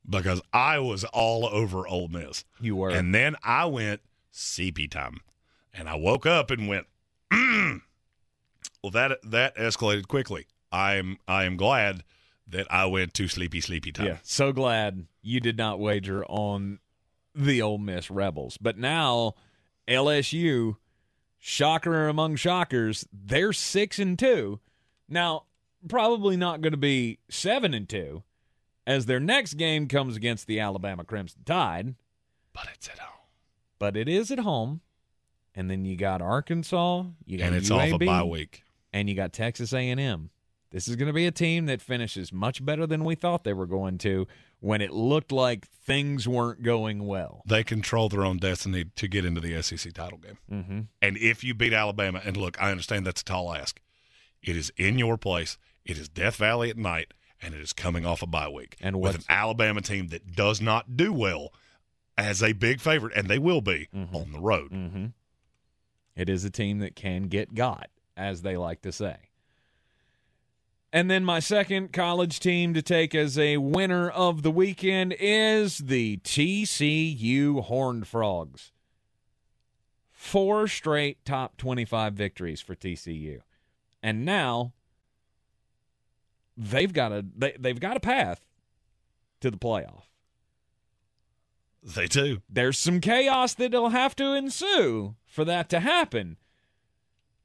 because I was all over Ole Miss. You were. And then I went CP time. And I woke up and went, mm. well, that that escalated quickly. I'm I am glad that I went to sleepy sleepy time. Yeah, so glad you did not wager on the Ole Miss Rebels. But now LSU, shocker among shockers, they're six and two. Now, probably not going to be seven and two, as their next game comes against the Alabama Crimson Tide. But it's at home. But it is at home, and then you got Arkansas, you got And it's UAB, off a bye week. and you got Texas A&M. This is going to be a team that finishes much better than we thought they were going to when it looked like things weren't going well. They control their own destiny to get into the SEC title game. Mm-hmm. And if you beat Alabama, and look, I understand that's a tall ask. It is in your place. It is Death Valley at night, and it is coming off a bye week. And with an Alabama team that does not do well as a big favorite, and they will be on the road. Mm-hmm. It is a team that can get got, as they like to say. And then my second college team to take as a winner of the weekend is the TCU Horned Frogs. Four straight top 25 victories for TCU. And now they've got a they, they've got a path to the playoff. They do. There's some chaos that'll have to ensue for that to happen.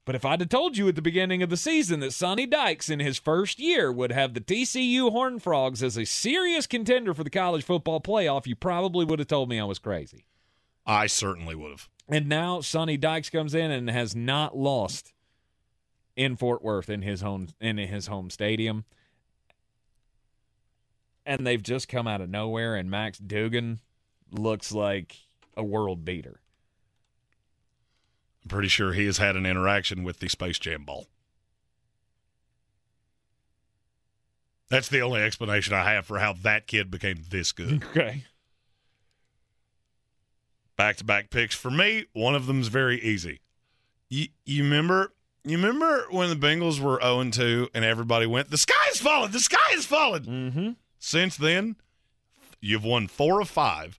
But if I'd have told you at the beginning of the season that Sonny Dykes in his first year would have the TCU Horned Frogs as a serious contender for the college football playoff, you probably would have told me I was crazy. I certainly would have. And now Sonny Dykes comes in and has not lost in Fort Worth in his home in his home stadium. And they've just come out of nowhere and Max Duggan looks like a world beater. I'm pretty sure he has had an interaction with the Space Jam ball. That's the only explanation I have for how that kid became this good. Okay. Back to back picks for me. One of them's very easy. You, you remember you remember when the Bengals were 0 2 and everybody went, The sky is falling, the sky is falling. Mm-hmm. Since then, you've won four of five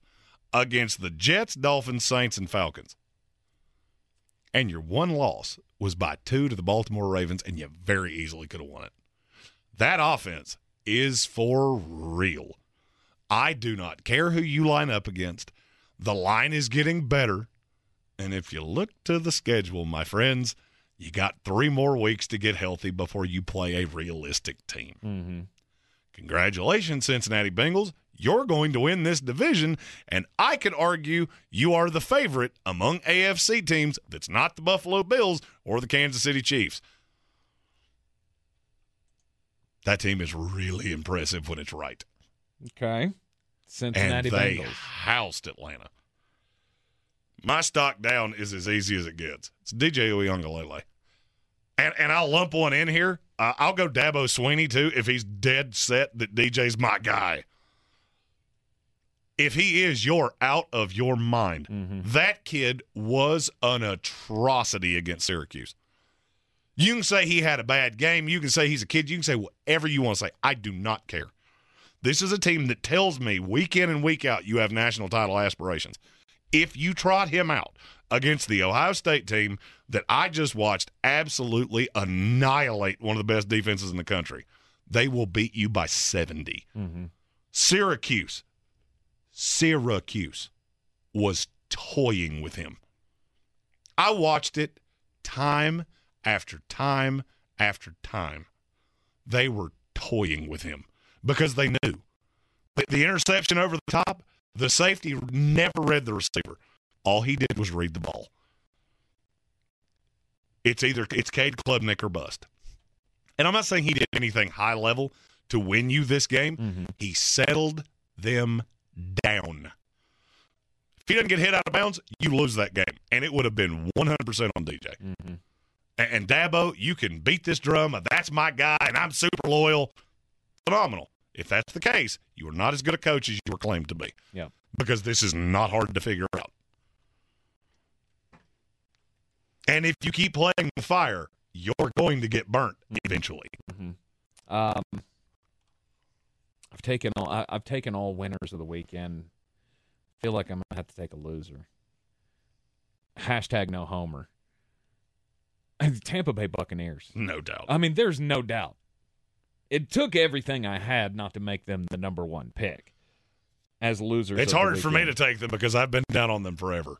against the Jets, Dolphins, Saints, and Falcons. And your one loss was by two to the Baltimore Ravens, and you very easily could have won it. That offense is for real. I do not care who you line up against. The line is getting better. And if you look to the schedule, my friends, you got three more weeks to get healthy before you play a realistic team. Mm-hmm. Congratulations, Cincinnati Bengals. You're going to win this division, and I could argue you are the favorite among AFC teams that's not the Buffalo Bills or the Kansas City Chiefs. That team is really impressive when it's right. Okay. Cincinnati and they Bengals. housed Atlanta. My stock down is as easy as it gets. It's DJ Uiagalelei. And and I'll lump one in here. Uh, I'll go Dabo Swinney too if he's dead set that DJ's my guy. If he is, you're out of your mind. That kid was an atrocity against Syracuse. You can say he had a bad game. You can say he's a kid. You can say whatever you want to say. I do not care. This is a team that tells me week in and week out you have national title aspirations. If you trot him out against the Ohio State team that I just watched absolutely annihilate one of the best defenses in the country, they will beat you by 70. Mm-hmm. Syracuse, Syracuse was toying with him. I watched it time after time after time. They were toying with him because they knew. But the interception over the top, the safety never read the receiver. All he did was read the ball. It's either it's Cade Klubnik or bust. And I'm not saying he did anything high level to win you this game. Mm-hmm. He settled them down. If he doesn't get hit out of bounds, you lose that game. And it would have been 100% on DJ. Mm-hmm. And, and Dabo, you can beat this drum. That's my guy, and I'm super loyal. Phenomenal. If that's the case, you are not as good a coach as you were claimed to be. Yeah. Because this is not hard to figure out. And if you keep playing with fire, you're going to get burnt eventually. Mm-hmm. Um, I've taken all. I, I've taken all winners of the weekend. Feel like I'm gonna have to take a loser. Hashtag no homer. Tampa Bay Buccaneers. No doubt. I mean, there's no doubt. It took everything I had not to make them the number one pick as losers. It's hard for me to take them because I've been down on them forever.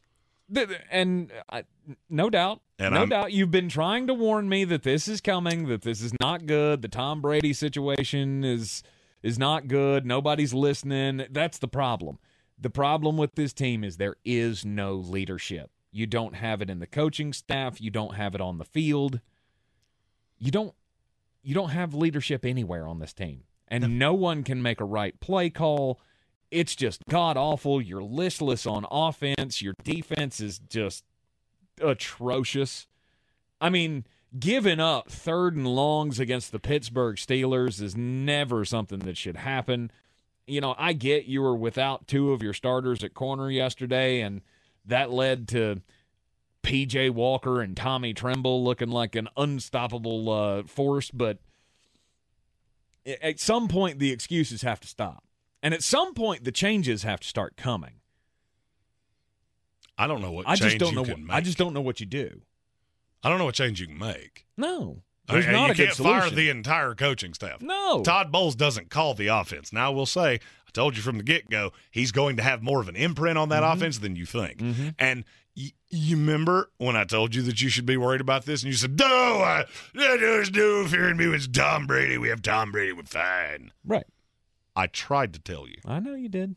And uh, no doubt, And no I'm- doubt, you've been trying to warn me that this is coming, that this is not good. The Tom Brady situation is is not good. Nobody's listening. That's the problem. The problem with this team is there is no leadership. You don't have it in the coaching staff. You don't have it on the field. You don't. You don't have leadership anywhere on this team, and no one can make a right play call. It's just god awful. You're listless on offense. Your defense is just atrocious. I mean, giving up third and longs against the Pittsburgh Steelers is never something that should happen. You know, I get you were without two of your starters at corner yesterday, and that led to PJ Walker and Tommy Tremble looking like an unstoppable uh, force, but at some point the excuses have to stop. And at some point the changes have to start coming. I don't know what I just don't you know what make. I just don't know what you do. I don't know what change you can make. No. I There's mean, not you a good can't fire solution. the entire coaching staff. No. Todd Bowles doesn't call the offense. Now, I will say, I told you from the get go, he's going to have more of an imprint on that Mm-hmm. offense than you think. And y- you remember when I told you that you should be worried about this, and you said, "No, I, there's no fear in me. It's Tom Brady. We have Tom Brady. We're fine." Right. I tried to tell you. I know you did.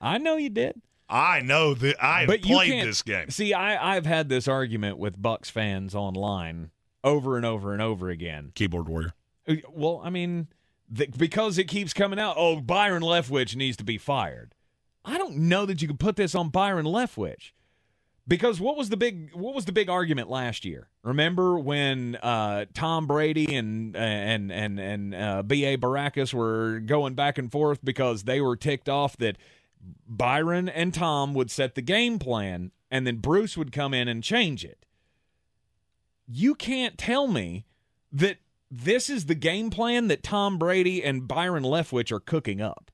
I know you did. I know that I but played this game. See, I, I've had this argument with Bucs fans online over and over and over again. Keyboard warrior. Uh, Well, I mean, th- because it keeps coming out. Oh, Byron Leftwich needs to be fired. I don't know that you could put this on Byron Leftwich. Because what was the big what was the big argument last year? Remember when uh, Tom Brady and and and and uh, B.A. Baracus were going back and forth because they were ticked off that Byron and Tom would set the game plan and then Bruce would come in and change it. You can't tell me that this is the game plan that Tom Brady and Byron Leftwich are cooking up.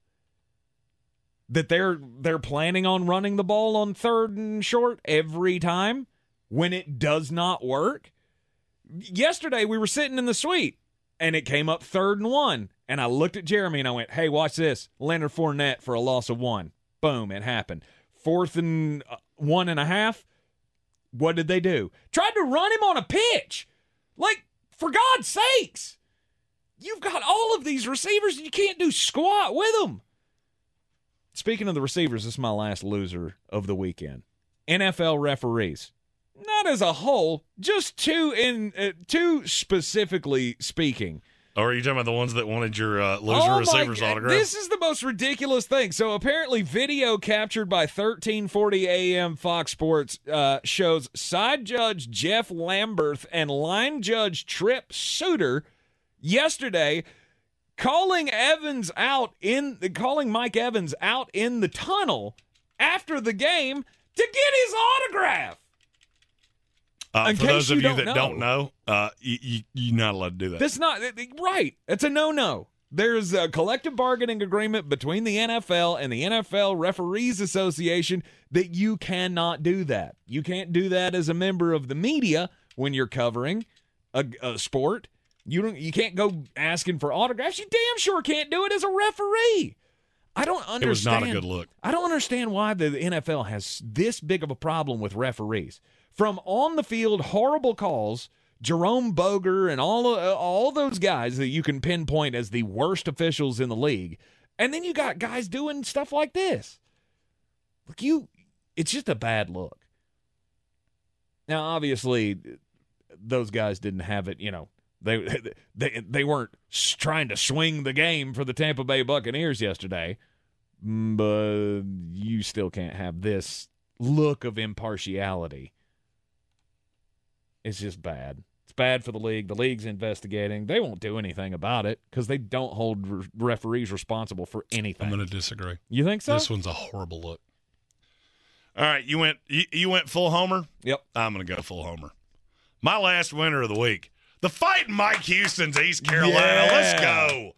That they're they're planning on running the ball on third and short every time when it does not work. Yesterday we were sitting in the suite and it came up third and one. And I looked at Jeremy and I went, Hey, watch this. Leonard Fournette for a loss of one. Boom, it happened. Fourth and uh, one and a half. What did they do? Tried to run him on a pitch. Like, for God's sakes. You've got all of these receivers and you can't do squat with them. Speaking of the receivers, this is my last loser of the weekend. NFL referees. Not as a whole, just two in uh, two specifically speaking. Or are you talking about the ones that wanted your uh, loser Oh receivers God, autograph? This is the most ridiculous thing. So apparently, video captured by 1340 AM Fox Sports uh, shows side judge Jeff Lamberth and line judge Tripp Sutter yesterday calling Evans out in calling Mike Evans out in the tunnel after the game to get his autograph. Uh, for those of you you that don't know, uh, you, you, you're not allowed to do that. That's not right. It's a no-no. There's a collective bargaining agreement between the NFL and the NFL Referees Association that you cannot do that. You can't do that as a member of the media when you're covering a, a sport. You don't. You can't go asking for autographs. You damn sure can't do it as a referee. I don't understand. It was not a good look. I don't understand why the NFL has this big of a problem with referees. From on the field, horrible calls. Jerome Boger and all all those guys that you can pinpoint as the worst officials in the league, and then you got guys doing stuff like this. Look, you, it's just a bad look. Now, obviously, those guys didn't have it. You know, they they they weren't trying to swing the game for the Tampa Bay Buccaneers yesterday, Mm, but you still can't have this look of impartiality. It's just bad. It's bad for the league. The league's investigating. They won't do anything about it because they don't hold re- referees responsible for anything. I'm going to disagree. You think so? This one's a horrible look. All right, you went you, you went full homer. Yep, I'm going to go full homer. My last winner of the week, the fighting Mike Houston's East Carolina. Yeah. Let's go.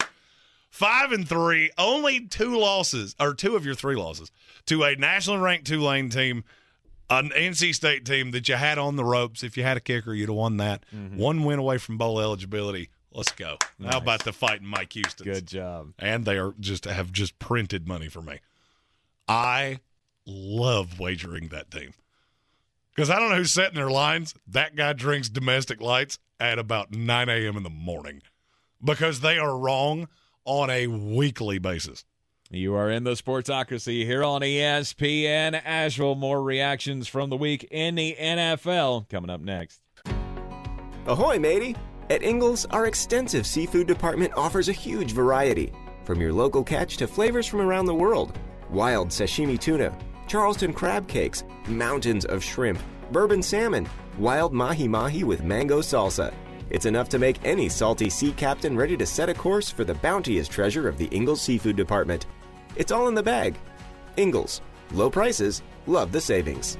Five and three, only two losses or two of your three losses to a nationally ranked Tulane team, an NC State team that you had on the ropes. If you had a kicker, you'd have won that. Mm-hmm. One win away from bowl eligibility. Let's go. How about the fighting Mike Houston? Good job. and they are just have just printed money for me. I love wagering that team. Because I don't know who's setting their lines. That guy drinks domestic lights at about 9 a.m. in the morning because they are wrong on a weekly basis. You are in the Sportsocracy here on ESPN Asheville. More reactions from the week in the NFL coming up next. Ahoy, matey! At Ingles, our extensive seafood department offers a huge variety. From your local catch to flavors from around the world wild sashimi tuna, Charleston crab cakes, mountains of shrimp, bourbon salmon, wild mahi mahi with mango salsa. It's enough to make any salty sea captain ready to set a course for the bounteous treasure of the Ingles Seafood Department. It's all in the bag. Ingles, low prices, love the savings.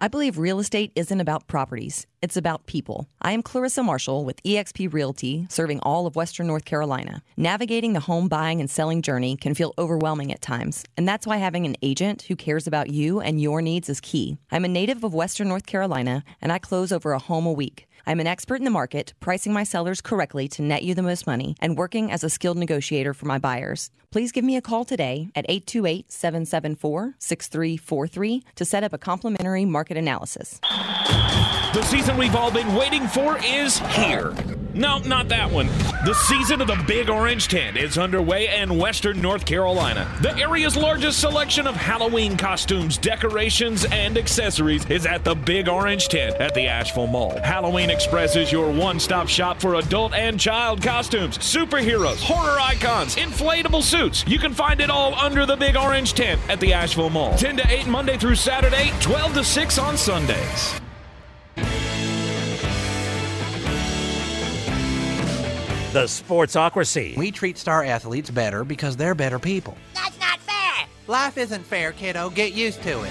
I believe real estate isn't about properties, it's about people. I am Clarissa Marshall with eXp Realty, serving all of Western North Carolina. Navigating the home buying and selling journey can feel overwhelming at times, and that's why having an agent who cares about you and your needs is key. I'm a native of Western North Carolina, and I close over a home a week. I'm an expert in the market, pricing my sellers correctly to net you the most money, and working as a skilled negotiator for my buyers. Please give me a call today at 828 774 6343 to set up a complimentary market analysis. The season we've all been waiting for is here. No, not that one. The season of the Big Orange Tent is underway in Western North Carolina. The area's largest selection of Halloween costumes, decorations, and accessories is at the Big Orange Tent at the Asheville Mall. Halloween Express is your one stop shop for adult and child costumes, superheroes, horror icons, inflatable suits. You can find it all under the Big Orange Tent at the Asheville Mall. 10 to 8 Monday through Saturday, 12 to 6 on Sundays. The Sportsocracy. We treat star athletes better because they're better people. That's not fair. Life isn't fair, kiddo. Get used to it.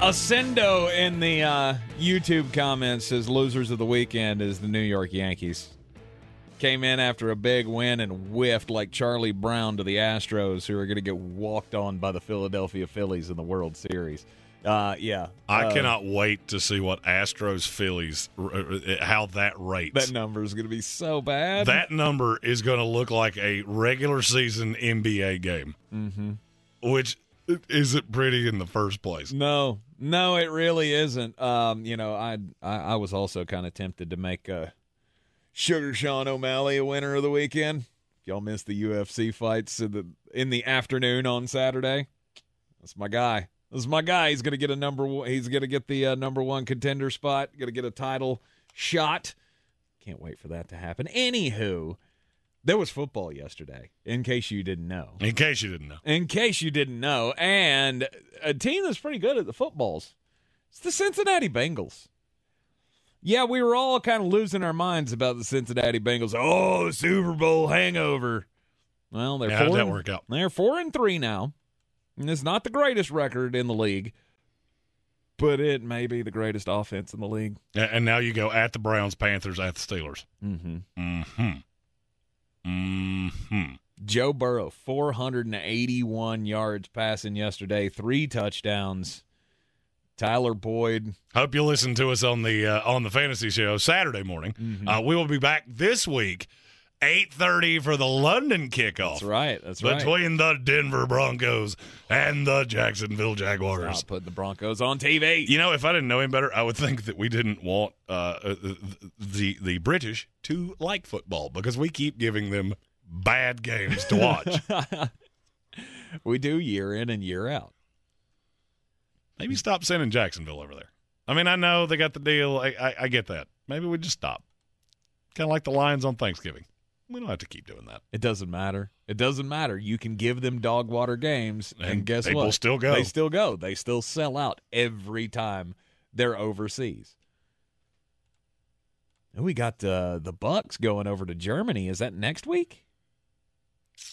Ascendo in the uh, YouTube comments says losers of the weekend is the New York Yankees. Came in after a big win and whiffed like Charlie Brown to the Astros, who are going to get walked on by the Philadelphia Phillies in the World Series. Uh, yeah, I uh, cannot wait to see what Astros Phillies how that rates. That number is going to be so bad. That number is going to look like a regular season NBA game, mm-hmm. which isn't pretty in the first place. No, no, it really isn't. Um, you know, I I, I was also kind of tempted to make uh, Sugar Sean O'Malley a winner of the weekend. If y'all missed the UFC fights in the in the afternoon on Saturday, that's my guy. That's my guy. He's gonna get a number. One, he's gonna get the uh, number one contender spot. Gonna get a title shot. Can't wait for that to happen. Anywho, there was football yesterday. In case you didn't know. In case you didn't know. In case you didn't know, and a team that's pretty good at the footballs. It's the Cincinnati Bengals. Yeah, we were all kind of losing our minds about the Cincinnati Bengals. Oh, Super Bowl hangover. Well, they're Yeah, four how'd that and- work out? They're four and three now. It's not the greatest record in the league, but it may be the greatest offense in the league. And now you go at the Browns, Panthers, at the Steelers. Mm-hmm. Mm-hmm. Mm-hmm. Joe Burrow, 481 yards passing yesterday, three touchdowns. Tyler Boyd. Hope you listen to us on the uh, on the fantasy show Saturday morning. Mm-hmm. Uh, we will be back this week, eight thirty for the London kickoff. That's right. That's right. between the Denver Broncos and the Jacksonville Jaguars. Stop putting the Broncos on TV. You know, if I didn't know him better, I would think that we didn't want uh, uh, the the British to like football because we keep giving them bad games to watch. we do year in and year out. Maybe stop sending Jacksonville over there. I mean, I know they got the deal. I, I, I get that. Maybe we just stop. Kind of like the Lions on Thanksgiving. We don't have to keep doing that. It doesn't matter. It doesn't matter. You can give them dog water games, and, And guess they what? will still go. They still go. They still sell out every time they're overseas. And we got uh, the Bucs going over to Germany. Is that next week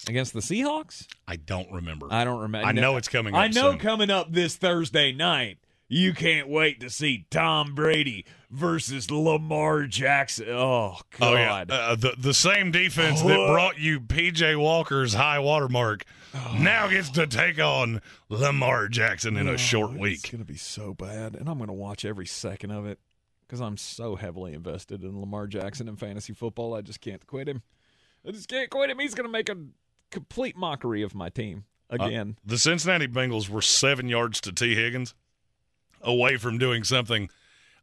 against the Seahawks? I don't remember. I don't remember. I know it's coming up I know soon. coming up this Thursday night. You can't wait to see Tom Brady versus Lamar Jackson. Oh God! Oh yeah, uh, the the same defense that brought you PJ Walker's high watermark Oh. now gets to take on Lamar Jackson in a short It's week. gonna be so bad, and I'm gonna watch every second of it because I'm so heavily invested in Lamar Jackson in fantasy football. I just can't quit him. I just can't quit him. He's gonna make a complete mockery of my team. again. Uh, the Cincinnati Bengals were seven yards to Tee Higgins away from doing something.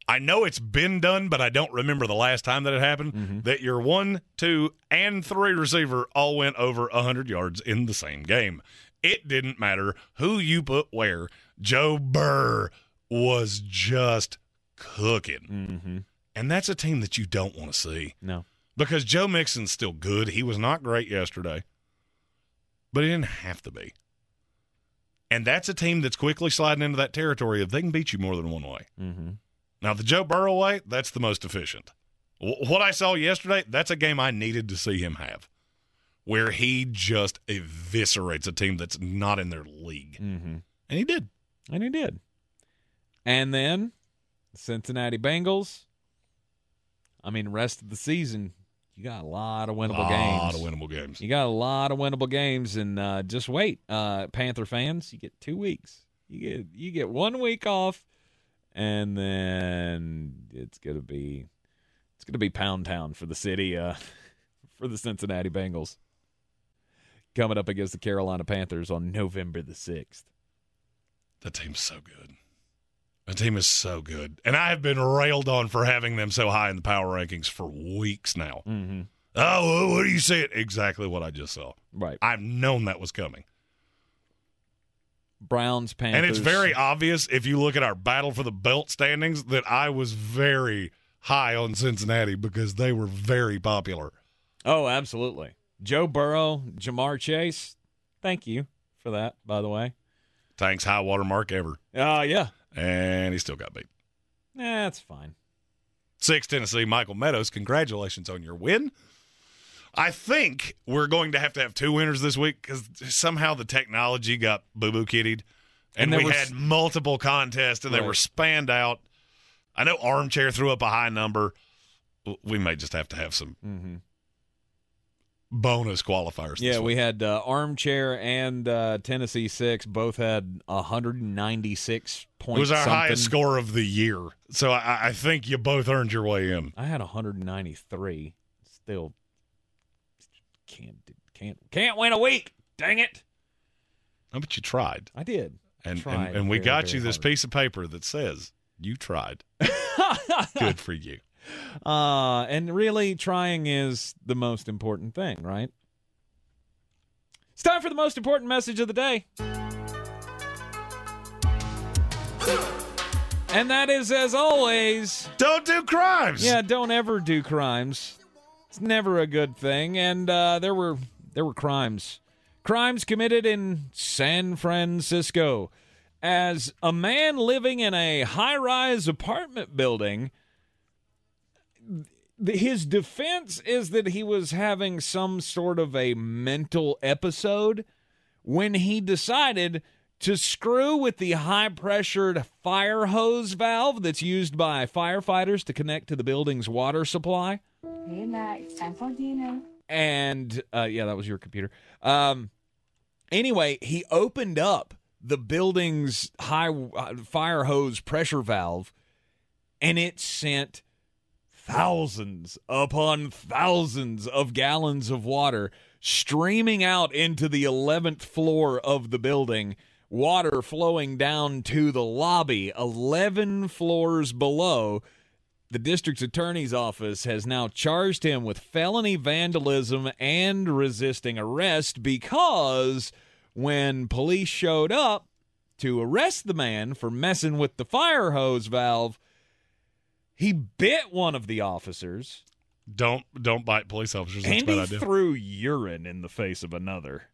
I know it's been done, but I don't remember the last time that it happened. Mm-hmm. That your one, two, and three receiver all went over 100 yards in the same game. It didn't matter who you put where. Joe Burr was just cooking. Mm-hmm. And that's a team that you don't want to see. No. Because Joe Mixon's still good. He was not great yesterday, but he didn't have to be. And that's a team that's quickly sliding into that territory of they can beat you more than one way. Mm-hmm. Now, the Joe Burrow way, that's the most efficient. W- what I saw yesterday, that's a game I needed to see him have, where he just eviscerates a team that's not in their league. Mm-hmm. And he did. And he did. And then Cincinnati Bengals. I mean, rest of the season, you got a lot of winnable games. A lot of winnable games. You got a lot of winnable games, and uh, just wait, uh, Panther fans, you get two weeks. You get you get one week off, and then it's gonna be it's gonna be Pound Town for the city uh, for the Cincinnati Bengals coming up against the Carolina Panthers on November the sixth. That team's so good. The team is so good. And I have been railed on for having them so high in the power rankings for weeks now. Mm-hmm. Oh, what do you see it? Exactly what I just saw. Right. I've known that was coming. Browns, Panthers, And it's very obvious if you look at our battle for the belt standings that I was very high on Cincinnati because they were very popular. Oh, absolutely. Joe Burrow, Ja'Marr Chase. Thank you for that, by the way. Thanks, high water mark ever. Uh yeah. And he still got beat. That's fine. Six Tennessee, Michael Meadows. Congratulations on your win. I think we're going to have to have two winners this week because somehow the technology got boo boo kittied. And, And we had multiple contests and they were spanned out. I know Armchair threw up a high number. We may just have to have some Mm-hmm. Bonus qualifiers. this Yeah, we had uh, Armchair and uh, Tennessee Six both had 196 It points. was our something. highest score of the year. So I, I think you both earned your way in. I had 193. Still can't can't can't win a week. Dang it! Oh, but you tried. I did. And, Tried and, and we very, got you this hard. piece of paper that says you tried. Good for you. Uh, and really, trying is the most important thing, right? It's time for the most important message of the day. And that is, as always, don't do crimes. Yeah, don't ever do crimes. It's never a good thing. And uh, there were there were crimes, crimes committed in San Francisco, as a man living in a high-rise apartment building. His defense is that he was having some sort of a mental episode when he decided to screw with the high pressured fire hose valve that's used by firefighters to connect to the building's water supply. Hey Max, time for dinner. And uh, yeah, that was your computer. Um, anyway, he opened up the building's high uh, fire hose pressure valve, and it sent thousands upon thousands of gallons of water streaming out into the 11th floor of the building, water flowing down to the lobby 11 floors below. The district's attorney's office has now charged him with felony vandalism and resisting arrest because when police showed up to arrest the man for messing with the fire hose valve, he bit one of the officers Don't don't bite police officers. That's a bad he idea. threw urine in the face of another.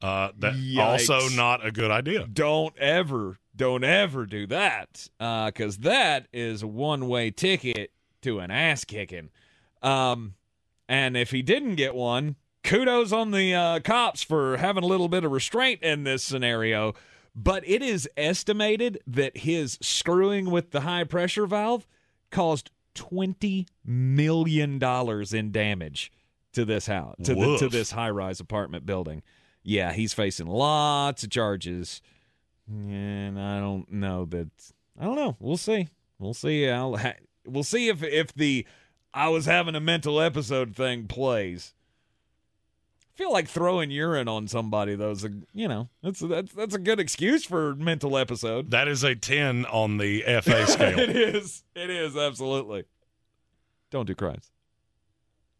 Uh, that Yikes. also not a good idea. Don't ever, don't ever do that, because that is a one-way ticket to an ass kicking. Um, and if he didn't get one, kudos on the uh, cops for having a little bit of restraint in this scenario. But it is estimated that his screwing with the high pressure valve caused twenty million dollars in damage to this house, to, the, to this high-rise apartment building. Yeah, he's facing lots of charges, and I don't know that. I don't know. We'll see. We'll see. I'll we'll see if if the I was having a mental episode thing plays. Feel like throwing urine on somebody though is a you know that's that's that's a good excuse for mental episode. That is a ten on the FA scale. it is. It is absolutely. Don't do crimes.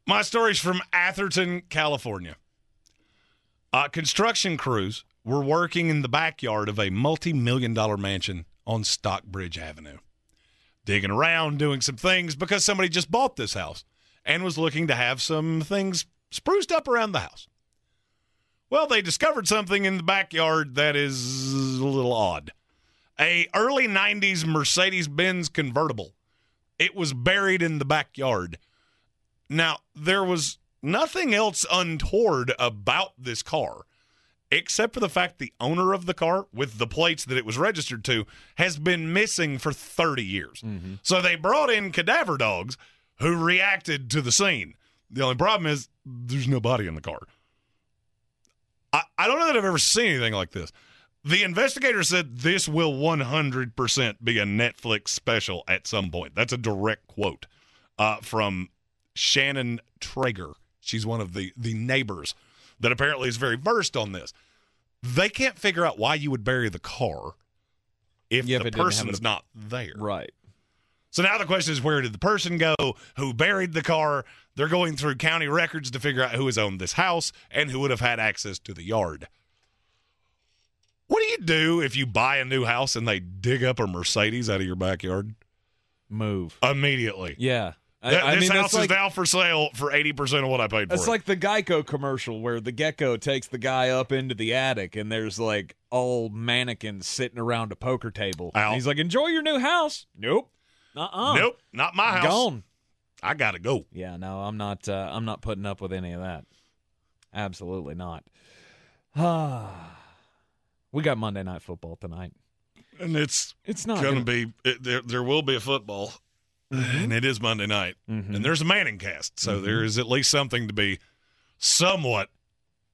My story's from Atherton, California. Uh, construction crews were working in the backyard of a multi million dollar mansion on Stockbridge Avenue, digging around, doing some things because somebody just bought this house and was looking to have some things spruced up around the house. Well, they discovered something in the backyard that is a little odd. A early 90s Mercedes-Benz convertible. It was buried in the backyard. Now, there was nothing else untoward about this car except for the fact the owner of the car with the plates that it was registered to has been missing for 30 years. Mm-hmm. So they brought in cadaver dogs who reacted to the scene. The only problem is there's no body in the car. I, I don't know that I've ever seen anything like this. The investigator said this will 100% be a Netflix special at some point. That's a direct quote uh, from Shannon Traeger. She's one of the, the neighbors that apparently is very versed on this. They can't figure out why you would bury the car if Yeah, the person's not there. Right. So now the question is where did the person go who buried the car? They're going through county records to figure out who has owned this house and who would have had access to the yard. What do you do if you buy a new house and they dig up a Mercedes out of your backyard? Move. Immediately. Yeah. I, Th- I this mean, house is like, now for sale for 80% of what I paid for It's it. like the Geico commercial where the gecko takes the guy up into the attic and there's like all mannequins sitting around a poker table. And he's like, enjoy your new house. Nope. Uh-uh. Nope, not my house. Gone. I got to go. Yeah, no, I'm not uh, I'm not putting up with any of that. Absolutely not. we got Monday night football tonight. And it's it's not going to gonna- be it, there there will be a football and it is Monday night. And there's a Manning cast, so Mhm. there is at least something to be somewhat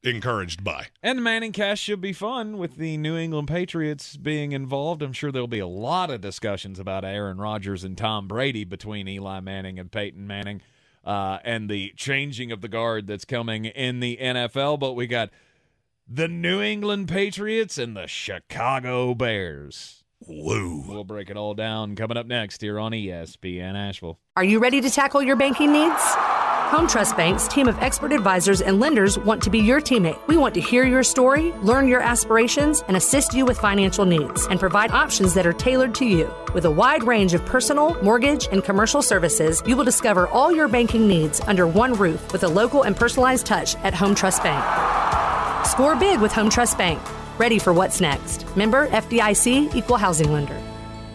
encouraged by. And the Manning cast should be fun with the New England Patriots being involved. I'm sure there'll be a lot of discussions about Aaron Rodgers and Tom Brady between Eli Manning and Peyton Manning uh, and the changing of the guard that's coming in the NFL. But we got the New England Patriots and the Chicago Bears. Woo. We'll break it all down coming up next here on ESPN Asheville. Are you ready to tackle your banking needs? Home Trust Bank's team of expert advisors and lenders want to be your teammate. We want to hear your story, learn your aspirations, and assist you with financial needs and provide options that are tailored to you. With a wide range of personal, mortgage, and commercial services, you will discover all your banking needs under one roof with a local and personalized touch at Home Trust Bank. Score big with Home Trust Bank. Ready for what's next. Member FDIC Equal Housing Lender.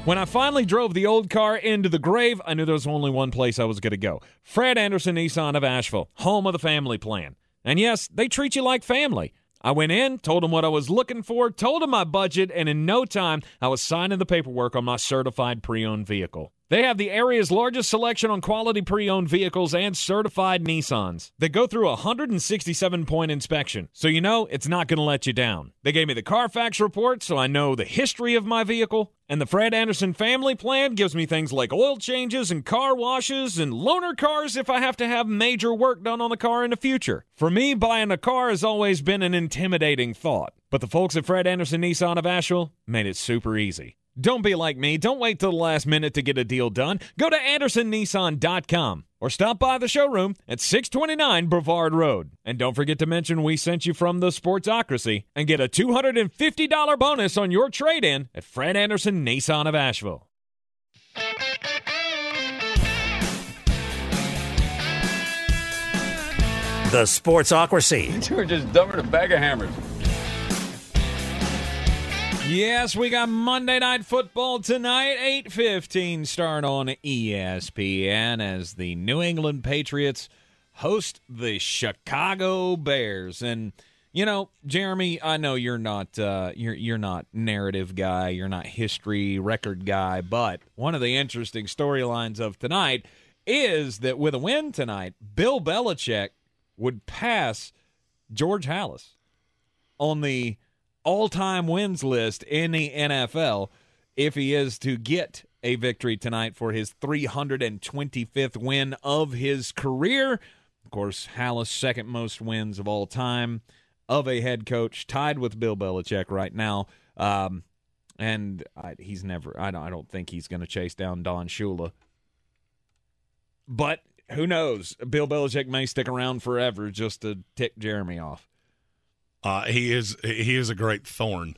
When I finally drove the old car into the grave, I knew there was only one place I was going to go Fred Anderson Nissan of Asheville, home of the family plan. And yes, they treat you like family. I went in, told them what I was looking for, told them my budget, and in no time, I was signing the paperwork on my certified pre owned vehicle. They have the area's largest selection on quality pre owned vehicles and certified Nissans. They go through a 167 point inspection, so you know it's not going to let you down. They gave me the Carfax report, so I know the history of my vehicle. And the Fred Anderson family plan gives me things like oil changes and car washes and loaner cars if I have to have major work done on the car in the future. For me, buying a car has always been an intimidating thought. But the folks at Fred Anderson Nissan of Asheville made it super easy. Don't be like me. Don't wait till the last minute to get a deal done. Go to AndersonNissan.com or stop by the showroom at 629 Brevard Road. And don't forget to mention we sent you from the Sportsocracy and get a $250 bonus on your trade in at Fred Anderson Nissan of Asheville. The Sportsocracy. You are just dumber than a bag of hammers. Yes, we got Monday Night Football tonight, 8:15 start on ESPN as the New England Patriots host the Chicago Bears. And you know, Jeremy, I know you're not uh, you're you're not narrative guy, you're not history record guy, but one of the interesting storylines of tonight is that with a win tonight, Bill Belichick would pass George Halas on the all-time wins list in the NFL if he is to get a victory tonight for his 325th win of his career. Of course, Halas second most wins of all time of a head coach, tied with Bill Belichick right now. Um, and I, he's never. I don't. I don't think he's going to chase down Don Shula. But who knows? Bill Belichick may stick around forever just to tick Jeremy off. Uh, he is he is a great thorn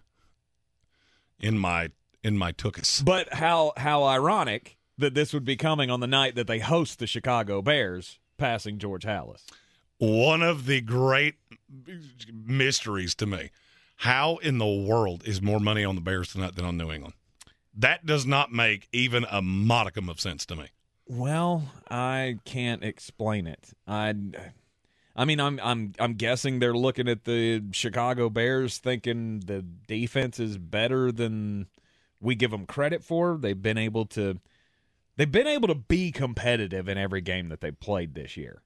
in my in my tookus. But how how ironic that this would be coming on the night that they host the Chicago Bears, passing George Halas. One of the great mysteries to me: how in the world is more money on the Bears tonight than on New England? That does not make even a modicum of sense to me. Well, I can't explain it. I I mean, I'm I'm I'm guessing they're looking at the Chicago Bears thinking the defense is better than we give them credit for. They've been able to they've been able to be competitive in every game that they played this year,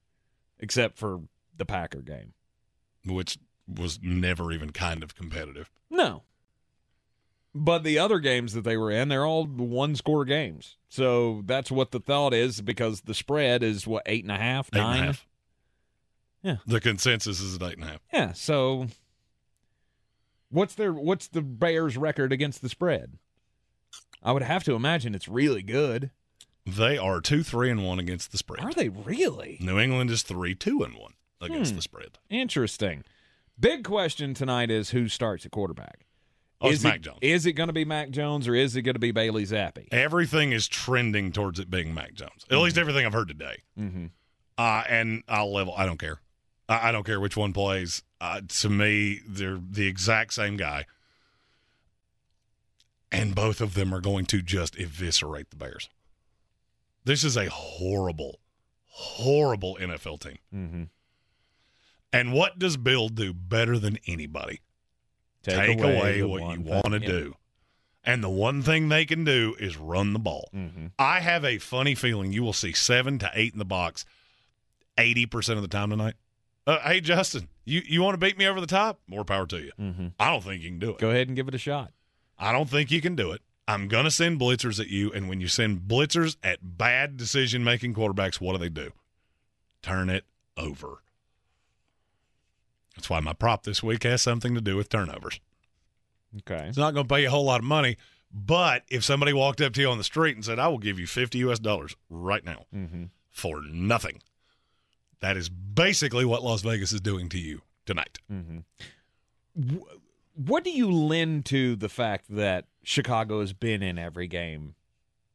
except for the Packer game, which was never even kind of competitive. No. But the other games that they were in, they're all one score games. So that's what the thought is because the spread is what, eight and a half, Eight nine? and a half. Yeah. The consensus is at eight and a half. Yeah. So what's their what's the Bears record against the spread? I would have to imagine it's really good. They are two, three, and one against the spread. Are they really? New England is three, two, and one against Hmm. the spread. Interesting. Big question tonight is who starts at quarterback? Oh, it's is Mac it, Jones. Is it going to be Mac Jones or is it going to be Bailey Zappe? Everything is trending towards it being Mac Jones. At least everything I've heard today. Mm-hmm. Uh, and I'll level. I don't care. I, I don't care which one plays. Uh, to me, they're the exact same guy, and both of them are going to just eviscerate the Bears. This is a horrible, horrible NFL team. Mm-hmm. And what does Bill do better than anybody? Take away, away what you want to yeah. do. And the one thing they can do is run the ball. Mm-hmm. I have a funny feeling you will see seven to eight in the box 80% of the time tonight. Uh, hey, Justin, you, you want to beat me over the top? More power to you. Mm-hmm. I don't think you can do it. Go ahead and give it a shot. I don't think you can do it. I'm going to send blitzers at you. And when you send blitzers at bad decision making quarterbacks, what do they do? Turn it over. That's why my prop this week has something to do with turnovers. Okay. It's not going to pay you a whole lot of money, but if somebody walked up to you on the street and said, "I will give you 50 US dollars right now Mm-hmm. for nothing." That is basically what Las Vegas is doing to you tonight. Mm-hmm. What do you lend to the fact that Chicago has been in every game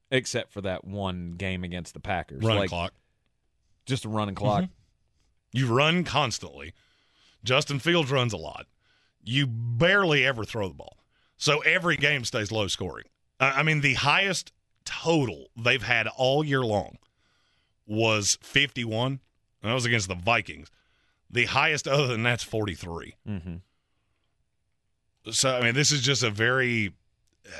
except for that one game against the Packers? Running Like, clock. Just a running clock. You run constantly. Justin Fields runs a lot. You barely ever throw the ball. So every game stays low scoring. I I mean, the highest total they've had all year long was 51. And that was against the Vikings. The highest other than that's 43. Mm-hmm. So I mean, this is just a very,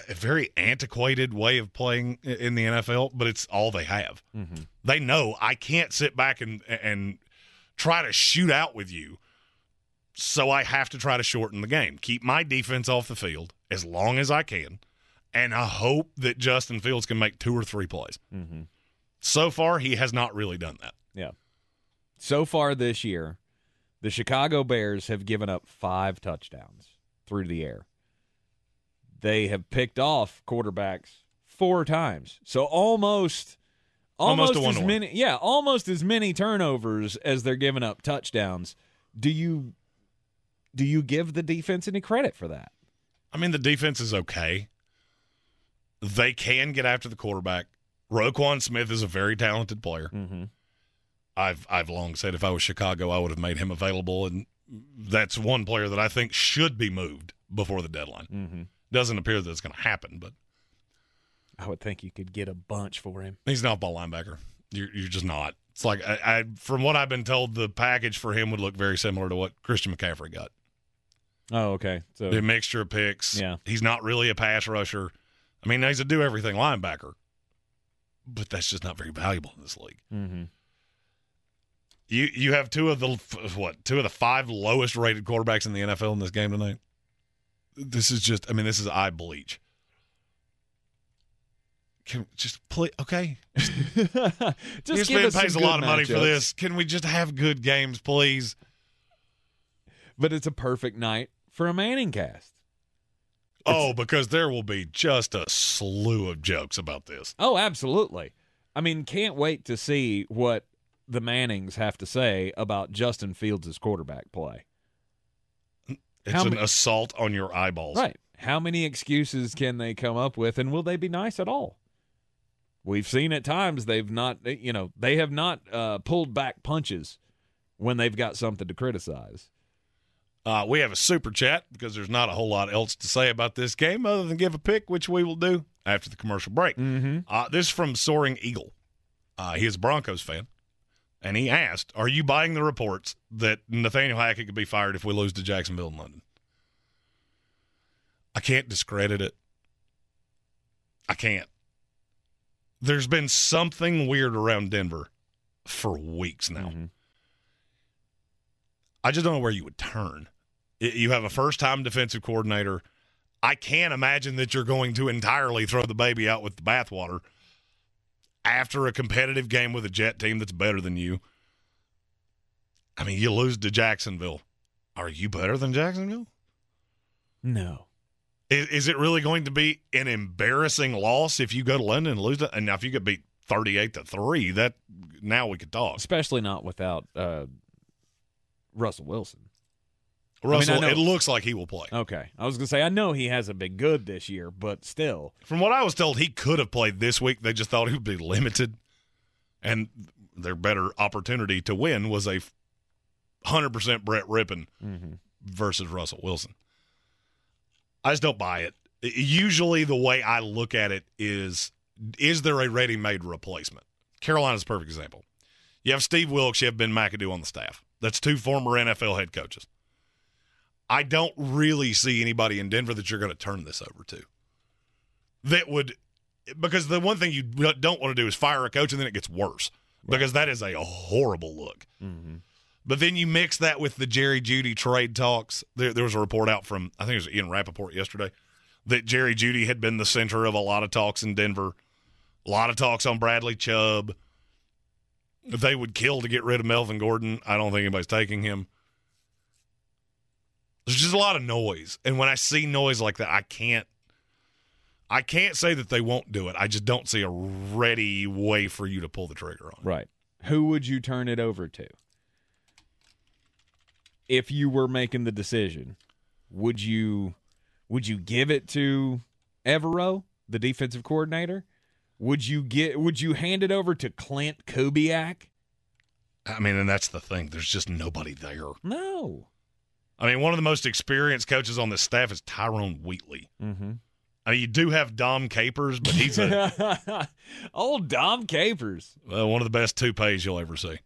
a very antiquated way of playing in the NFL, but it's all they have. Mm-hmm. They know I can't sit back and and try to shoot out with you, so I have to try to shorten the game, keep my defense off the field as long as I can, and I hope that Justin Fields can make two or three plays. Mm-hmm. So far, he has not really done that. Yeah. So far this year, the Chicago Bears have given up five touchdowns through the air. They have picked off quarterbacks four times. So almost Almost almost, as many yeah, almost as many turnovers as they're giving up touchdowns. Do you do you give the defense any credit for that? I mean, the defense is okay. They can get after the quarterback. Roquan Smith is a very talented player. Mm-hmm. I've I've long said if I was Chicago, I would have made him available, and that's one player that I think should be moved before the deadline. Mm-hmm. Doesn't appear that it's going to happen, but I would think you could get a bunch for him. he's an off-ball linebacker. You're you're just not. It's like I, I from what I've been told, the package for him would look very similar to what Christian McCaffrey got. Oh, okay. So The mixture of picks. Yeah. He's not really a pass rusher. I mean, he's a do everything linebacker, but that's just not very valuable in this league. mm-hmm. You you have two of the what two of the five lowest rated quarterbacks in the NFL in this game tonight. This is just I mean this is eye bleach. Can just play okay? Just give ESPN us pays a lot of money for this. Can we just have good games, please? But it's a perfect night for a Manning cast. Oh, because there will be just a slew of jokes about this. Oh, absolutely. I mean, can't wait to see what the Mannings have to say about Justin Fields' quarterback play. It's How an ma- assault on your eyeballs. Right. How many excuses can they come up with, and will they be nice at all? We've seen at times they've not, you know, they have not uh, pulled back punches when they've got something to criticize. Uh, we have a super chat because there's not a whole lot else to say about this game other than give a pick, which we will do after the commercial break. Mm-hmm. Uh, this is from Soaring Eagle. Uh, he is a Broncos fan, and he asked, "Are you buying the reports that Nathaniel Hackett could be fired if we lose to Jacksonville and London?" I can't discredit it. I can't. There's been something weird around Denver for weeks now. Mm-hmm. I just don't know where you would turn. You have a first time defensive coordinator. I can't imagine that you're going to entirely throw the baby out with the bathwater after a competitive game with a jet team that's better than you. I mean, you lose to Jacksonville. Are you better than Jacksonville? No. Is, is it really going to be an embarrassing loss if you go to London and lose it? And now if you get beat 38 to 3, that now we could talk. Especially not without uh, Russell Wilson. I mean, I Russell, it looks like he will play. Okay. I was going to say, I know he hasn't been good this year, but still. From what I was told, he could have played this week. They just thought he would be limited, and their better opportunity to win was a hundred percent Brett Rypien Mm-hmm. versus Russell Wilson. I just don't buy it. Usually, the way I look at it is: is there a ready-made replacement? Carolina's a perfect example. You have Steve Wilks, you have Ben McAdoo on the staff. That's two former NFL head coaches. I don't really see anybody in Denver that you're going to turn this over to that would because the one thing you don't want to do is fire a coach and then it gets worse because that is a horrible look. Mm-hmm. But then you mix that with the Jerry Jeudy trade talks. There, there was a report out from I think it was Ian Rapoport yesterday that Jerry Jeudy had been the center of a lot of talks in Denver, a lot of talks on Bradley Chubb. They would kill to get rid of Melvin Gordon. I don't think anybody's taking him. There's just a lot of noise, and when I see noise like that, I can't. I can't say that they won't do it. I just don't see a ready way for you to pull the trigger on. Right. Who would you turn it over to? If you were making the decision, would you would you give it to Evero, the defensive coordinator? Would you get would you hand it over to Klint Kubiak? I mean, and that's the thing. There's just nobody there. No. I mean, one of the most experienced coaches on this staff is Tyrone Wheatley. Mm-hmm. I mean, you do have Dom Capers, but he's a Old Dom Capers. uh, one of the best toupees you'll ever see.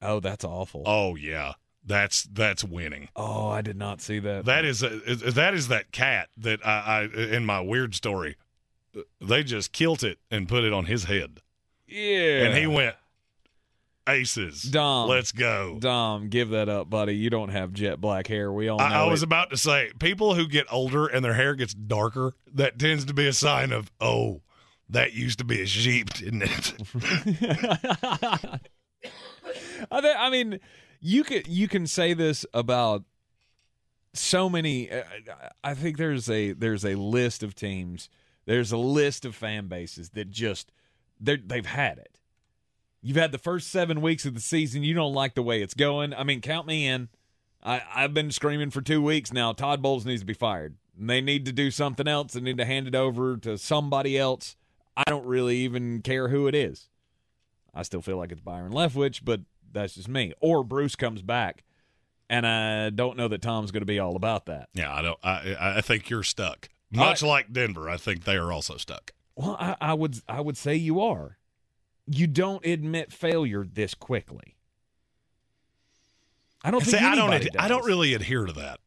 Oh, that's awful. Oh yeah, that's that's winning. Oh, I did not see that. That is a, that is that cat that I, I in my weird story. They just killed it and put it on his head, Yeah. and he went aces. Dom. let's go. Dom, give that up, buddy. You don't have jet black hair. We all know I, I was it. about to say, people who get older and their hair gets darker, that tends to be a sign of, oh, that used to be a sheep, didn't it? I, thi- I mean, you can you can say this about so many. uh, I think there's a there's a list of teams. There's a list of fan bases that just they they've had it. You've had the first seven weeks of the season. You don't like the way it's going. I mean, count me in. I, I've been screaming for two weeks now. Todd Bowles needs to be fired. They need to do something else. They need to hand it over to somebody else. I don't really even care who it is. I still feel like it's Byron Leftwich, but that's just me. Or Bruce comes back, and I don't know that Tom's going to be all about that. yeah, I don't. I I think you're stuck. Much like Denver, I think they are also stuck. Well, I, I would I would say you are. You don't admit failure this quickly. I don't See, think I don't. ad- I don't really adhere to that.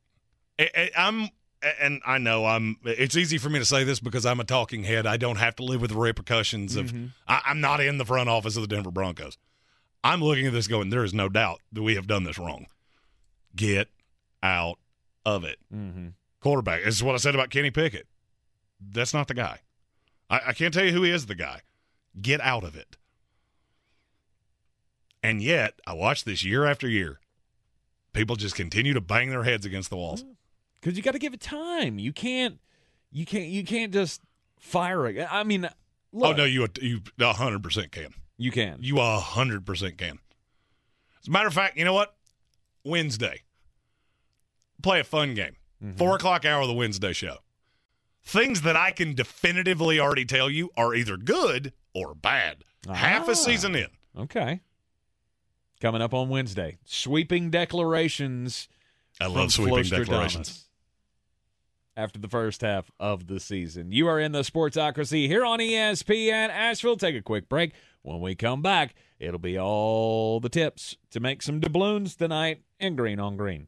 I, I, I'm, and I know I'm. It's easy for me to say this because I'm a talking head. I don't have to live with the repercussions of. Mhm. I, I'm not in the front office of the Denver Broncos. I'm looking at this going. There is no doubt that we have done this wrong. Get out of it. Mm-hmm. Quarterback. This is what I said about Kenny Pickett. That's not the guy. I, I can't tell you who he is, the guy. Get out of it. And yet, I watch this year after year. People just continue to bang their heads against the walls. because you got to give it time. You can't, you can't, you can't just fire it. I mean, look, oh no, you you a hundred percent can. you can. You a hundred percent can. As a matter of fact, you know what? Wednesday, play a fun game. Four o'clock hour of the Wednesday show. Things that I can definitively already tell you are either good or bad. Half Ah. a season in. Okay. Coming up on Wednesday, sweeping declarations. I love sweeping declarations. After the first half of the season, you are in the Sportsocracy here on ESPN Asheville. Take a quick break. When we come back, it'll be all the tips to make some doubloons tonight in green on green.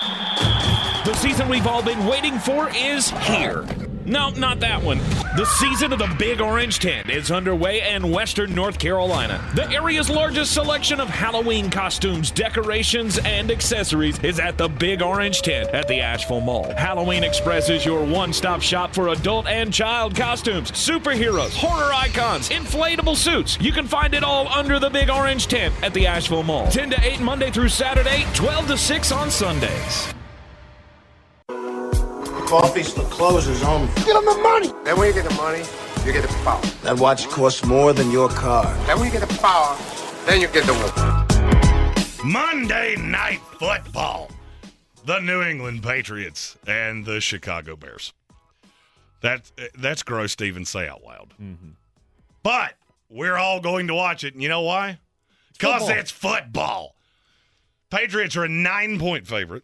The season we've all been waiting for is here. No, not that one. The season of the Big Orange Tent is underway in Western North Carolina. The area's largest selection of Halloween costumes, decorations, and accessories is at the Big Orange Tent at the Asheville Mall. Halloween Express is your one stop shop for adult and child costumes, superheroes, horror icons, inflatable suits. You can find it all under the Big Orange Tent at the Asheville Mall. 10 to 8 Monday through Saturday, 12 to 6 on Sundays. Coffee still closes on me. Get him the money. Then when you get the money, you get the power. That watch costs more than your car. Then when you get the power, then you get the woman. Monday Night Football. The New England Patriots and the Chicago Bears. That, that's gross to even say out loud. Mm-hmm. But we're all going to watch it. And you know why? Because it's football. Patriots are a nine point favorite,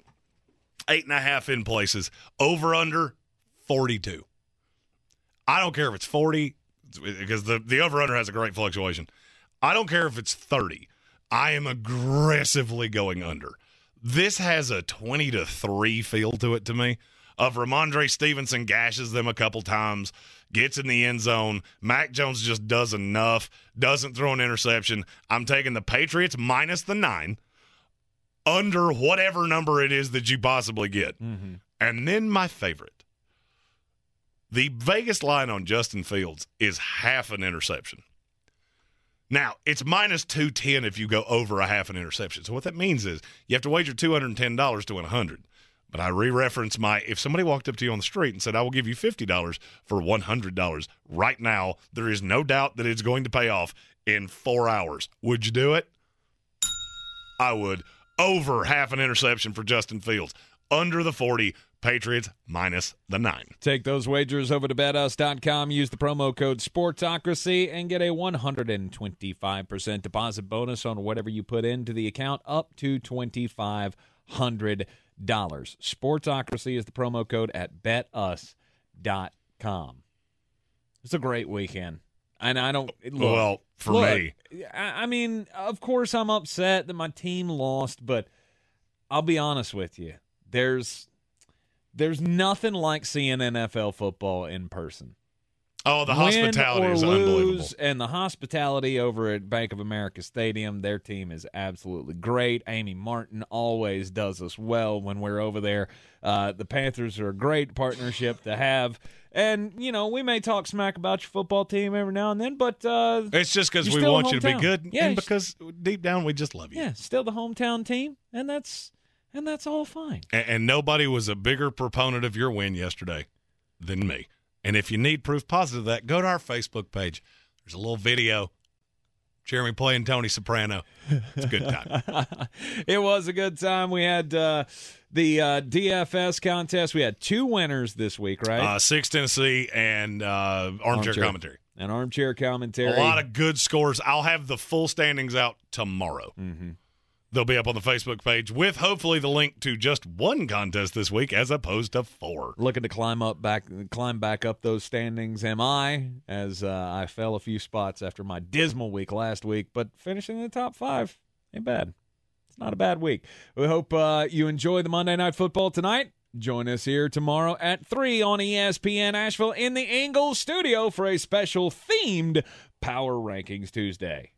eight and a half in places, over under 42. I don't care if it's 40, because the, the over under has a great fluctuation. I don't care if it's 30. I am aggressively going under. This has a 20 to 3 feel to it to me. Of Rhamondre Stevenson gashes them a couple times, gets in the end zone. Mac Jones just does enough, doesn't throw an interception. I'm taking the Patriots minus the nine, under whatever number it is that you possibly get. Mm-hmm. And then my favorite. The Vegas line on Justin Fields is half an interception. Now, it's minus 210 if you go over a half an interception. So what that means is you have to wager $210 to win 100. But I re-reference my if somebody walked up to you on the street and said, "I will give you $50 for $100 right now, there is no doubt that it's going to pay off in 4 hours." Would you do it? I would. Over half an interception for Justin Fields. Under the 40, Patriots minus the 9. Take those wagers over to betus.com. Use the promo code Sportsocracy and get a 125% deposit bonus on whatever you put into the account up to $2,500. Sportsocracy is the promo code at betus.com. It's a great weekend. And I don't. Look, Well, for look, me. I I mean, of course, I'm upset that my team lost, but I'll be honest with you. There's there's nothing like seeing NFL football in person. Oh, the Win hospitality or is lose, unbelievable. And the hospitality over at Bank of America Stadium, their team is absolutely great. Amy Martin always does us well when we're over there. Uh, the Panthers are a great partnership to have. And, you know, we may talk smack about your football team every now and then, but uh, It's just because we want you to be good, Yeah, and because deep down we just love you. yeah, still the hometown team, and that's and that's all fine. And, and nobody was a bigger proponent of your win yesterday than me. And if you need proof positive of that, go to our Facebook page. There's a little video. Jeremy playing Tony Soprano. It's a good time. it was a good time. We had uh, the uh, DFS contest. We had two winners this week, right? Uh, Six Tennessee and uh, armchair, Armchair. commentary. and armchair commentary. A lot of good scores. I'll have the full standings out tomorrow. Mm-hmm. They'll be up on the Facebook page with hopefully the link to just one contest this week as opposed to four. looking to climb up back climb back up those standings. Am i? As uh, i fell a few spots after my dismal week last week but finishing in the top five ain't bad. It's not a bad week. We hope uh, you enjoy the monday night football tonight. Join us here tomorrow at 3 on espn asheville in the ingles studio for a special themed power rankings tuesday